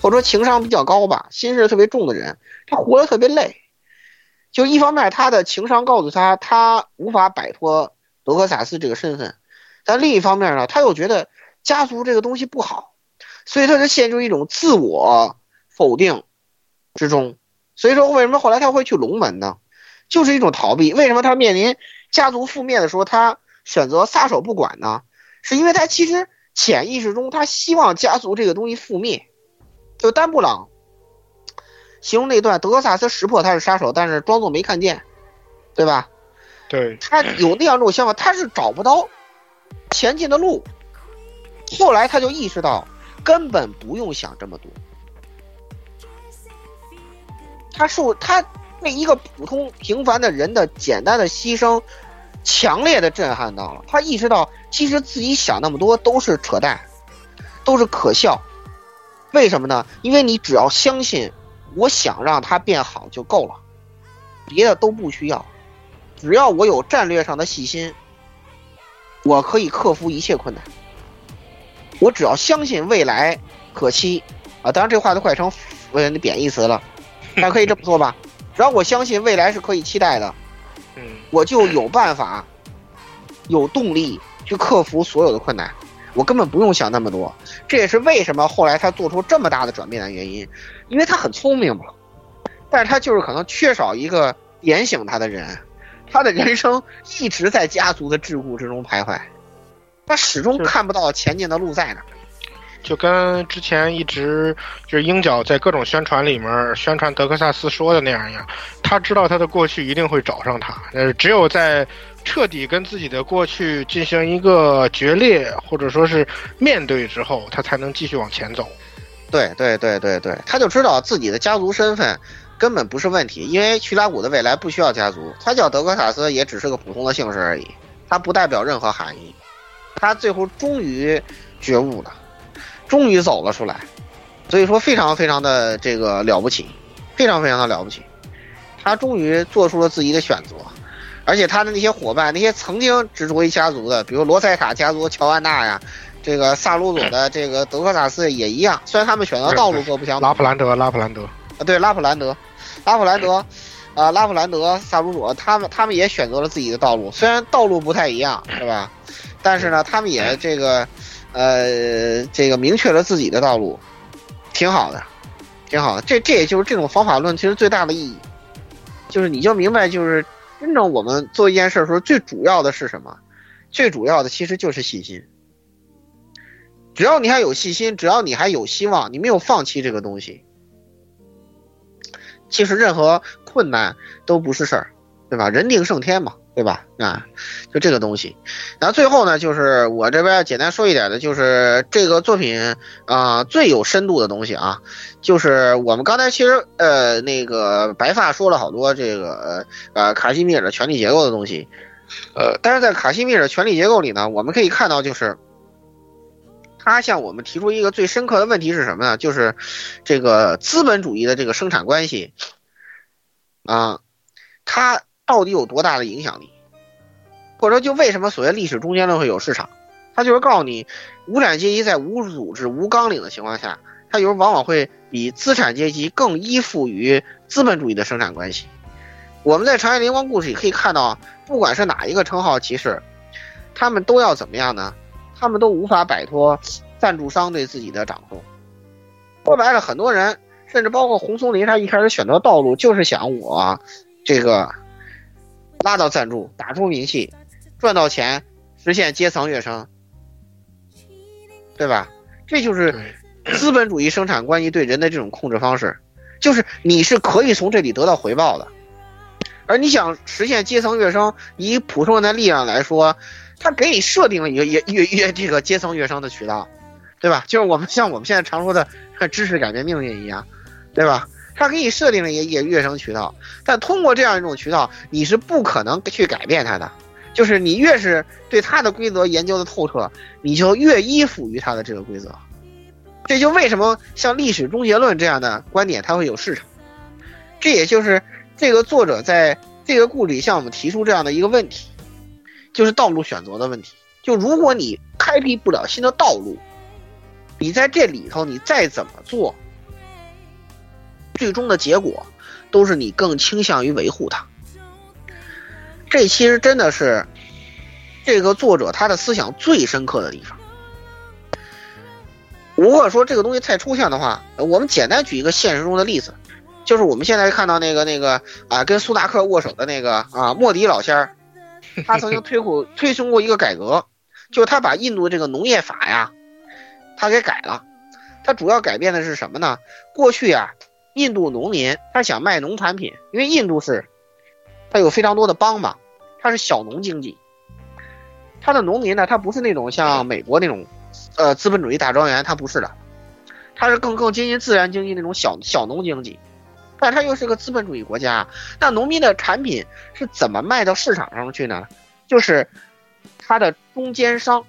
或者说情商比较高吧，心事儿特别重的人，他活得特别累。就一方面，他的情商告诉他，他无法摆脱德克萨斯这个身份；但另一方面呢，他又觉得家族这个东西不好，所以他就陷入一种自我否定之中。所以说，为什么后来他会去龙门呢？就是一种逃避。为什么他面临家族覆灭的时候，他选择撒手不管呢？是因为他其实潜意识中，他希望家族这个东西覆灭。就丹布朗形容那段，德克萨斯识破他是杀手，但是装作没看见，对吧？对，他有那样一种想法，他是找不到前进的路。后来他就意识到，根本不用想这么多。他受他被一个普通平凡的人的简单的牺牲，强烈的震撼到了。他意识到，其实自己想那么多都是扯淡，都是可笑。为什么呢？因为你只要相信，我想让它变好就够了，别的都不需要。只要我有战略上的细心，我可以克服一切困难。我只要相信未来可期啊！当然，这话都快成呃贬义词了，但可以这么说吧。<laughs> 只要我相信未来是可以期待的，我就有办法、有动力去克服所有的困难。我根本不用想那么多，这也是为什么后来他做出这么大的转变的原因，因为他很聪明嘛，但是他就是可能缺少一个点醒他的人，他的人生一直在家族的桎梏之中徘徊，他始终看不到前进的路在哪。就跟之前一直就是鹰角在各种宣传里面宣传德克萨斯说的那样一样，他知道他的过去一定会找上他，呃，只有在。彻底跟自己的过去进行一个决裂，或者说是面对之后，他才能继续往前走。对对对对对，他就知道自己的家族身份根本不是问题，因为叙拉古的未来不需要家族，他叫德克萨斯也只是个普通的姓氏而已，他不代表任何含义。他最后终于觉悟了，终于走了出来，所以说非常非常的这个了不起，非常非常的了不起，他终于做出了自己的选择。而且他的那些伙伴，那些曾经执着于家族的，比如罗塞卡家族乔安娜呀，这个萨鲁佐的 <laughs> 这个德克萨斯也一样。虽然他们选择道路各不相同。拉普兰德，拉普兰德啊，对，拉普兰德，拉普兰德，啊，拉普兰德、萨鲁佐，他们他们也选择了自己的道路，虽然道路不太一样，是吧？但是呢，他们也这个，呃，这个明确了自己的道路，挺好的，挺好的。这这也就是这种方法论其实最大的意义，就是你就明白就是。真正我们做一件事的时候，最主要的是什么？最主要的其实就是信心。只要你还有信心，只要你还有希望，你没有放弃这个东西，其实任何困难都不是事儿。对吧？人定胜天嘛，对吧？啊，就这个东西。然后最后呢，就是我这边简单说一点的，就是这个作品啊、最有深度的东西啊，就是我们刚才其实呃那个白发说了好多这个呃卡西米尔的权力结构的东西，呃，但是在卡西米尔的权力结构里呢，我们可以看到就是。他向我们提出一个最深刻的问题是什么呢？就是这个资本主义的这个生产关系啊，它到底有多大的影响力？或者说，就为什么所谓历史中间论会有市场？它就是告诉你，无产阶级在无组织、无纲领的情况下，它有时候往往会比资产阶级更依附于资本主义的生产关系。我们在《长安灵光故事》里可以看到，不管是哪一个称号骑士，他们都要怎么样呢？他们都无法摆脱赞助商对自己的掌控。说白了，很多人甚至包括红松林，他一开始选择道路就是想我这个拉到赞助，打出名气，赚到钱，实现阶层跃升，对吧？这就是资本主义生产关系对人的这种控制方式，就是你是可以从这里得到回报的，而你想实现阶层跃升，以普通人的力量来说。他给你设定了一个越越越这个阶层跃升的渠道，对吧？就是我们像我们现在常说的知识改变命运一样，对吧？他给你设定了一个跃升渠道，但通过这样一种渠道，你是不可能去改变它的。就是你越是对它的规则研究的透彻，你就越依附于它的这个规则。这就为什么像历史终结论这样的观点，它会有市场。这也就是这个作者在这个故事里向我们提出这样的一个问题。就是道路选择的问题。就如果你开辟不了新的道路，你在这里头你再怎么做，最终的结果都是你更倾向于维护它。这其实真的是这个作者他的思想最深刻的地方。如果说这个东西太抽象的话，我们简单举一个现实中的例子，就是我们现在看到那个那个啊，跟苏达克握手的那个啊，莫迪老仙儿。他曾经推过 <laughs> 推行过一个改革，就是他把印度这个农业法呀，他给改了。他主要改变的是什么呢？过去啊，印度农民他想卖农产品，因为印度是，它有非常多的邦嘛，它是小农经济。他的农民呢，他不是那种像美国那种，呃，资本主义大庄园，他不是的，他是更更接近自然经济那种小小农经济。但它又是个资本主义国家，那农民的产品是怎么卖到市场上去呢？就是它的中间商、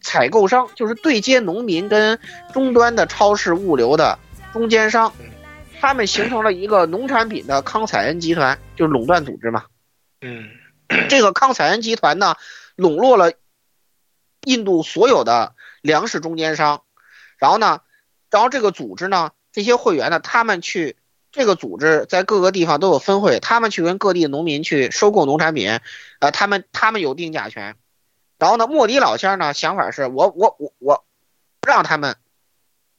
采购商，就是对接农民跟终端的超市物流的中间商，他们形成了一个农产品的康采恩集团，就是垄断组织嘛。嗯，<clears throat> 这个康采恩集团呢，笼络了印度所有的粮食中间商，然后呢，然后这个组织呢，这些会员呢，他们去。这个组织在各个地方都有分会，他们去跟各地的农民去收购农产品，呃，他们他们有定价权。然后呢，莫迪老乡呢想法是我我我我让他们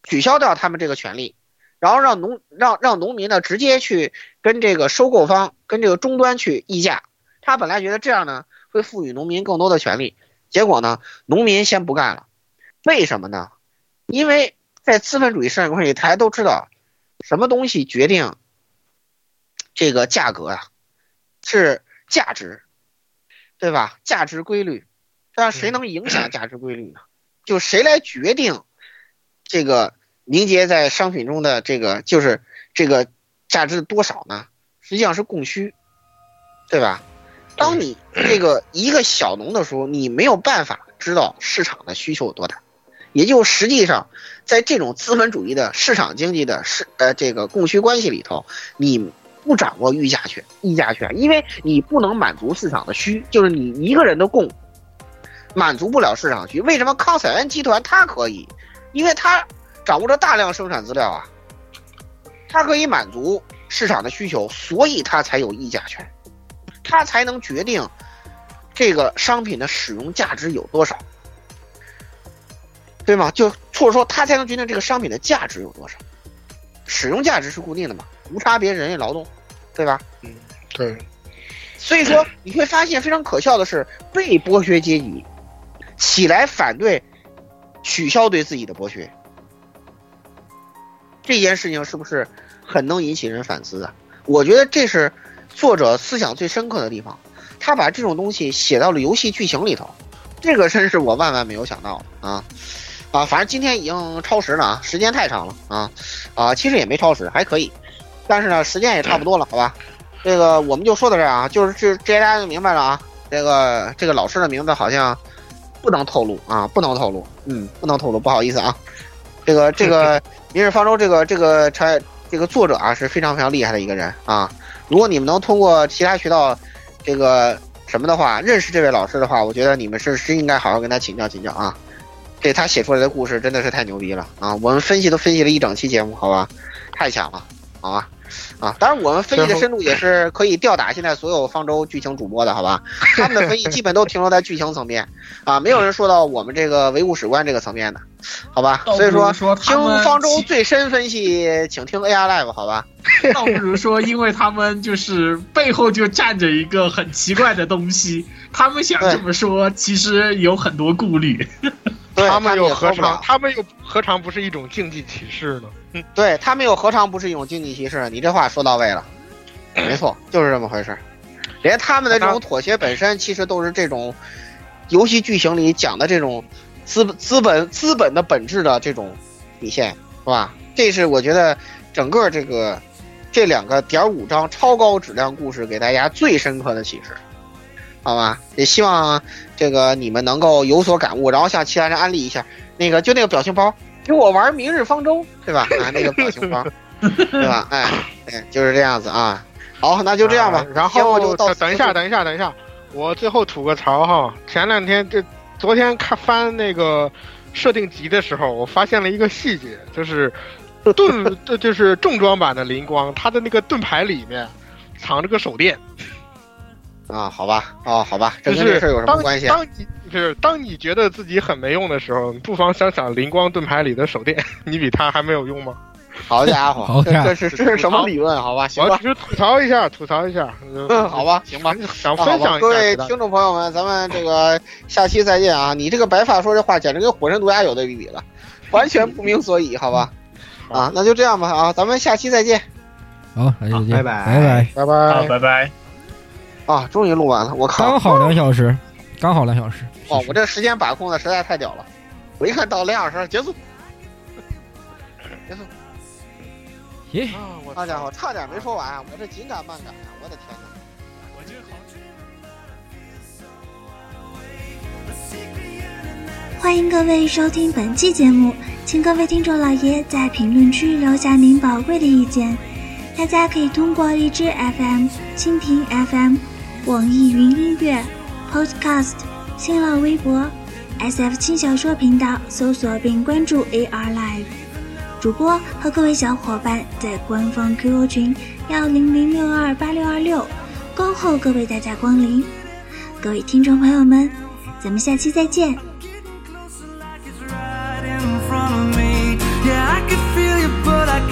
取消掉他们这个权利，然后让农让让农民呢直接去跟这个收购方跟这个终端去议价。他本来觉得这样呢会赋予农民更多的权利，结果呢农民先不干了，为什么呢？因为在资本主义生产关系里，大家都知道。什么东西决定这个价格啊？是价值，对吧？价值规律，那谁能影响价值规律呢？就谁来决定这个凝结在商品中的这个就是这个价值多少呢？实际上是供需，对吧？当你这个一个小农的时候，你没有办法知道市场的需求有多大。也就实际上，在这种资本主义的市场经济的市呃这个供需关系里头，你不掌握议价权，议价权，因为你不能满足市场的需，就是你一个人的供，满足不了市场需。为什么康采恩集团它可以？因为它掌握着大量生产资料啊，它可以满足市场的需求，所以它才有议价权，它才能决定这个商品的使用价值有多少。对吗？就或者说，它才能决定这个商品的价值有多少，使用价值是固定的嘛，无差别人力劳动，对吧？嗯，对。所以说，你会发现非常可笑的是，被剥削阶级起来反对取消对自己的剥削，这件事情是不是很能引起人反思的？我觉得这是作者思想最深刻的地方，他把这种东西写到了游戏剧情里头，这个真是我万万没有想到啊！啊，反正今天已经超时了啊，时间太长了啊啊，其实也没超时，还可以，但是呢，时间也差不多了，好吧？这个我们就说到这儿啊，就是这这些大家就明白了啊，这个这个老师的名字好像不能透露啊，不能透露，嗯，不能透露，不好意思啊。这个 <laughs> 这个《明日方舟》这个这个产这个作者啊是非常非常厉害的一个人啊。如果你们能通过其他渠道这个什么的话认识这位老师的话，我觉得你们是是应该好好跟他请教请教啊。这他写出来的故事真的是太牛逼了啊！我们分析都分析了一整期节目，好吧，太强了，好吧。啊，当然我们分析的深度也是可以吊打现在所有方舟剧情主播的，好吧？他们的分析基本都停留在剧情层面，啊，没有人说到我们这个唯物史观这个层面的，好吧？所以说，听方舟最深分析，请听 AR Live，好吧？<laughs> 倒不如说，因为他们就是背后就站着一个很奇怪的东西，他们想这么说，其实有很多顾虑。他们又何尝？他们又何尝不是一种竞技歧视呢？嗯，对他们又何尝不是一种竞技歧视？你这话说到位了，<clears throat> 没错，就是这么回事。连他们的这种妥协本身，其实都是这种游戏剧情里讲的这种资资本资本的本质的这种底线，是吧？这是我觉得整个这个这两个点五章超高质量故事给大家最深刻的启示。好吧，也希望这个你们能够有所感悟，然后向其他人安利一下。那个就那个表情包，给我玩《明日方舟》，对吧？<laughs> 啊，那个表情包，<laughs> 对吧？哎，哎，就是这样子啊。好，那就这样吧。<laughs> 然后就等一下，等一下，等一下，我最后吐个槽哈。前两天这昨天看翻那个设定集的时候，我发现了一个细节，就是盾，这就是重装版的灵光，它的那个盾牌里面藏着个手电。啊，好吧，啊，好吧，这跟这事有什么关系？当你就是当你觉得自己很没用的时候，不妨想想灵光盾牌里的手电，<laughs> 你比他还没有用吗？<laughs> 好家伙，这这是这是什么理论？好吧，行吧，我只是吐槽一下，吐槽一下。嗯，好吧，行吧，<laughs> 想分享一下。各位听众朋友们，咱们这个下期再见啊！你这个白发说这话，简直跟火神毒牙有的比比了，完全不明所以，好吧？啊，那就这样吧啊，咱们下期再见。好，再见，拜拜，拜拜，拜拜，拜拜。啊，终于录完了！我靠，刚好两小时，刚好两小时。哇，我这时间把控的实在太屌了！我一看到两小时，结束，结束。咦！好家伙，差点没说完，我这紧赶慢赶呀！我的天哪！我这好。欢迎各位收听本期节目，请各位听众老爷在评论区留下您宝贵的意见。大家可以通过荔枝 FM、蜻蜓 FM、网易云音乐、Podcast、新浪微博、SF 轻小说频道搜索并关注 AR Live。主播和各位小伙伴在官方 QQ 群幺零零六二八六二六，26, 恭候各位大驾光临。各位听众朋友们，咱们下期再见。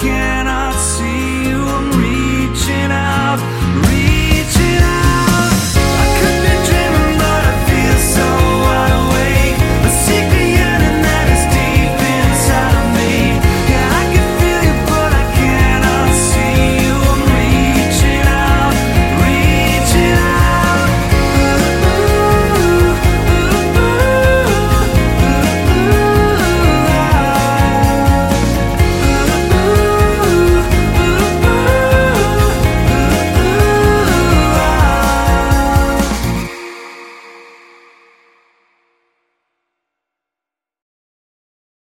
Cannot see you. I'm reaching out, reaching out.